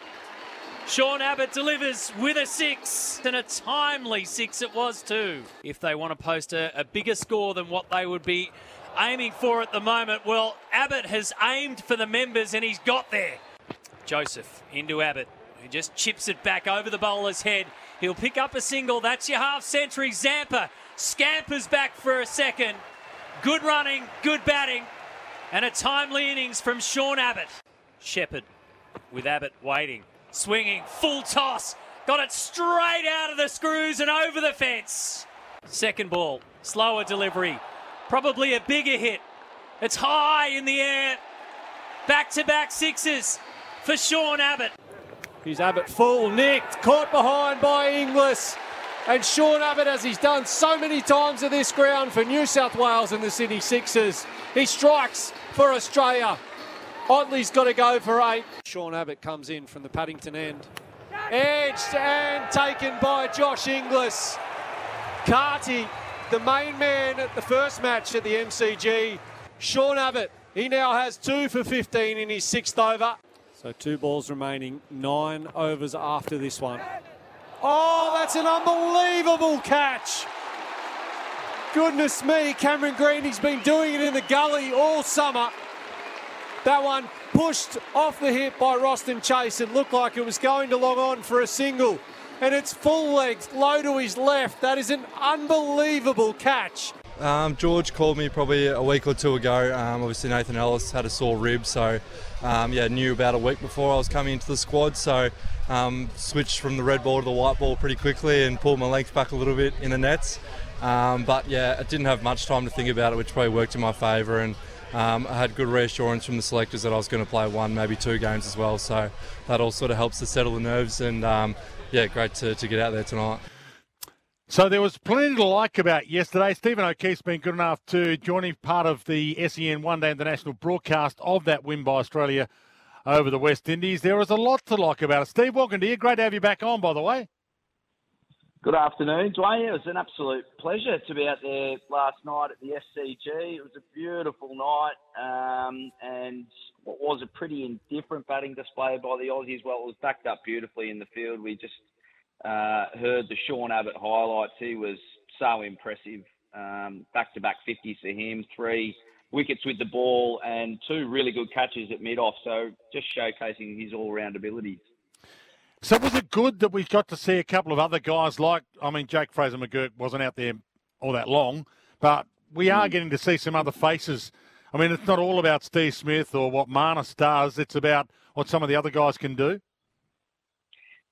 Sean Abbott delivers with a six, and a timely six it was too. If they want to post a, a bigger score than what they would be aiming for at the moment, well, Abbott has aimed for the members and he's got there. Joseph into Abbott, who just chips it back over the bowler's head. He'll pick up a single. That's your half century. Zampa scampers back for a second. Good running, good batting, and a timely innings from Sean Abbott. Shepherd with Abbott waiting, swinging, full toss. Got it straight out of the screws and over the fence. Second ball, slower delivery, probably a bigger hit. It's high in the air. Back to back sixes for Sean Abbott. Here's Abbott full, nicked, caught behind by Inglis. And Sean Abbott, as he's done so many times at this ground for New South Wales and the Sydney Sixers, he strikes for Australia. Otley's got to go for eight. Sean Abbott comes in from the Paddington end. Edged and taken by Josh Inglis. Carty, the main man at the first match at the MCG. Sean Abbott, he now has two for 15 in his sixth over. So two balls remaining, nine overs after this one. Oh, that's an unbelievable catch. Goodness me, Cameron Green, he's been doing it in the gully all summer. That one pushed off the hip by Roston Chase. It looked like it was going to long on for a single. And it's full length, low to his left. That is an unbelievable catch. Um, George called me probably a week or two ago. Um, obviously, Nathan Ellis had a sore rib, so um, yeah, knew about a week before I was coming into the squad. So um, switched from the red ball to the white ball pretty quickly and pulled my length back a little bit in the nets. Um, but yeah, I didn't have much time to think about it, which probably worked in my favour. And um, I had good reassurance from the selectors that I was going to play one, maybe two games as well. So that all sort of helps to settle the nerves. And yeah, great to, to get out there tonight. So there was plenty to like about yesterday. Stephen O'Keefe's been good enough to join in part of the SEN One Day International broadcast of that win by Australia over the West Indies. There was a lot to like about it. Steve, welcome to you. Great to have you back on, by the way. Good afternoon, Dwayne. It was an absolute pleasure to be out there last night at the SCG. It was a beautiful night, um, and what was a pretty indifferent batting display by the Aussies. Well, it was backed up beautifully in the field. We just uh, heard the Sean Abbott highlights. He was so impressive. Um, back-to-back 50s for him, three wickets with the ball, and two really good catches at mid-off. So just showcasing his all-round abilities. So was it good that we got to see a couple of other guys like, I mean, Jake Fraser McGurk wasn't out there all that long, but we are hmm. getting to see some other faces. I mean, it's not all about Steve Smith or what Marnus does. It's about what some of the other guys can do.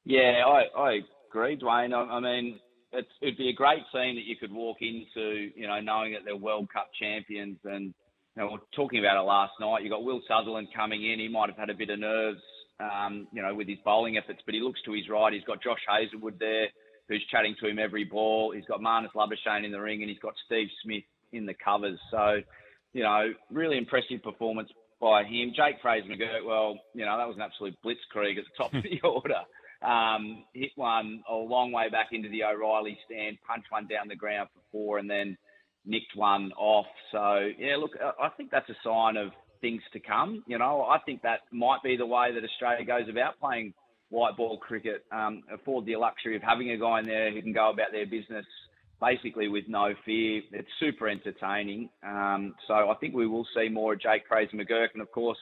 Yeah, I, I agree, Dwayne. I, I mean, it's, it'd be a great team that you could walk into, you know, knowing that they're World Cup champions. And, you know, we are talking about it last night. You've got Will Sutherland coming in. He might have had a bit of nerves um, you know, with his bowling efforts. But he looks to his right. He's got Josh Hazlewood there, who's chatting to him every ball. He's got Marnus Labuschagne in the ring, and he's got Steve Smith in the covers. So, you know, really impressive performance by him. Jake Fraser McGurk, well, you know, that was an absolute blitzkrieg at the top of the order. Um, hit one a long way back into the O'Reilly stand, punched one down the ground for four, and then nicked one off. So, yeah, look, I think that's a sign of things to come. You know, I think that might be the way that Australia goes about playing white ball cricket. Um, afford the luxury of having a guy in there who can go about their business basically with no fear. It's super entertaining. Um, so I think we will see more of Jake Fraser McGurk. And of course,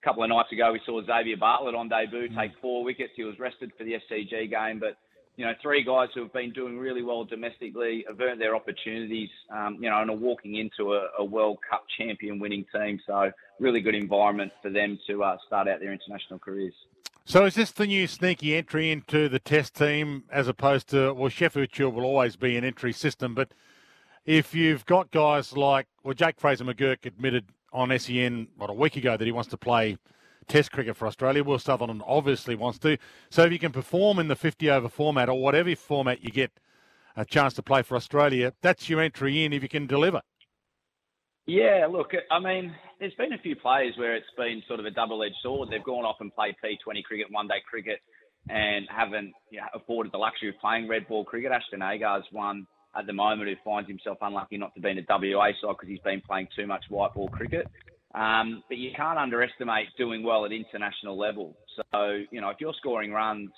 a couple of nights ago, we saw Xavier Bartlett on debut take four wickets. He was rested for the SCG game, but you know, three guys who have been doing really well domestically, have earned their opportunities, um, you know, and are walking into a, a, World Cup champion winning team. So, really good environment for them to uh, start out their international careers. So, is this the new sneaky entry into the Test team as opposed to, well, Sheffield Shield will always be an entry system, but if you've got guys like, well, Jake Fraser McGurk admitted on SEN, what, a week ago that he wants to play Test cricket for Australia. Will Sutherland obviously wants to. So if you can perform in the 50 over format or whatever format you get a chance to play for Australia, that's your entry in if you can deliver. Yeah, look, I mean, there's been a few players where it's been sort of a double-edged sword. They've gone off and played T20 cricket, one-day cricket, and haven't you know, afforded the luxury of playing red ball cricket. Ashton Agar's one at the moment who finds himself unlucky not to be in a WA side because he's been playing too much white ball cricket. Um, but you can't underestimate doing well at international level. So, you know, if you're scoring runs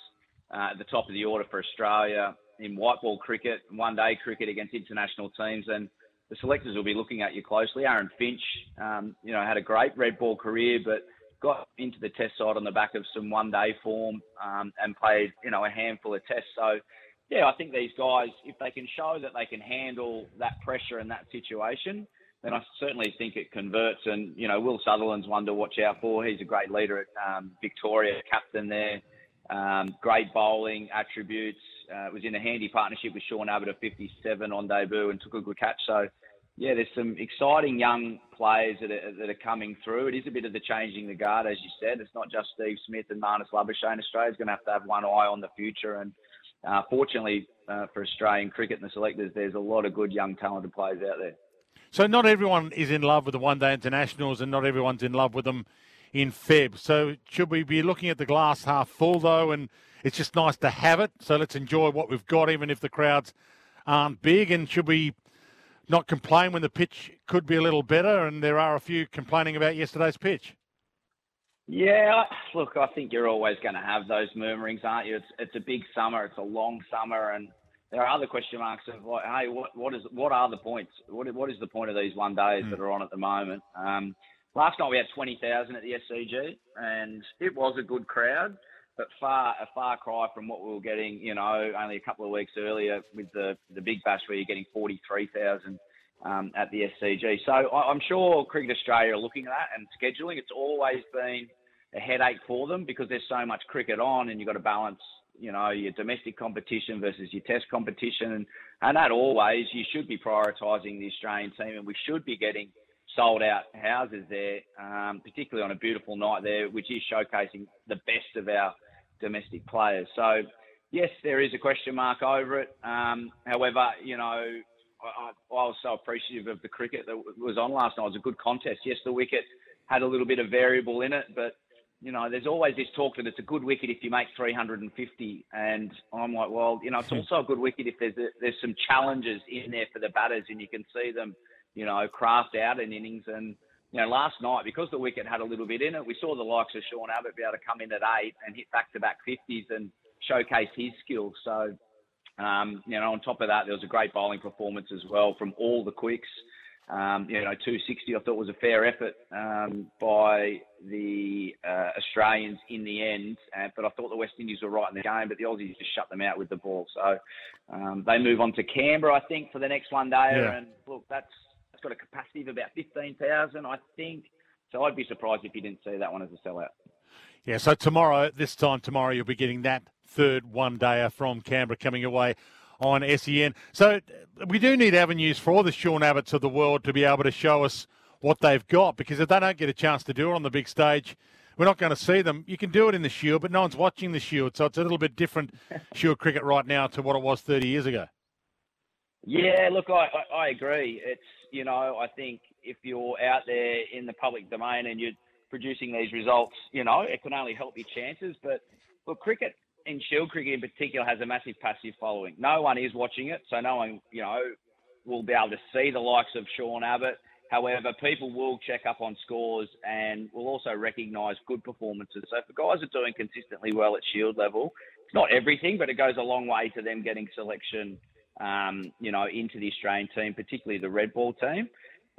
uh, at the top of the order for Australia in white ball cricket, one day cricket against international teams, then the selectors will be looking at you closely. Aaron Finch, um, you know, had a great red ball career, but got into the test side on the back of some one day form um, and played, you know, a handful of tests. So, yeah, I think these guys, if they can show that they can handle that pressure and that situation, then I certainly think it converts. And, you know, Will Sutherland's one to watch out for. He's a great leader at um, Victoria, captain there. Um, great bowling attributes. Uh, was in a handy partnership with Sean Abbott at 57 on debut and took a good catch. So, yeah, there's some exciting young players that are, that are coming through. It is a bit of the changing the guard, as you said. It's not just Steve Smith and Marnus Labuschagne. Australia's going to have to have one eye on the future. And uh, fortunately uh, for Australian cricket and the selectors, there's a lot of good young talented players out there. So not everyone is in love with the one day internationals and not everyone's in love with them in Feb. So should we be looking at the glass half full though? And it's just nice to have it. So let's enjoy what we've got, even if the crowds aren't big. And should we not complain when the pitch could be a little better? And there are a few complaining about yesterday's pitch. Yeah, look, I think you're always going to have those murmurings, aren't you? It's it's a big summer, it's a long summer, and there are other question marks of like, hey, what what is what are the points? What what is the point of these one days mm. that are on at the moment? Um, last night we had 20,000 at the SCG, and it was a good crowd, but far a far cry from what we were getting, you know, only a couple of weeks earlier with the the Big Bash, where you're getting 43,000 um, at the SCG. So I, I'm sure Cricket Australia are looking at that and scheduling. It's always been a headache for them because there's so much cricket on, and you've got to balance, you know, your domestic competition versus your Test competition, and that always you should be prioritising the Australian team, and we should be getting sold out houses there, um, particularly on a beautiful night there, which is showcasing the best of our domestic players. So, yes, there is a question mark over it. Um, however, you know, I, I, was so appreciative of the cricket that was on last night. It was a good contest. Yes, the wicket had a little bit of variable in it, but you know, there's always this talk that it's a good wicket if you make 350, and I'm like, well, you know, it's also a good wicket if there's a, there's some challenges in there for the batters, and you can see them you know, craft out an innings. And, you know, last night, because the wicket had a little bit in it, we saw the likes of Sean Abbott be able to come in at eight and hit back to back 50s and showcase his skills. So, um, you know, on top of that, there was a great bowling performance as well from all the quicks. Um, you know, 260 I thought was a fair effort um, by the uh, Australians in the end, uh, but I thought the West Indies were right in the game, but the Aussies just shut them out with the ball. So um, they move on to Canberra, I think, for the next one day. Yeah. And look, that's got a capacity of about 15,000, I think. So I'd be surprised if you didn't see that one as a sellout. Yeah, so tomorrow, this time tomorrow, you'll be getting that third one dayer from Canberra coming away on SEN. So we do need avenues for all the Sean Abbotts of the world to be able to show us what they've got because if they don't get a chance to do it on the big stage, we're not going to see them. You can do it in the Shield, but no one's watching the Shield, so it's a little bit different Shield cricket right now to what it was 30 years ago. Yeah, look, I, I, I agree. It's you know, I think if you're out there in the public domain and you're producing these results, you know, it can only help your chances. But look, cricket and Shield cricket in particular has a massive passive following. No one is watching it, so no one, you know, will be able to see the likes of Sean Abbott. However, people will check up on scores and will also recognise good performances. So if guys are doing consistently well at Shield level, it's not everything, but it goes a long way to them getting selection um, you know, into the Australian team, particularly the red ball team.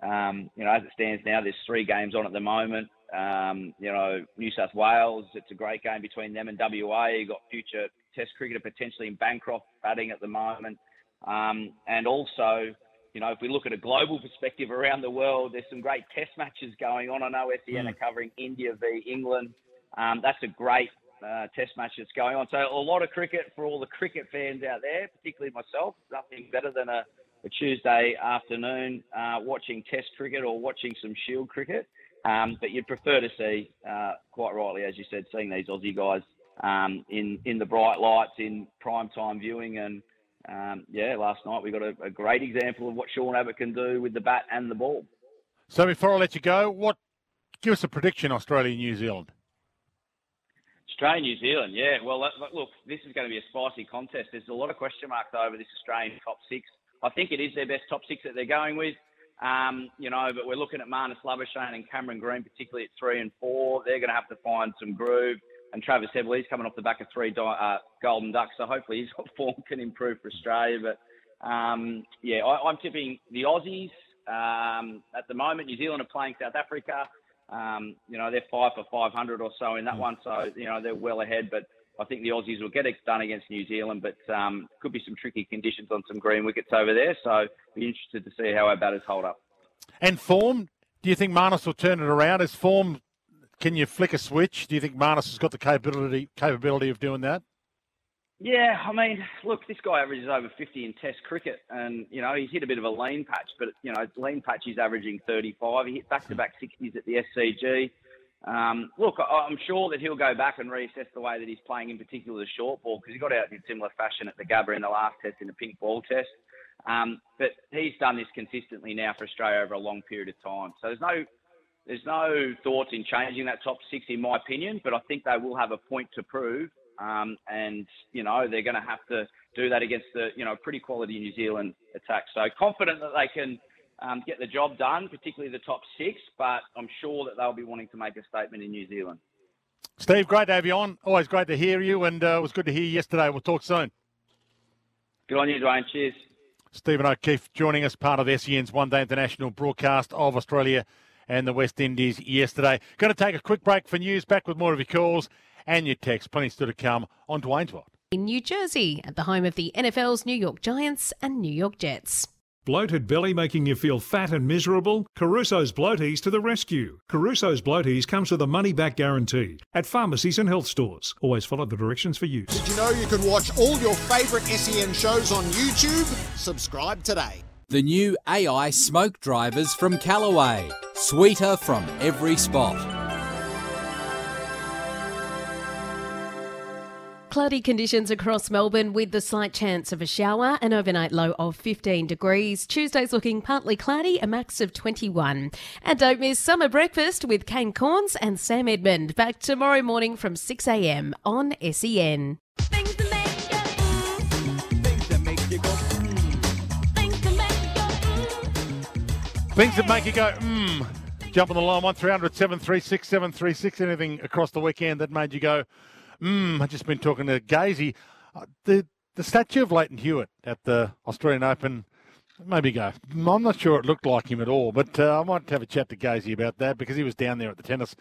Um, you know, as it stands now, there's three games on at the moment. Um, you know, New South Wales, it's a great game between them and WA. You've got future Test cricketer potentially in Bancroft batting at the moment. Um, and also, you know, if we look at a global perspective around the world, there's some great Test matches going on. I know SEN mm. are covering India v England. Um, that's a great uh, test match that's going on. So a lot of cricket for all the cricket fans out there, particularly myself. Nothing better than a, a Tuesday afternoon uh, watching Test cricket or watching some Shield cricket. Um, but you'd prefer to see, uh, quite rightly, as you said, seeing these Aussie guys um, in in the bright lights in prime time viewing. And um, yeah, last night we got a, a great example of what Sean Abbott can do with the bat and the ball. So before I let you go, what give us a prediction, Australia New Zealand? Australia, New Zealand, yeah. Well, look, this is going to be a spicy contest. There's a lot of question marks over this Australian top six. I think it is their best top six that they're going with. Um, you know, but we're looking at Marnus Labuschagne and Cameron Green, particularly at three and four. They're going to have to find some groove. And Travis Headley, he's coming off the back of three uh, Golden Ducks, so hopefully his form can improve for Australia. But um, yeah, I, am tipping the Aussies. Um, at the moment, New Zealand are playing South Africa. Um, you know, they're five for 500 or so in that one, so you know they're well ahead. But I think the Aussies will get it done against New Zealand, but um, could be some tricky conditions on some green wickets over there. So be interested to see how our batters hold up. And form, do you think Marnus will turn it around? Is form? Can you flick a switch? Do you think Marnus has got the capability capability of doing that? Yeah, I mean, look, this guy averages over 50 in Test cricket, and you know he's hit a bit of a lean patch, but you know lean patch he's averaging 35. He hit back-to-back 60s at the SCG. Um, look, I'm sure that he'll go back and reassess the way that he's playing, in particular the short ball, because he got out in similar fashion at the Gabba in the last test in the pink ball test. Um, but he's done this consistently now for Australia over a long period of time. So there's no there's no thoughts in changing that top six, in my opinion. But I think they will have a point to prove um, and, you know, they're going to have to do that against the, you know, pretty quality New Zealand attack. So confident that they can um, get the job done, particularly the top six, but I'm sure that they'll be wanting to make a statement in New Zealand. Steve, great to have you on. Always great to hear you, and uh, it was good to hear you yesterday. We'll talk soon. Good on you, Dwayne. Cheers. Stephen O'Keefe joining us, part of SEN's One Day International broadcast of Australia and the West Indies yesterday. Going to take a quick break for news. Back with more of your calls and your texts. Plenty still to come on Dwayne's World. In New Jersey, at the home of the NFL's New York Giants and New York Jets. Bloated belly making you feel fat and miserable? Caruso's Bloaties to the rescue. Caruso's Bloaties comes with a money back guarantee at pharmacies and health stores. Always follow the directions for use. Did you know you can watch all your favourite SEN shows on YouTube? Subscribe today. The new AI smoke drivers from Callaway. Sweeter from every spot. Cloudy conditions across Melbourne with the slight chance of a shower, an overnight low of 15 degrees. Tuesday's looking partly cloudy, a max of 21. And don't miss summer breakfast with Kane Cornes and Sam Edmund. Back tomorrow morning from 6am on SEN. Things to make you go. Mm. Things that make you go, mmm. Jump on the line, 1300 736 736. Anything across the weekend that made you go, mmm. I've just been talking to Gazy. Uh, the, the statue of Lleyton Hewitt at the Australian Open, maybe go. I'm not sure it looked like him at all, but uh, I might have a chat to Gazy about that because he was down there at the tennis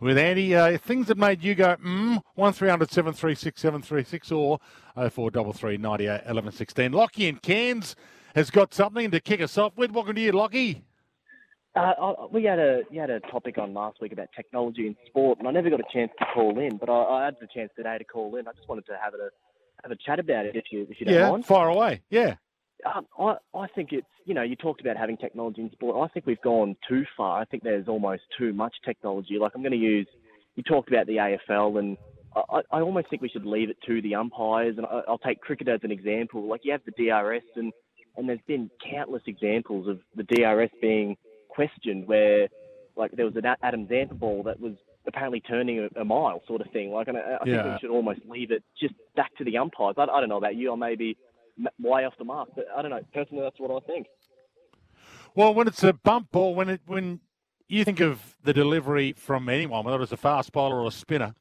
with Andy. Uh, things that made you go, mmm, 1300 736 736 or 0433 98 11 16. Lockie in Cairns has got something to kick us off with. Welcome to you, Lockie. Uh, we had a you had a topic on last week about technology in sport, and I never got a chance to call in, but I, I had the chance today to call in. I just wanted to have a have a chat about it if you if you don't yeah, mind. fire away. Yeah. Um, I I think it's you know you talked about having technology in sport. I think we've gone too far. I think there's almost too much technology. Like I'm going to use you talked about the AFL, and I, I almost think we should leave it to the umpires. And I, I'll take cricket as an example. Like you have the DRS, and and there's been countless examples of the DRS being questioned where like there was an Adam Zampa ball that was apparently turning a, a mile sort of thing. Like, and I, I think Yeah. we should almost leave it just back to the umpires. I, I don't know about you, I may be way off the mark, but I don't know. Personally, that's what I think. Well, when it's a bump ball, when it when you think of the delivery from anyone, whether it's a fast bowler or a spinner,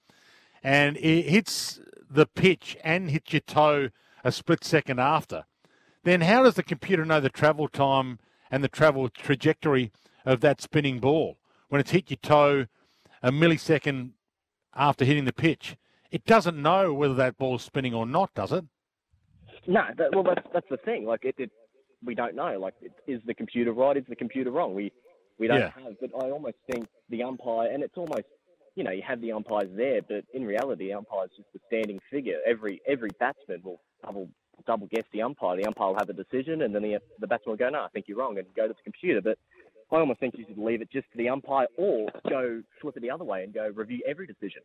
and it hits the pitch and hits your toe a split second after, then how does the computer know the travel time and the travel trajectory of that spinning ball when it's hit your toe a millisecond after hitting the pitch? It doesn't know whether that ball's spinning or not, does it? No, that, well, that's that's the thing. Like, it, it we don't know. Like, it, is the computer right? Is the computer wrong? We we don't Yeah. have. But I almost think the umpire, and it's almost you know you have the umpires there, but in reality, the umpire's just a standing figure. Every every batsman will double double guess the umpire. The umpire will have a decision, and then the the batsman will go, no, I think you're wrong, and go to the computer. But I almost think you should leave it just to the umpire, or go flip it the other way and go review every decision.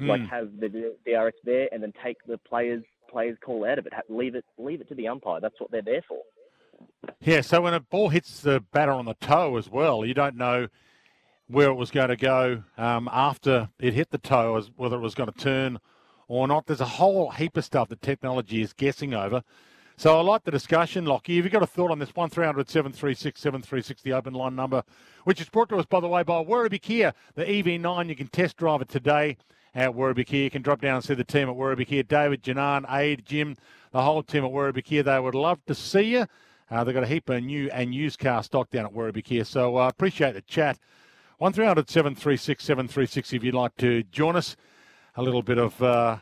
Like Mm. have the DRS there, and then take the players players call out of it. Leave it leave it to the umpire. That's what they're there for. Yeah, so when a ball hits the batter on the toe as well, you don't know where it was going to go um, after it hit the toe, as whether it was going to turn or not. There's a whole heap of stuff that technology is guessing over. So I like the discussion, Lockie. Have you got a thought on this? 1300 736 736, the open line number, which is brought to us, by the way, by Werribee Kia, the EV9. You can test drive it today at Werribee Kia. You can drop down and see the team at Werribee Kia. David, Janan, Aid, Jim, the whole team at Werribee Kia. They would love to see you. Uh, they've got a heap of new and used car stock down at Werribee Kia. So I uh, appreciate the chat. 1300 736 736 if you'd like to join us. A little bit of uh,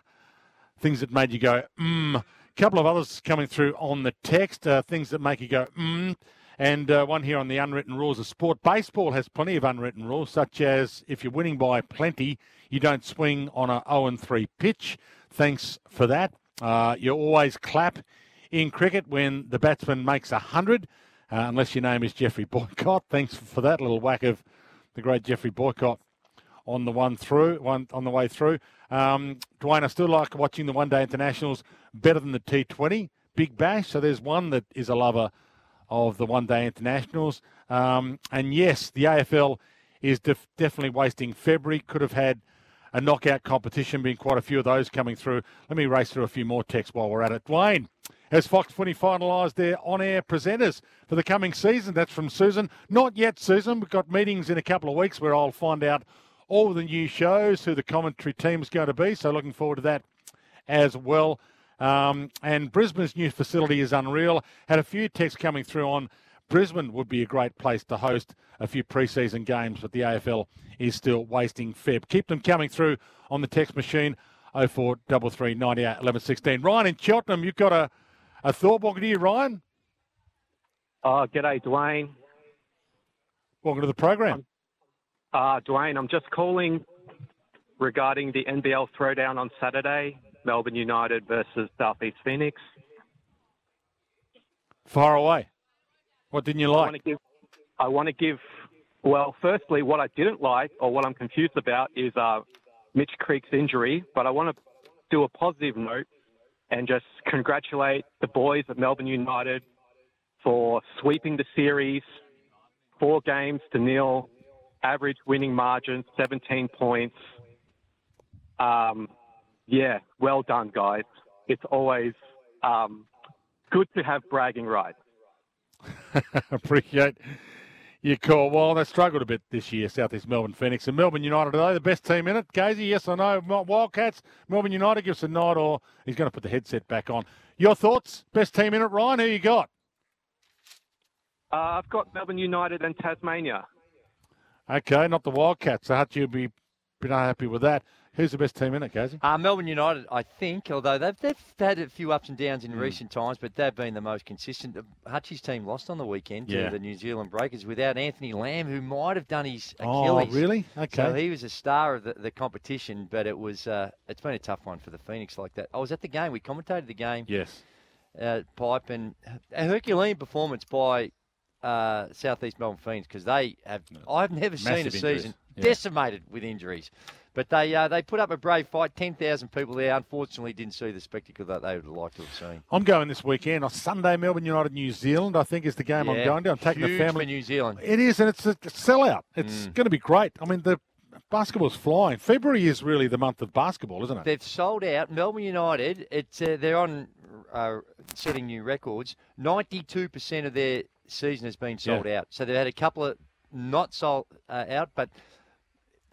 things that made you go, mmm. A couple of others coming through on the text, uh, things that make you go, mmm. And uh, one here on the unwritten rules of sport. Baseball has plenty of unwritten rules, such as if you're winning by plenty, you don't swing on a 0 3 pitch. Thanks for that. Uh, you always clap in cricket when the batsman makes 100, uh, unless your name is Geoffrey Boycott. Thanks for that little whack of the great Geoffrey Boycott on the one through, one on the way through. Um, Dwayne, I still like watching the one day internationals better than the T20 Big Bash. So there's one that is a lover of the one day internationals. Um, and yes, the AFL is def- definitely wasting February. Could have had a knockout competition, been quite a few of those coming through. Let me race through a few more texts while we're at it. Dwayne, has Fox Footy finalised their on air presenters for the coming season? That's from Susan. Not yet, Susan. We've got meetings in a couple of weeks where I'll find out all the new shows, who the commentary team's going to be. So looking forward to that as well. Um, and Brisbane's new facility is unreal. Had a few texts coming through on Brisbane would be a great place to host a few preseason games, but the AFL is still wasting Feb. Keep them coming through on the text machine 0433 98 11 16. Ryan in Cheltenham, you've got a, a thought. Welcome to you, Ryan. Oh, g'day, Dwayne. Welcome to the program. Uh, Dwayne, I'm just calling regarding the NBL throwdown on Saturday, Melbourne United versus Southeast Phoenix. Far away. What didn't you I like? want to give, I want to give, well, firstly, what I didn't like or what I'm confused about is uh, Mitch Creek's injury, but I want to do a positive note and just congratulate the boys at Melbourne United for sweeping the series, four games to nil, average winning margin, 17 points. Um, yeah, well done, guys. It's always um, good to have bragging rights. Appreciate your call. Well, they struggled a bit this year, Southeast Melbourne Phoenix. And Melbourne United, are they the best team in it? Gazy, yes or no? Wildcats, Melbourne United gives a nod, or he's going to put the headset back on. Your thoughts? Best team in it, Ryan? Who you got? Uh, I've got Melbourne United and Tasmania. Okay, not the Wildcats. So Hutch, you'll be, be not happy with that. Who's the best team in it, Gazy? Uh, Melbourne United, I think, although they've, they've had a few ups and downs in Mm. recent times, but they've been the most consistent. Hutchie's team lost on the weekend Yeah. to the New Zealand Breakers without Anthony Lamb, who might have done his Achilles. Oh, Achilles. really? So Okay. he was a star of the, the competition, but it was uh, it's been a tough one for the Phoenix like that. I was at the game. We commentated the game. Yes. Uh, Pipe and a Herculean performance by uh, Southeast Melbourne Phoenix because they have. I've never seen a season Yeah. decimated with injuries. But they uh, they put up a brave fight. Ten thousand people there. Unfortunately, didn't see the spectacle that they would have liked to have seen. I'm going this weekend on Sunday, Melbourne United, New Zealand. I think is the game I'm going to. I'm taking the family. New Zealand. It is, and it's a sellout. It's Mm. going to be great. I mean, the basketball's flying. February is really the month of basketball, isn't it? They've sold out. Melbourne United. It's uh, they're on uh, setting new records. Ninety-two percent of their season has been sold out. So they've had a couple of not sold uh, out, but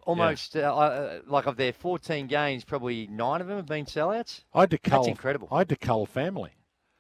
almost uh, uh, like of their fourteen games, probably nine of them have been sellouts. I had to cull. That's incredible. I had to cull family.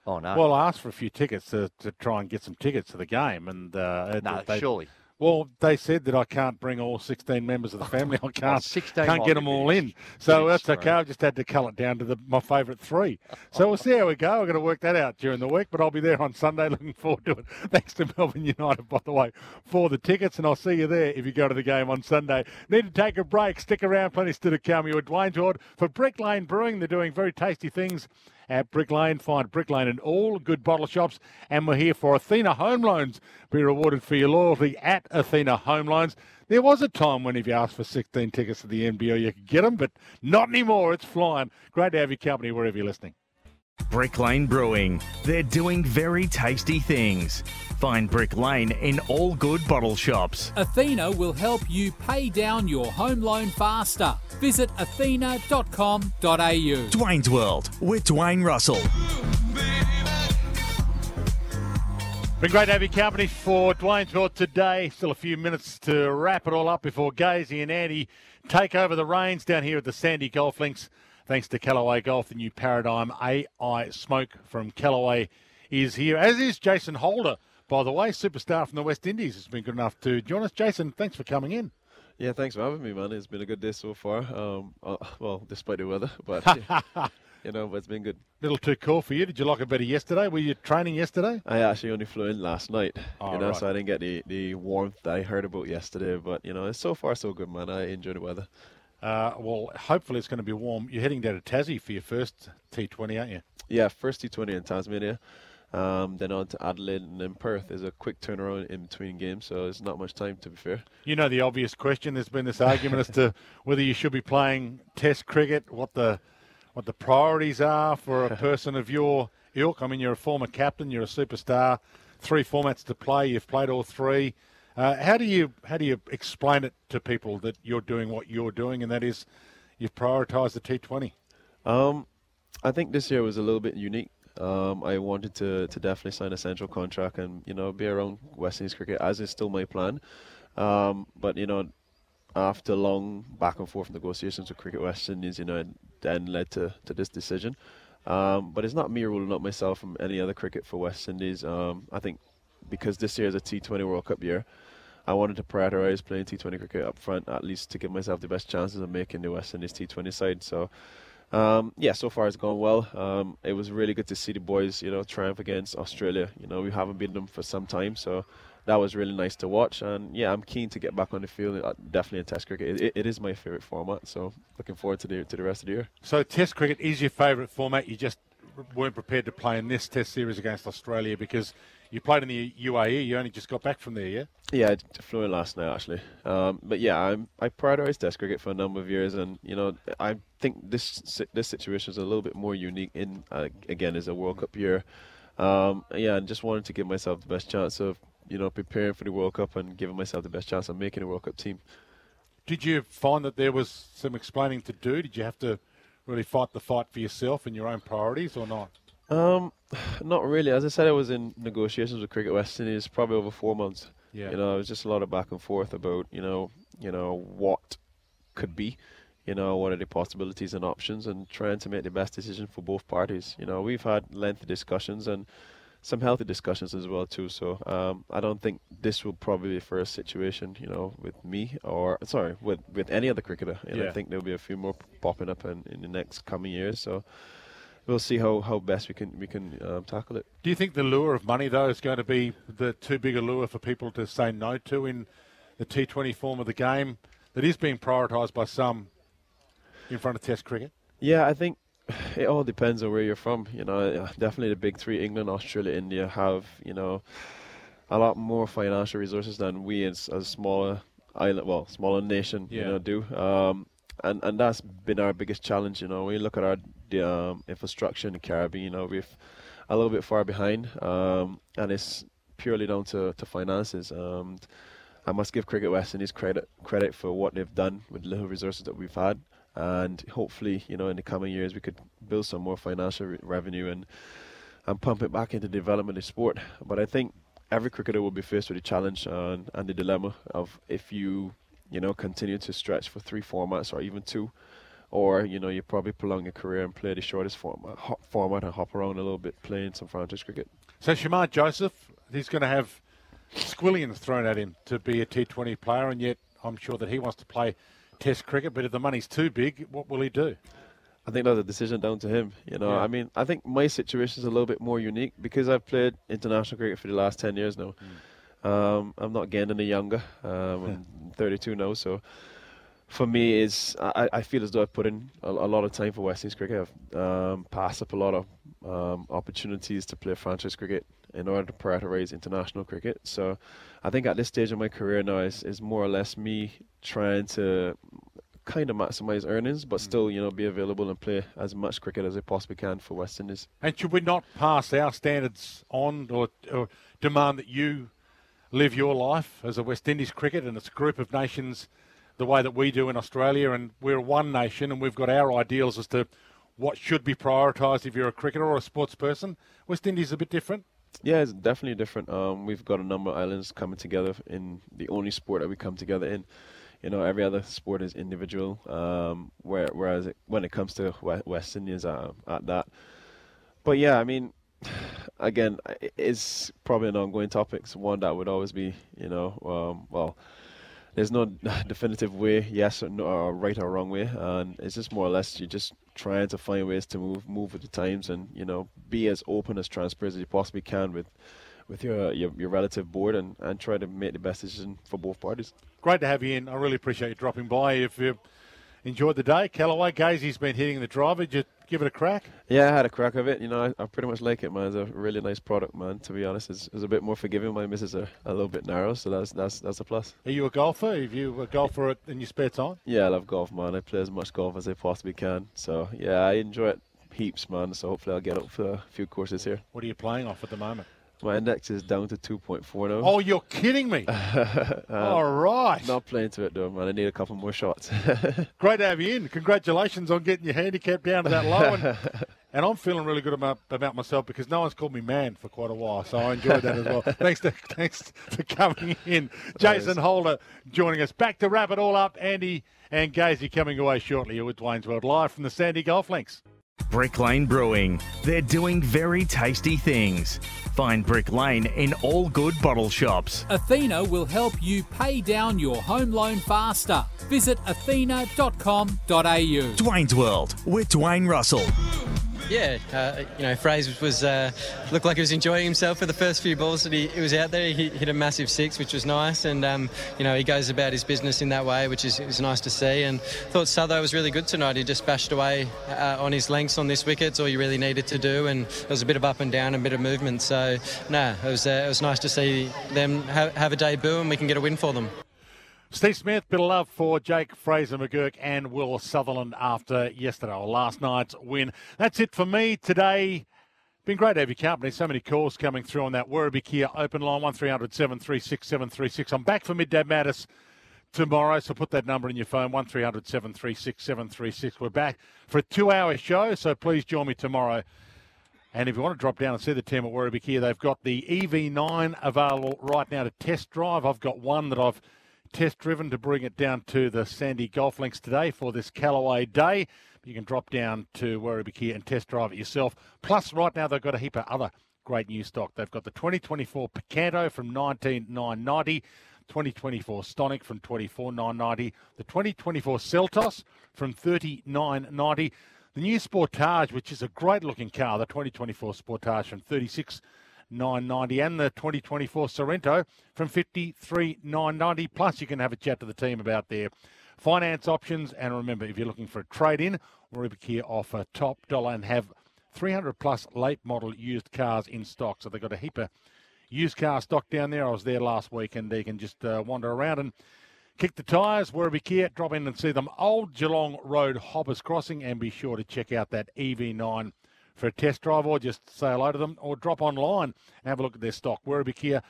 Oh no. Well, I asked for a few tickets to, to try and get some tickets to the game, and uh, No, they, surely. Well, they said that I can't bring all 16 members of the family. I can't, 16 can't get them all in. So that's okay. I just had to cull it down to the, my favourite three. So we'll see how we go. I've got to work that out during the week, but I'll be there on Sunday. Looking forward to it. Thanks to Melbourne United, by the way, for the tickets, and I'll see you there if you go to the game on Sunday. Need to take a break. Stick around. Plenty still to come. You're at Dwayne's World for Brick Lane Brewing. They're doing very tasty things at Brick Lane. Find Brick Lane in all good bottle shops. And we're here for Athena Home Loans. Be rewarded for your loyalty at Athena Home Loans. There was a time when if you asked for 16 tickets to the NBL, you could get them, but not anymore. It's flying. Great to have your company wherever you're listening. Brick Lane Brewing. They're doing very tasty things. Find Brick Lane in all good bottle shops. Athena will help you pay down your home loan faster. Visit athena.com.au. Dwayne's World with Dwayne Russell. Been great to have your company for Dwayne's World today. Still a few minutes to wrap it all up before Gazy and Andy take over the reins down here at the Sandy Golf Links. Thanks to Callaway Golf, the new paradigm AI smoke from Callaway is here, as is Jason Holder, by the way, superstar from the West Indies, It's been good enough to join us. Jason, thanks for coming in. Yeah, thanks for having me, man. It's been a good day so far. Um, uh, well, despite the weather, but you know, but it's been good. A Little too cool for you. Did you like it better yesterday? Were you training yesterday? I actually only flew in last night, Oh, you know, right. so I didn't get the, the warmth that I heard about yesterday. But you know, it's so far so good, man. I enjoy the weather. Uh, well, hopefully it's going to be warm. You're heading down to Tassie for your first T20, aren't you? Yeah, first T20 in Tasmania, um, then on to Adelaide and then Perth. There's a quick turnaround in between games, so there's not much time to be fair. You know the obvious question. There's been this argument as to whether you should be playing Test cricket, what the what the priorities are for a person of your ilk. I mean, you're a former captain, you're a superstar. Three formats to play. You've played all three. Uh, how do you how do you explain it to people that you're doing what you're doing, and that is you've prioritised the T20? Um, I think this year was a little bit unique. Um, I wanted to, to definitely sign a central contract and you know be around West Indies cricket as is still my plan. Um, but you know, after long back and forth negotiations with Cricket West Indies, you know, it then led to, to this decision. Um, but it's not me ruling out myself from any other cricket for West Indies. Um, I think because this year is a T20 World Cup year, I wanted to prioritize playing T20 cricket up front, at least to give myself the best chances of making the West Indies T20 side. So, um, yeah, so far it's gone well. Um, it was really good to see the boys, you know, triumph against Australia. You know, we haven't beaten them for some time, so that was really nice to watch. And yeah, I'm keen to get back on the field. Uh, definitely in Test cricket, it, it is my favorite format. So looking forward to the to the rest of the year. So Test cricket is your favourite format. You just weren't prepared to play in this Test series against Australia because you played in the UAE. You only just got back from there, yeah? Yeah, I flew in last night actually. Um, but yeah, I'm, I prioritise Test cricket for a number of years, and you know, I think this this situation is a little bit more unique. In uh, again, is a World Cup year. Um, yeah, and just wanted to give myself the best chance of you know preparing for the World Cup and giving myself the best chance of making a World Cup team. Did you find that there was some explaining to do? Did you have to really fight the fight for yourself and your own priorities, or not? Um, not really. As I said, I was in negotiations with Cricket West Indies probably over four months. Yeah. You know, it was just a lot of back and forth about you know, you know what could be, you know, what are the possibilities and options, and trying to make the best decision for both parties. You know, we've had lengthy discussions and some healthy discussions as well too. So um, I don't think this will probably be the first situation, you know, with me or sorry, with with any other cricketer. And Yeah. I think there'll be a few more popping up in, in the next coming years. So we'll see how, how best we can we can um, tackle it. Do you think the lure of money, though, is going to be the too big a lure for people to say no to in the T20 form of the game that is being prioritised by some in front of Test cricket? Yeah, I think it all depends on where you're from. You know, definitely the big three: England, Australia, India have you know a lot more financial resources than we as a smaller island, well, smaller nation, you know, do. Um, and and that's been our biggest challenge. You know, we look at our the, um, infrastructure in the Caribbean, you know, we're a little bit far behind, um, and it's purely down to to finances. Um, I must give Cricket West Indies credit credit for what they've done with little resources that we've had, and hopefully, you know, in the coming years we could build some more financial re- revenue and and pump it back into development of sport. But I think every cricketer will be faced with the challenge and, and the dilemma of if you you know continue to stretch for three formats or even two, or you know you probably prolong your career and play the shortest format, hop, format and hop around a little bit playing some franchise cricket. So Shamar Joseph, he's going to have squillions thrown at him to be a T20 player, and yet I'm sure that he wants to play Test cricket. But if the money's too big, what will he do? I think that's a decision down to him. You know, Yeah. I mean, I think my situation is a little bit more unique because I've played international cricket for the last ten years now. Um, I'm not getting any younger. Um, I'm 32 now, so for me, is I, I feel as though I've put in a, a lot of time for West Indies cricket. I've um, passed up a lot of um, opportunities to play franchise cricket in order to prioritize international cricket. So I think at this stage of my career now is, is more or less me trying to kind of maximize earnings, but still, you know, be available and play as much cricket as I possibly can for West Indies. And should we not pass our standards on or, or demand that you live your life as a West Indies cricket and it's a group of nations the way that we do in Australia and we're one nation and we've got our ideals as to what should be prioritised if you're a cricketer or a sports person. West Indies is a bit different. Yeah, it's definitely different. Um, we've got a number of islands coming together in the only sport that we come together in. You know, every other sport is individual. Um, where, whereas it, when it comes to we- West Indies, uh, at that. But yeah, I mean, again, it's probably an ongoing topic. It's one that would always be, you know, um, well, there's no definitive way, yes or no, or right or wrong way, and it's just more or less you're just trying to find ways to move move with the times and you know be as open as transparent as you possibly can with with your your, your relative board and and try to make the best decision for both parties. Great to have you in. I really appreciate you dropping by. If you enjoyed the day, Callaway Gazy's been hitting the driver. You give it a crack? Yeah, I had a crack of it. You know, I, I pretty much like it, man. It's a really nice product, man. To be honest, it's, it's a bit more forgiving. My misses are a little bit narrow, so that's that's that's a plus. Are you a golfer? Are you a golfer in your spare time? Yeah, I love golf, man. I play as much golf as I possibly can. So yeah, I enjoy it heaps, man. So hopefully I'll get up for a few courses here. What are you playing off at the moment? My index is down to 2.4 now. Oh, you're kidding me. Uh, all right. Not playing to it though, man. I need a couple more shots. Great to have you in. Congratulations on getting your handicap down to that low. And, and I'm feeling really good about, about myself because no one's called me man for quite a while. So I enjoyed that as well. thanks, to, thanks for coming in. Jason Holder joining us. Back to wrap it all up. Andy and Gazy coming away shortly. With Dwayne's World live from the Sandy Golf Links. Brick Lane Brewing. They're doing very tasty things. Find Brick Lane in all good bottle shops. Athena will help you pay down your home loan faster. Visit athena.com.au. Dwayne's World with Dwayne Russell. Yeah, uh, you know, Fraser was uh, looked like he was enjoying himself for the first few balls that he, he was out there. He hit a massive six, which was nice, and um, you know he goes about his business in that way, which is, is nice to see. And thought Sutho was really good tonight. He just bashed away uh, on his lengths on this wicket. It's all you really needed to do, and it was a bit of up and down, a bit of movement. So, no, it was uh, it was nice to see them have, have a debut, and we can get a win for them. Steve Smith, bit of love for Jake Fraser McGurk and Will Sutherland after yesterday or last night's win. That's it for me today. Been great to have your company. So many calls coming through on that Werribee Kia open line, 1300 736 736. I'm back for Midday Madness tomorrow, so put that number in your phone, 1300 736 736. We're back for a two hour show, so please join me tomorrow. And if you want to drop down and see the team at Werribee Kia, they've got the EV9 available right now to test drive. I've got one that I've test driven to bring it down to the Sandy Golf Links today for this Callaway Day. You can drop down to Werribee Kia and test drive it yourself. Plus, right now they've got a heap of other great new stock. They've got the 2024 Picanto from 19990. 2024 Stonic from 24990, the 2024 Seltos from 3990, the new Sportage, which is a great looking car, the 2024 Sportage from 36 990 and the 2024 Sorento from 53,990. Plus, you can have a chat to the team about their finance options. And remember, if you're looking for a trade in, Werribee Kia offer top dollar and have 300 plus late model used cars in stock. So they've got a heap of used car stock down there. I was there last week and you can just uh, wander around and kick the tyres. Werribee Kia, drop in and see them. Old Geelong Road, Hoppers Crossing, and be sure to check out that EV9 for a test drive or just say hello to them or drop online and have a look at their stock. WerribeeKia.com.au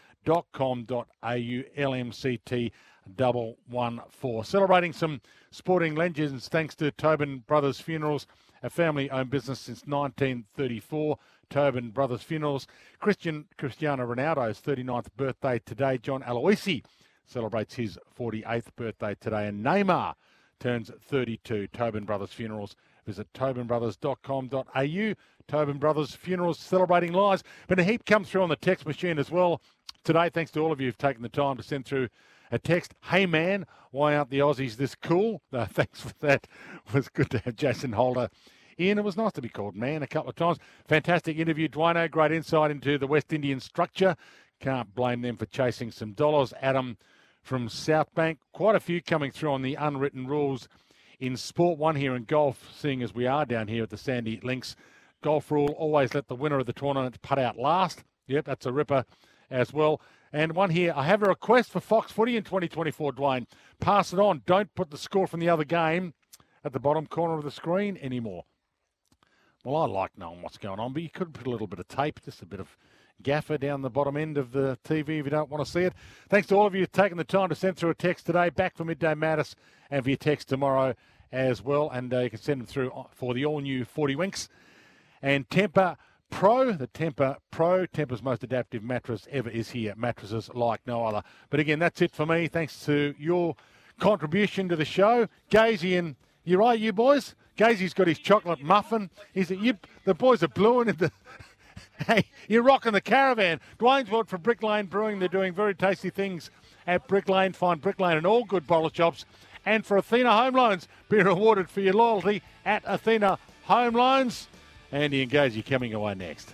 LMCT double one four. Celebrating some sporting legends thanks to Tobin Brothers Funerals, a family owned business since 1934. Tobin Brothers Funerals. Christian Cristiano Ronaldo's 39th birthday today. John Aloisi celebrates his 48th birthday today. And Neymar turns 32. Tobin Brothers Funerals. Visit tobinbrothers.com.au. Tobin Brothers Funerals celebrating lives. But a heap comes through on the text machine as well today. Thanks to all of you who've taken the time to send through a text. Hey man, why aren't the Aussies this cool? No, uh, thanks for that. It was good to have Jason Holder in. It was nice to be called man a couple of times. Fantastic interview, Dwayno. Great insight into the West Indian structure. Can't blame them for chasing some dollars. Adam from South Bank. Quite a few coming through on the unwritten rules in sport one here in golf, seeing as we are down here at the Sandy Links. Golf rule always let the winner of the tournament putt out last. Yep, that's a ripper as well. And one here, I have a request for Fox Footy in 2024, Dwayne. Pass it on. Don't put the score from the other game at the bottom corner of the screen anymore. Well, I like knowing what's going on, but you could put a little bit of tape, just a bit of gaffer down the bottom end of the TV if you don't want to see it. Thanks to all of you taking the time to send through a text today. Back for Midday Madness and for your text tomorrow as well. And uh, you can send them through for the all new 40 Winks. And Tempur Pro, the Tempur Pro, Tempur's most adaptive mattress ever is here. Mattresses like no other. But again, that's it for me. Thanks to your contribution to the show. Gazy and you right, you boys? Gazy's got his chocolate muffin. He's you, the boys are blowing in the. hey, you're rocking the caravan. Dwayne's World for Brick Lane Brewing. They're doing very tasty things at Brick Lane. Find Brick Lane in all good bottle shops. And for Athena Home Loans, be rewarded for your loyalty at Athena Home Loans. Andy and Gazy coming away next.